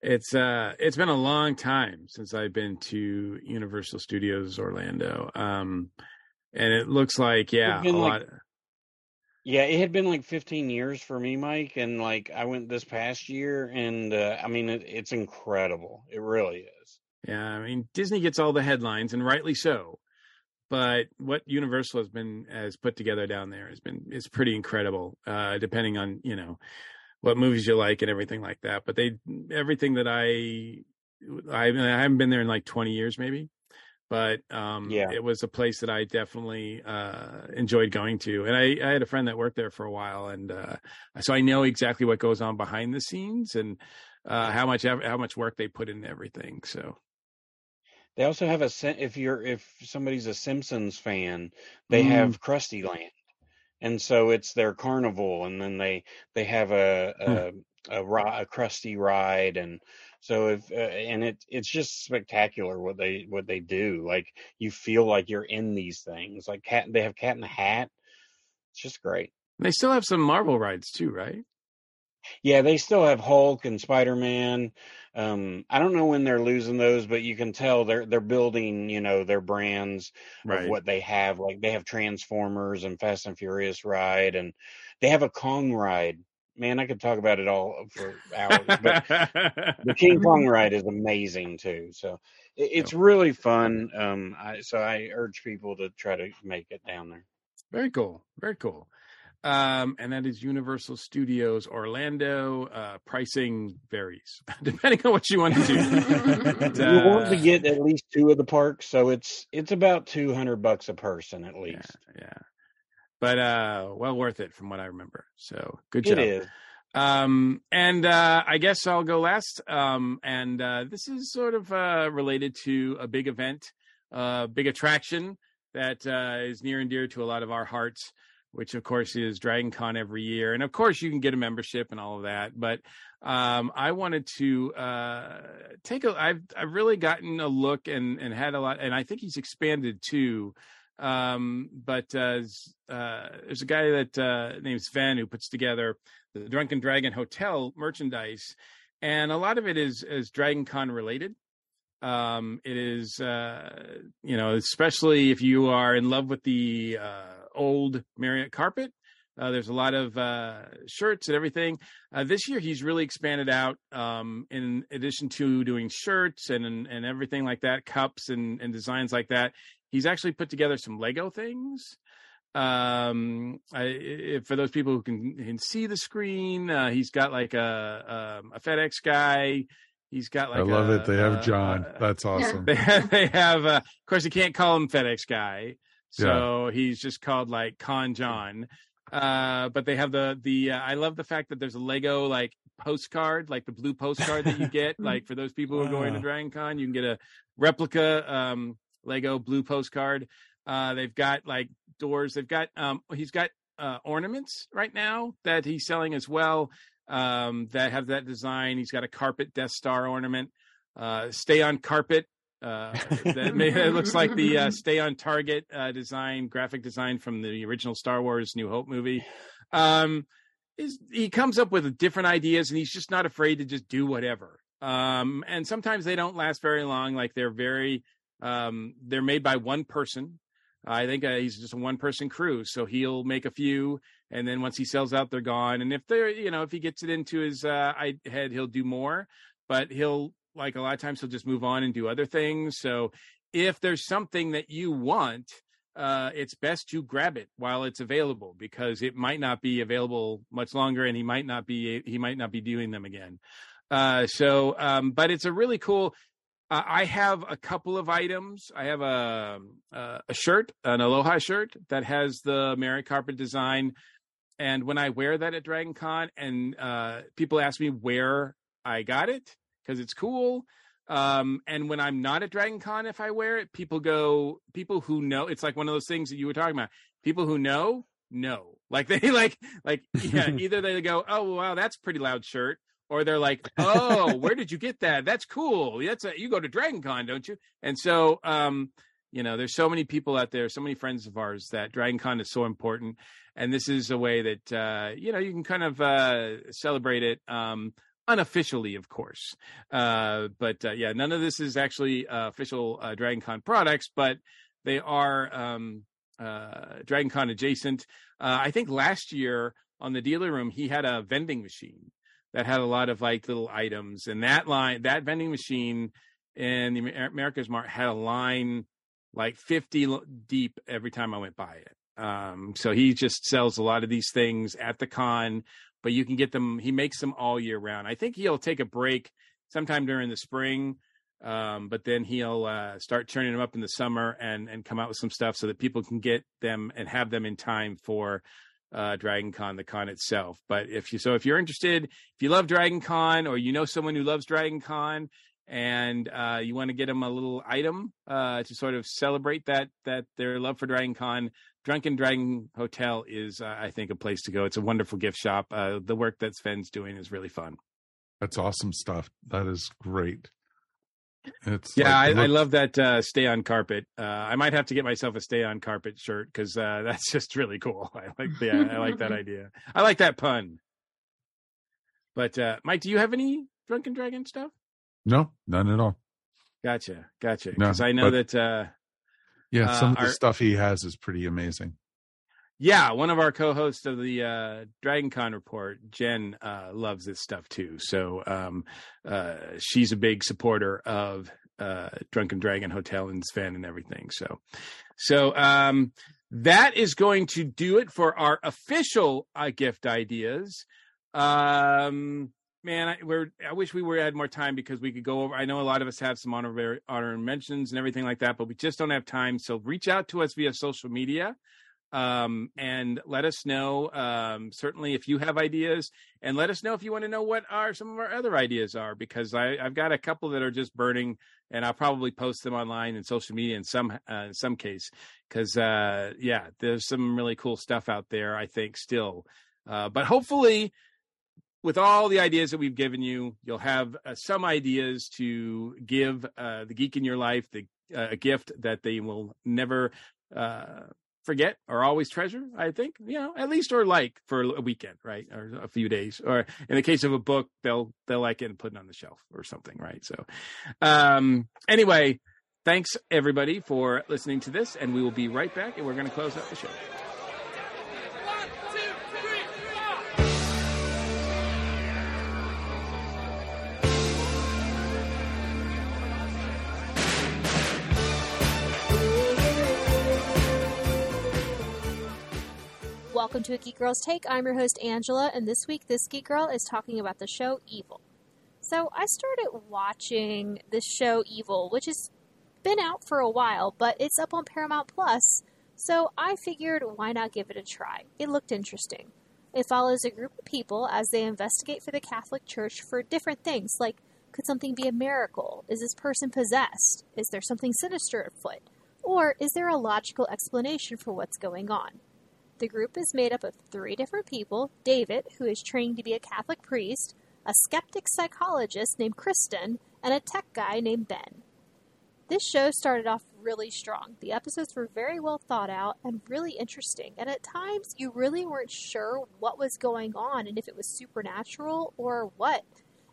It's uh, it's been a long time since I've been to Universal Studios Orlando, um, and it looks like yeah, a been lot. Yeah, it had been like 15 years for me, Mike, and like I went this past year, and uh, I mean it, it's incredible. It really is. Yeah, I mean Disney gets all the headlines, and rightly so. But what Universal has been has put together down there has been is pretty incredible. Uh, depending on you know what movies you like and everything like that. But they everything that I I, I haven't been there in like twenty years maybe, but um, Yeah. it was a place that I definitely uh, enjoyed going to. And I, I had a friend that worked there for a while, and uh, so I know exactly what goes on behind the scenes and uh, how much how much work they put into everything. So. They also have a if you're if somebody's a Simpsons fan, they Mm. have Krusty Land, and so it's their carnival, and then they they have a a, a, ri- a Krusty ride, and so if uh, and it it's just spectacular what they what they do. Like you feel like you're in these things. Like cat, they have Cat in the Hat. It's just great. They still have some Marvel rides too, right? Yeah, they still have Hulk and Spider Man. Um, I don't know when they're losing those, but you can tell they're they're building, you know, their brands Right. of what they have. Like they have Transformers and Fast and Furious ride, and they have a Kong ride. Man, I could talk about it all for hours, but the King Kong ride is amazing too. So it, it's really fun. Um, I, so I urge people to try to make it down there. Very cool. Very cool. Um, and that is Universal Studios Orlando. Uh, pricing varies depending on what you want to do. But, you want to uh, get at least two of the parks, so it's it's about two hundred bucks a person at least. yeah, but uh, well worth it from what I remember. So good job. is. Um, and uh, I guess I'll go last. Um, and uh, this is sort of uh, related to a big event, uh, big attraction that uh, is near and dear to a lot of our hearts, which of course is Dragon Con every year. And of course, you can get a membership and all of that. But um, I wanted to uh, take a. I've I've really gotten a look and and had a lot, and I think he's expanded too. Um, but uh, uh, there's a guy that uh, named Sven who puts together the Drunken Dragon Hotel merchandise, and a lot of it is is Dragon Con related. Um, it is, uh, you know, especially if you are in love with the uh, old Marriott carpet. Uh, there's a lot of uh, shirts and everything. Uh, this year, he's really expanded out. Um, in addition to doing shirts and and everything like that, cups and and designs like that, he's actually put together some Lego things um I, for those people who can, can see the screen uh he's got like a um, a fedex guy he's got like I love a- it. They have a- John. That's awesome. they have, they have uh, of course you can't call him fedex guy. So he's just called like con john. Uh but they have the the uh, i love the fact that there's a lego like postcard like the blue postcard that you get like for those people who are going to dragon con you can get a replica um lego blue postcard. Uh they've got like doors. They've got um he's got uh ornaments right now that he's selling as well um that have that design. He's got a carpet death star ornament. Uh stay on carpet uh that may, it looks like the uh, stay on target uh design graphic design from the original star wars new hope movie. Um is he comes up with different ideas and he's just not afraid to just do whatever. Um and sometimes they don't last very long. Like they're very um they're made by one person. I think uh, he's just a one person crew. So he'll make a few and then once he sells out they're gone. And if they're you know if he gets it into his uh head he'll do more but he'll like a lot of times he'll just move on and do other things. So if there's something that you want uh, it's best to grab it while it's available because it might not be available much longer and he might not be he might not be doing them again. Uh, so um, but it's a really cool uh, i have a couple of items. I have a a a shirt an aloha shirt that has the Marriott carpet design and when i wear that at dragon con and uh, people ask me where i got it because it's cool um and when i'm not at dragon con if i wear it people go people who know it's like one of those things that you were talking about people who know know like they like like yeah either they go oh wow that's a pretty loud shirt or they're like oh where did you get that? That's cool. That's a, you go to dragon con don't you? And so um you know there's so many people out there so many friends of ours that dragon con is so important and this is a way that uh you know you can kind of uh celebrate it um unofficially of course. Uh but uh, yeah none of this is actually uh, official uh, dragon con products but they are um uh dragon con adjacent. I think last year on the dealer room he had a vending machine that had a lot of like little items and that line that vending machine in the AmericasMart had a line like 50 deep every time i went by it um so he just sells a lot of these things at the con but you can get them he makes them all year round i think he'll take a break sometime during the spring um, but then he'll uh, start turning them up in the summer and and come out with some stuff so that people can get them and have them in time for uh, Dragon Con, the con itself. But if you so if you're interested, if you love Dragon Con or you know someone who loves Dragon Con and uh, you want to get them a little item uh, to sort of celebrate that that their love for Dragon Con, Drunken Dragon Hotel is uh, I think a place to go. It's a wonderful gift shop. Uh, the work that Sven's doing is really fun. That's awesome stuff. That is great. It's Yeah, like- I, I love that uh, stay on carpet. Uh, I might have to get myself a stay on carpet shirt because uh, that's just really cool. I like the I like that idea. I like that pun. But uh, Mike, do you have any Drunken Dragon stuff? No, none at all. Gotcha, gotcha. No, Because I know but- that. Uh, Yeah, Uh, some of the our- stuff he has is pretty amazing. yeah, one of our co-hosts of the uh, Dragon Con report, Jen, uh, loves this stuff too. So um, uh, she's a big supporter of uh, Drunken Dragon Hotel and Sven and everything. So, so um, that is going to do it for our official uh, gift ideas. Um, man, I, we're I wish we were had more time because we could go over. I know a lot of us have some honor mentions and everything like that, but we just don't have time. So reach out to us via social media um, and let us know um, certainly if you have ideas and let us know if you want to know what our some of our other ideas are because I, have got a couple that are just burning and I'll probably post them online and social media in some uh, in some case because uh, yeah there's some really cool stuff out there I think still uh, but hopefully with all the ideas that we've given you you'll have uh, some ideas to give uh, the geek in your life the uh, a gift that they will never forget or always treasure i think you know at least or like for a weekend right or a few days or in the case of a book they'll they'll like it and put it on the shelf or something right so um anyway thanks everybody for listening to this and we will be right back and we're going to close out the show welcome to a Geek Girl's Take. I'm your host, Angela, and this week, this Geek Girl is talking about the show Evil. So, I started watching this show Evil, which has been out for a while, but it's up on Paramount Plus, so I figured why not give it a try? It looked interesting. It follows a group of people as they investigate for the Catholic Church for different things, like could something be a miracle? Is this person possessed? Is there something sinister afoot? Or is there a logical explanation for what's going on? The group is made up of three different people David, who is trained to be a Catholic priest, a skeptic psychologist named Kristen, and a tech guy named Ben. This show started off really strong. The episodes were very well thought out and really interesting, and at times you really weren't sure what was going on and if it was supernatural or what.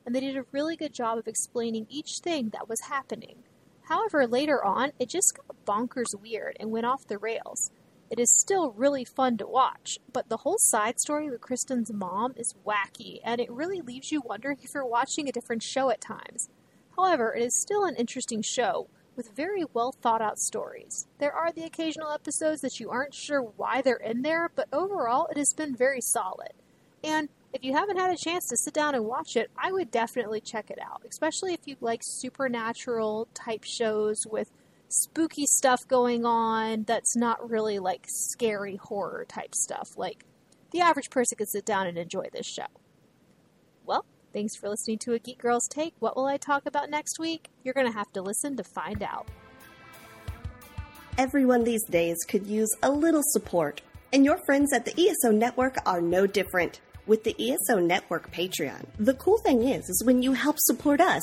And they did a really good job of explaining each thing that was happening. However, later on, it just got bonkers weird and went off the rails. It is still really fun to watch, but the whole side story with Kristen's mom is wacky, and it really leaves you wondering if you're watching a different show at times. However, it is still an interesting show with very well thought out stories. There are the occasional episodes that you aren't sure why they're in there, but overall it has been very solid. And if you haven't had a chance to sit down and watch it, I would definitely check it out, especially if you like supernatural type shows with spooky stuff going on that's not really like scary horror type stuff. Like the average person could sit down and enjoy this show. Well, thanks for listening to a Geek Girl's Take. What will I talk about next week? You're going to have to listen to find out. Everyone these days could use a little support, and your friends at the ESO Network are no different. With the ESO Network Patreon, the cool thing is, is when you help support us,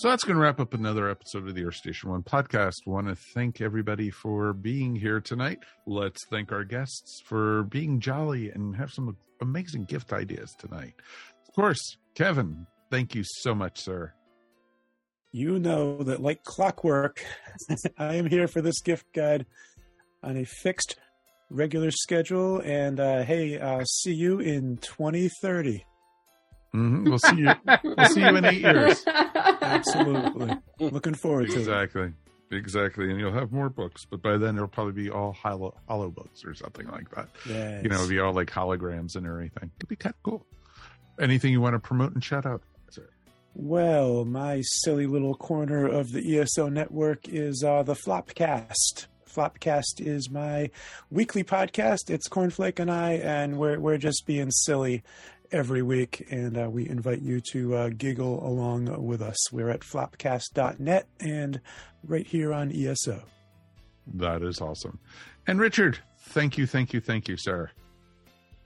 So that's going to wrap up another episode of the Earth Station One podcast. Want to thank everybody for being here tonight. Let's thank our guests for being jolly and have some amazing gift ideas tonight. Of course, Kevin, thank you so much, sir. You know that, like clockwork, I am here for this gift guide on a fixed, regular schedule. And uh, hey, see you in 2030. Mm-hmm. We'll see you. we'll see you in eight years. Absolutely. Looking forward to exactly. it. Exactly. And you'll have more books, but by then it'll probably be all hollow, hollow books or something like that. Yes. You know, it'll be all like holograms and everything. It'd be kind of cool. Anything you want to promote and shout out? Well, my silly little corner of the ESO network is uh, the Flopcast. Flopcast is my weekly podcast. It's Cornflake and I, and we're we're just being silly every week, and uh, we invite you to uh, giggle along with us. We're at flopcast.net and right here on ESO. That is awesome. And Richard, thank you, thank you, thank you, sir.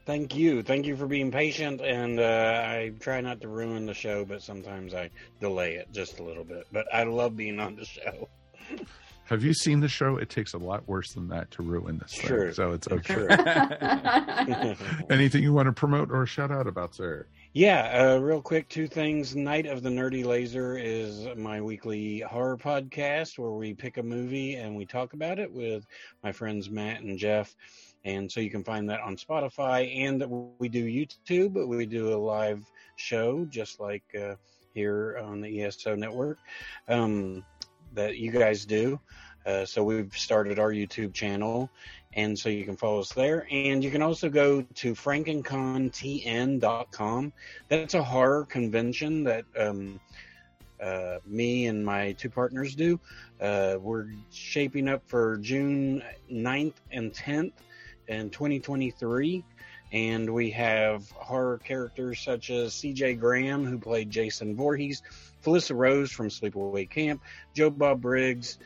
Thank you. Thank you for being patient. And uh, I try not to ruin the show, but sometimes I delay it just a little bit. But I love being on the show. Have you seen the show? It takes a lot worse than that to ruin this thing. Sure. So it's okay. Sure. Anything you want to promote or shout out about, sir? Yeah, uh, real quick, two things. Night of the Nerdy Laser is my weekly horror podcast where we pick a movie and we talk about it with my friends Matt and Jeff. And so you can find that on Spotify and we do YouTube, we do a live show just like uh, here on the ESO network um, that you guys do. Uh, so we've started our YouTube channel, and so you can follow us there. And you can also go to frankencontn.com. That's a horror convention that um, uh, me and my two partners do. Uh, we're shaping up for June 9th and 10th in 2023. And we have horror characters such as CJ Graham, who played Jason Voorhees, Felissa Rose from Sleepaway Camp, Joe Bob Briggs,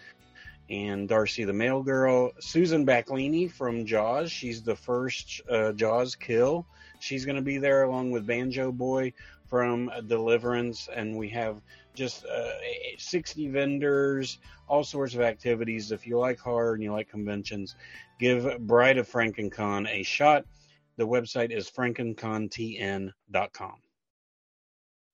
and Darcy the Mail Girl. Susan Backlinie from Jaws. She's the first uh, Jaws kill. She's going to be there along with Banjo Boy from Deliverance. And we have just uh, 60 vendors, all sorts of activities. If you like horror and you like conventions, give Bride of FrankenCon a shot. The website is frankencontn.com.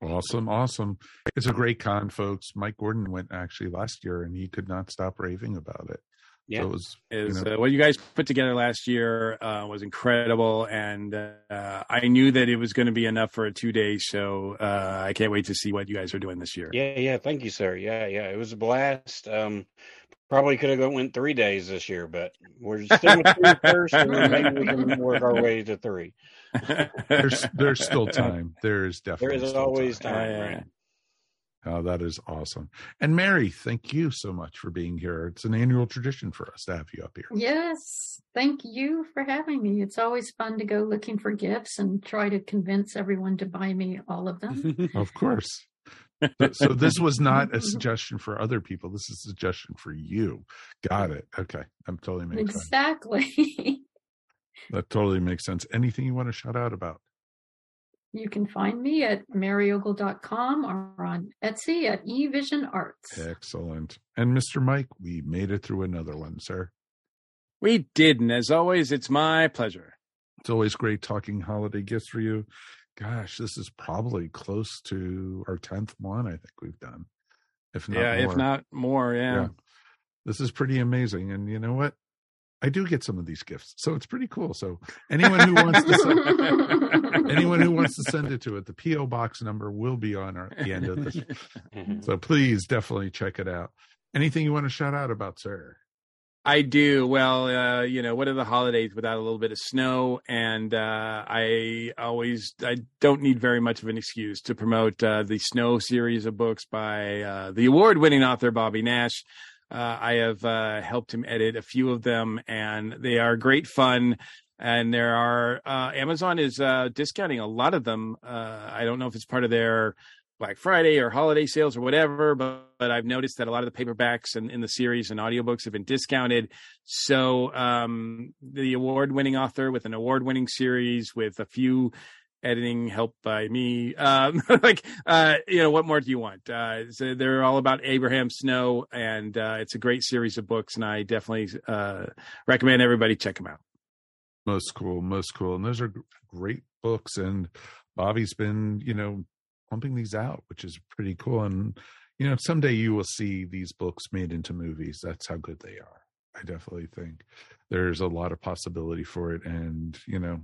Awesome, awesome. It's a great con, folks. Mike Gordon went actually last year and he could not stop raving about it. Yeah, So it was is you know, uh, what you guys put together last year uh, was incredible, and uh, I knew that it was going to be enough for a two day show. Uh, I can't wait to see what you guys are doing this year. Yeah, yeah. Thank you, sir. Yeah, yeah. It was a blast. Um, probably could have went three days this year, but we're still with three first, and maybe we can work our way to three. There's there's still time. There is definitely There is still always time. time, right? Oh, that is awesome. And Mary, thank you so much for being here. It's an annual tradition for us to have you up here. Yes, thank you for having me. It's always fun to go looking for gifts and try to convince everyone to buy me all of them. Of course. So, so this was not a suggestion for other people. This is a suggestion for you. Got it. Okay. I'm totally making sense. exactly. That totally makes sense. Anything you want to shout out about? you can find me at maryogle.com or on Etsy at eVision Arts. Excellent. And Mr. Mike, we made it through another one, sir. We did, and as always, it's my pleasure. It's always great talking holiday gifts for you. Gosh, this is probably close to our 10th one, I think we've done. If not yeah, more. if not more, yeah. This is pretty amazing. And you know what? I do get some of these gifts. So it's pretty cool. So anyone who wants to send, anyone who wants to send it to it, the PO box number will be on our, the end of this. so please definitely check it out. Anything you want to shout out about, sir? I do. Well, uh, you know, what are the holidays without a little bit of snow? And uh, I always, I don't need very much of an excuse to promote uh, the Snow series of books by uh, the award-winning author Bobby Nash. Uh, I have uh, helped him edit a few of them, and they are great fun. And there are uh, Amazon is uh, discounting a lot of them. Uh, I don't know if it's part of their Black Friday or holiday sales or whatever, but, but I've noticed that a lot of the paperbacks and in the series and audiobooks have been discounted. So um, the award-winning author with an award-winning series with a few editing help by me. Um, like, uh, you know, what more do you want? Uh, so they're all about Abraham Snow, and uh, it's a great series of books, and I definitely uh, recommend everybody check them out. Most cool, most cool. And those are great books. And Bobby's been, you know, pumping these out, which is pretty cool. And, you know, someday you will see these books made into movies. That's how good they are. I definitely think there's a lot of possibility for it. And, you know,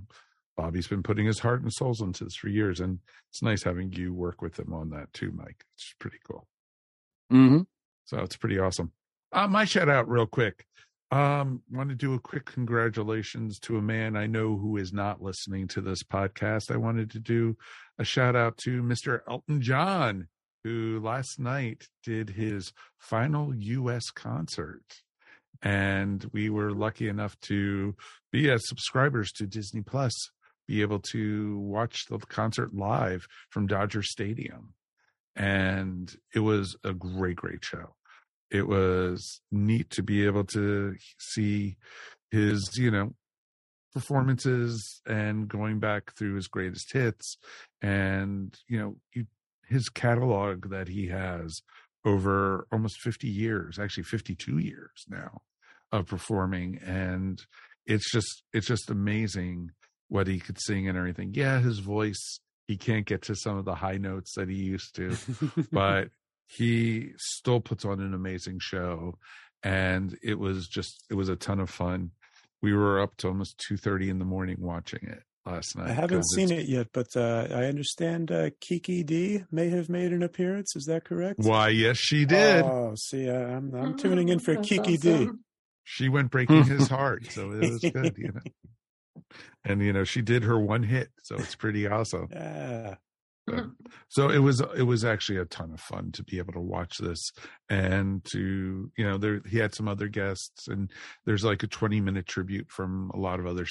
Bobby's been putting his heart and souls into this for years. And it's nice having you work with him on that too, Mike. It's pretty cool. Mm-hmm. So it's pretty awesome. Uh, my shout out real quick. Um, want to do a quick congratulations to a man I know who is not listening to this podcast. I wanted to do a shout out to Mr. Elton John, who last night did his final U.S. concert. And we were lucky enough to be as subscribers to Disney Plus, be able to watch the concert live from Dodger Stadium. And it was a great, great show it was neat to be able to see his you know performances and going back through his greatest hits and you know you, his catalog that he has over almost 50 years actually 52 years now of performing and it's just it's just amazing what he could sing and everything yeah his voice he can't get to some of the high notes that he used to but he still puts on an amazing show and it was just it was a ton of fun we were up to almost 2.30 in the morning watching it last night I haven't seen it yet, but uh, I understand uh, Kiki Dee may have made an appearance. Is that correct? why yes she did Oh, see, uh, I'm I'm tuning in for Kiki Dee. she went breaking his heart so it was good you know and you know she did her one hit so it's pretty awesome. Yeah. So, hmm. so it was it was actually a ton of fun to be able to watch this and to you know there he had some other guests and there's like a 20 minute tribute from a lot of other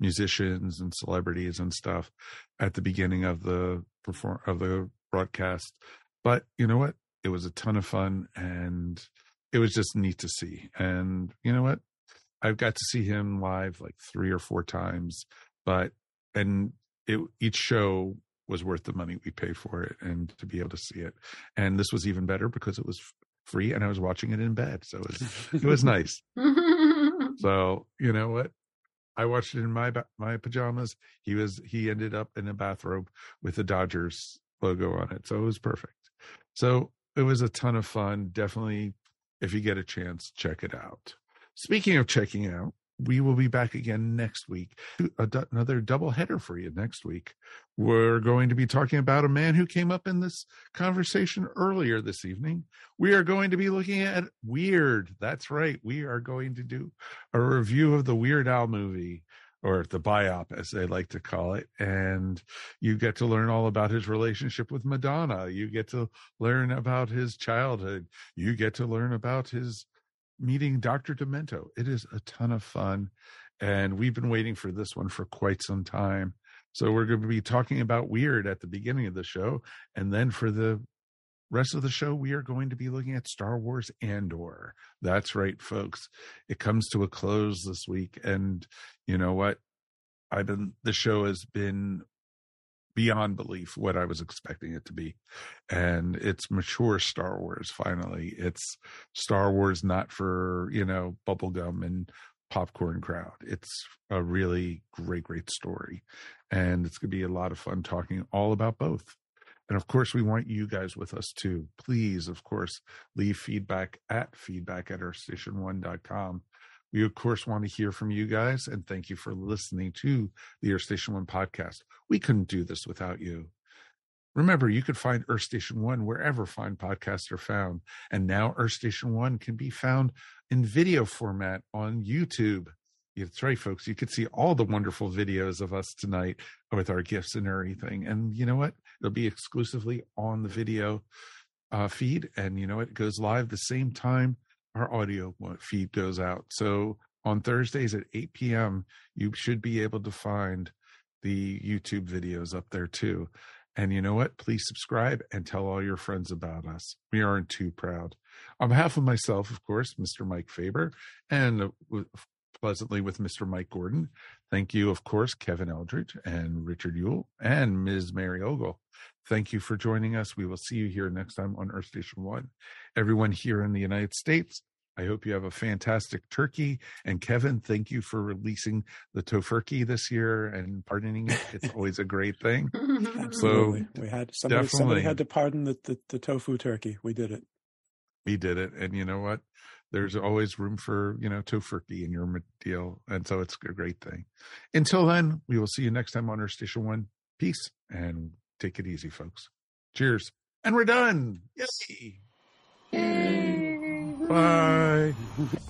musicians and celebrities and stuff at the beginning of the perform of the broadcast. But you know what? It was a ton of fun and it was just neat to see. And you know what I've got to see him live like three or four times, but and it each show was worth the money we paid for it and to be able to see it. And this was even better because it was free and I was watching it in bed. So it was, it was nice. So, you know what? I watched it in my my pajamas. He was he ended up in a bathrobe with the Dodgers logo on it. So it was perfect. So it was a ton of fun. Definitely if you get a chance, check it out. Speaking of checking out, we will be back again next week. Another double header for you next week. We're going to be talking about a man who came up in this conversation earlier this evening. We are going to be looking at Weird. That's right. We are going to do a review of the Weird Al movie or the biop as they like to call it and you get to learn all about his relationship with Madonna you get to learn about his childhood you get to learn about his meeting Dr. Demento. It is a ton of fun. And we've been waiting for this one for quite some time. So we're going to be talking about weird at the beginning of the show. And then for the rest of the show, we are going to be looking at Star Wars Andor. That's right, folks. It comes to a close this week. And you know what? I've been, the show has been beyond belief what I was expecting it to be. And it's mature Star Wars finally. It's Star Wars not for, you know, bubblegum and popcorn crowd. It's a really great, great story. And it's going to be a lot of fun talking all about both. And of course, we want you guys with us too. Please, of course, leave feedback at feedback at earthstation1.com. We, of course, want to hear from you guys and thank you for listening to the Earth Station One podcast. We couldn't do this without you. Remember, you could find Earth Station One wherever fine podcasts are found. And now Earth Station One can be found in video format on YouTube. That's right, folks. You could see all the wonderful videos of us tonight with our gifts and everything. And you know what? It'll be exclusively on the video uh, feed. And you know what? It goes live the same time our audio feed goes out. So on Thursdays at 8 p.m., you should be able to find the YouTube videos up there too. And you know what? Please subscribe and tell all your friends about us. We aren't too proud. On behalf of myself, of course, Mr. Mike Faber, and uh, pleasantly with Mr. Mike Gordon. Thank you, of course, Kevin Eldridge and Richard Ewell and Ms. Mary Ogle. Thank you for joining us. We will see you here next time on Earth Station One. Everyone here in the United States, I hope you have a fantastic turkey. And Kevin, thank you for releasing the tofurkey this year and pardoning it. It's always a great thing. So Absolutely. we had somebody, somebody definitely. had to pardon the, the, the tofu turkey. We did it. we did it. And you know what? There's always room for, you know, tofurkey in your deal. And so it's a great thing. Until then, we will see you next time on Earth Station One. Peace and take it easy, folks. Cheers. And we're done. Yay. Bye.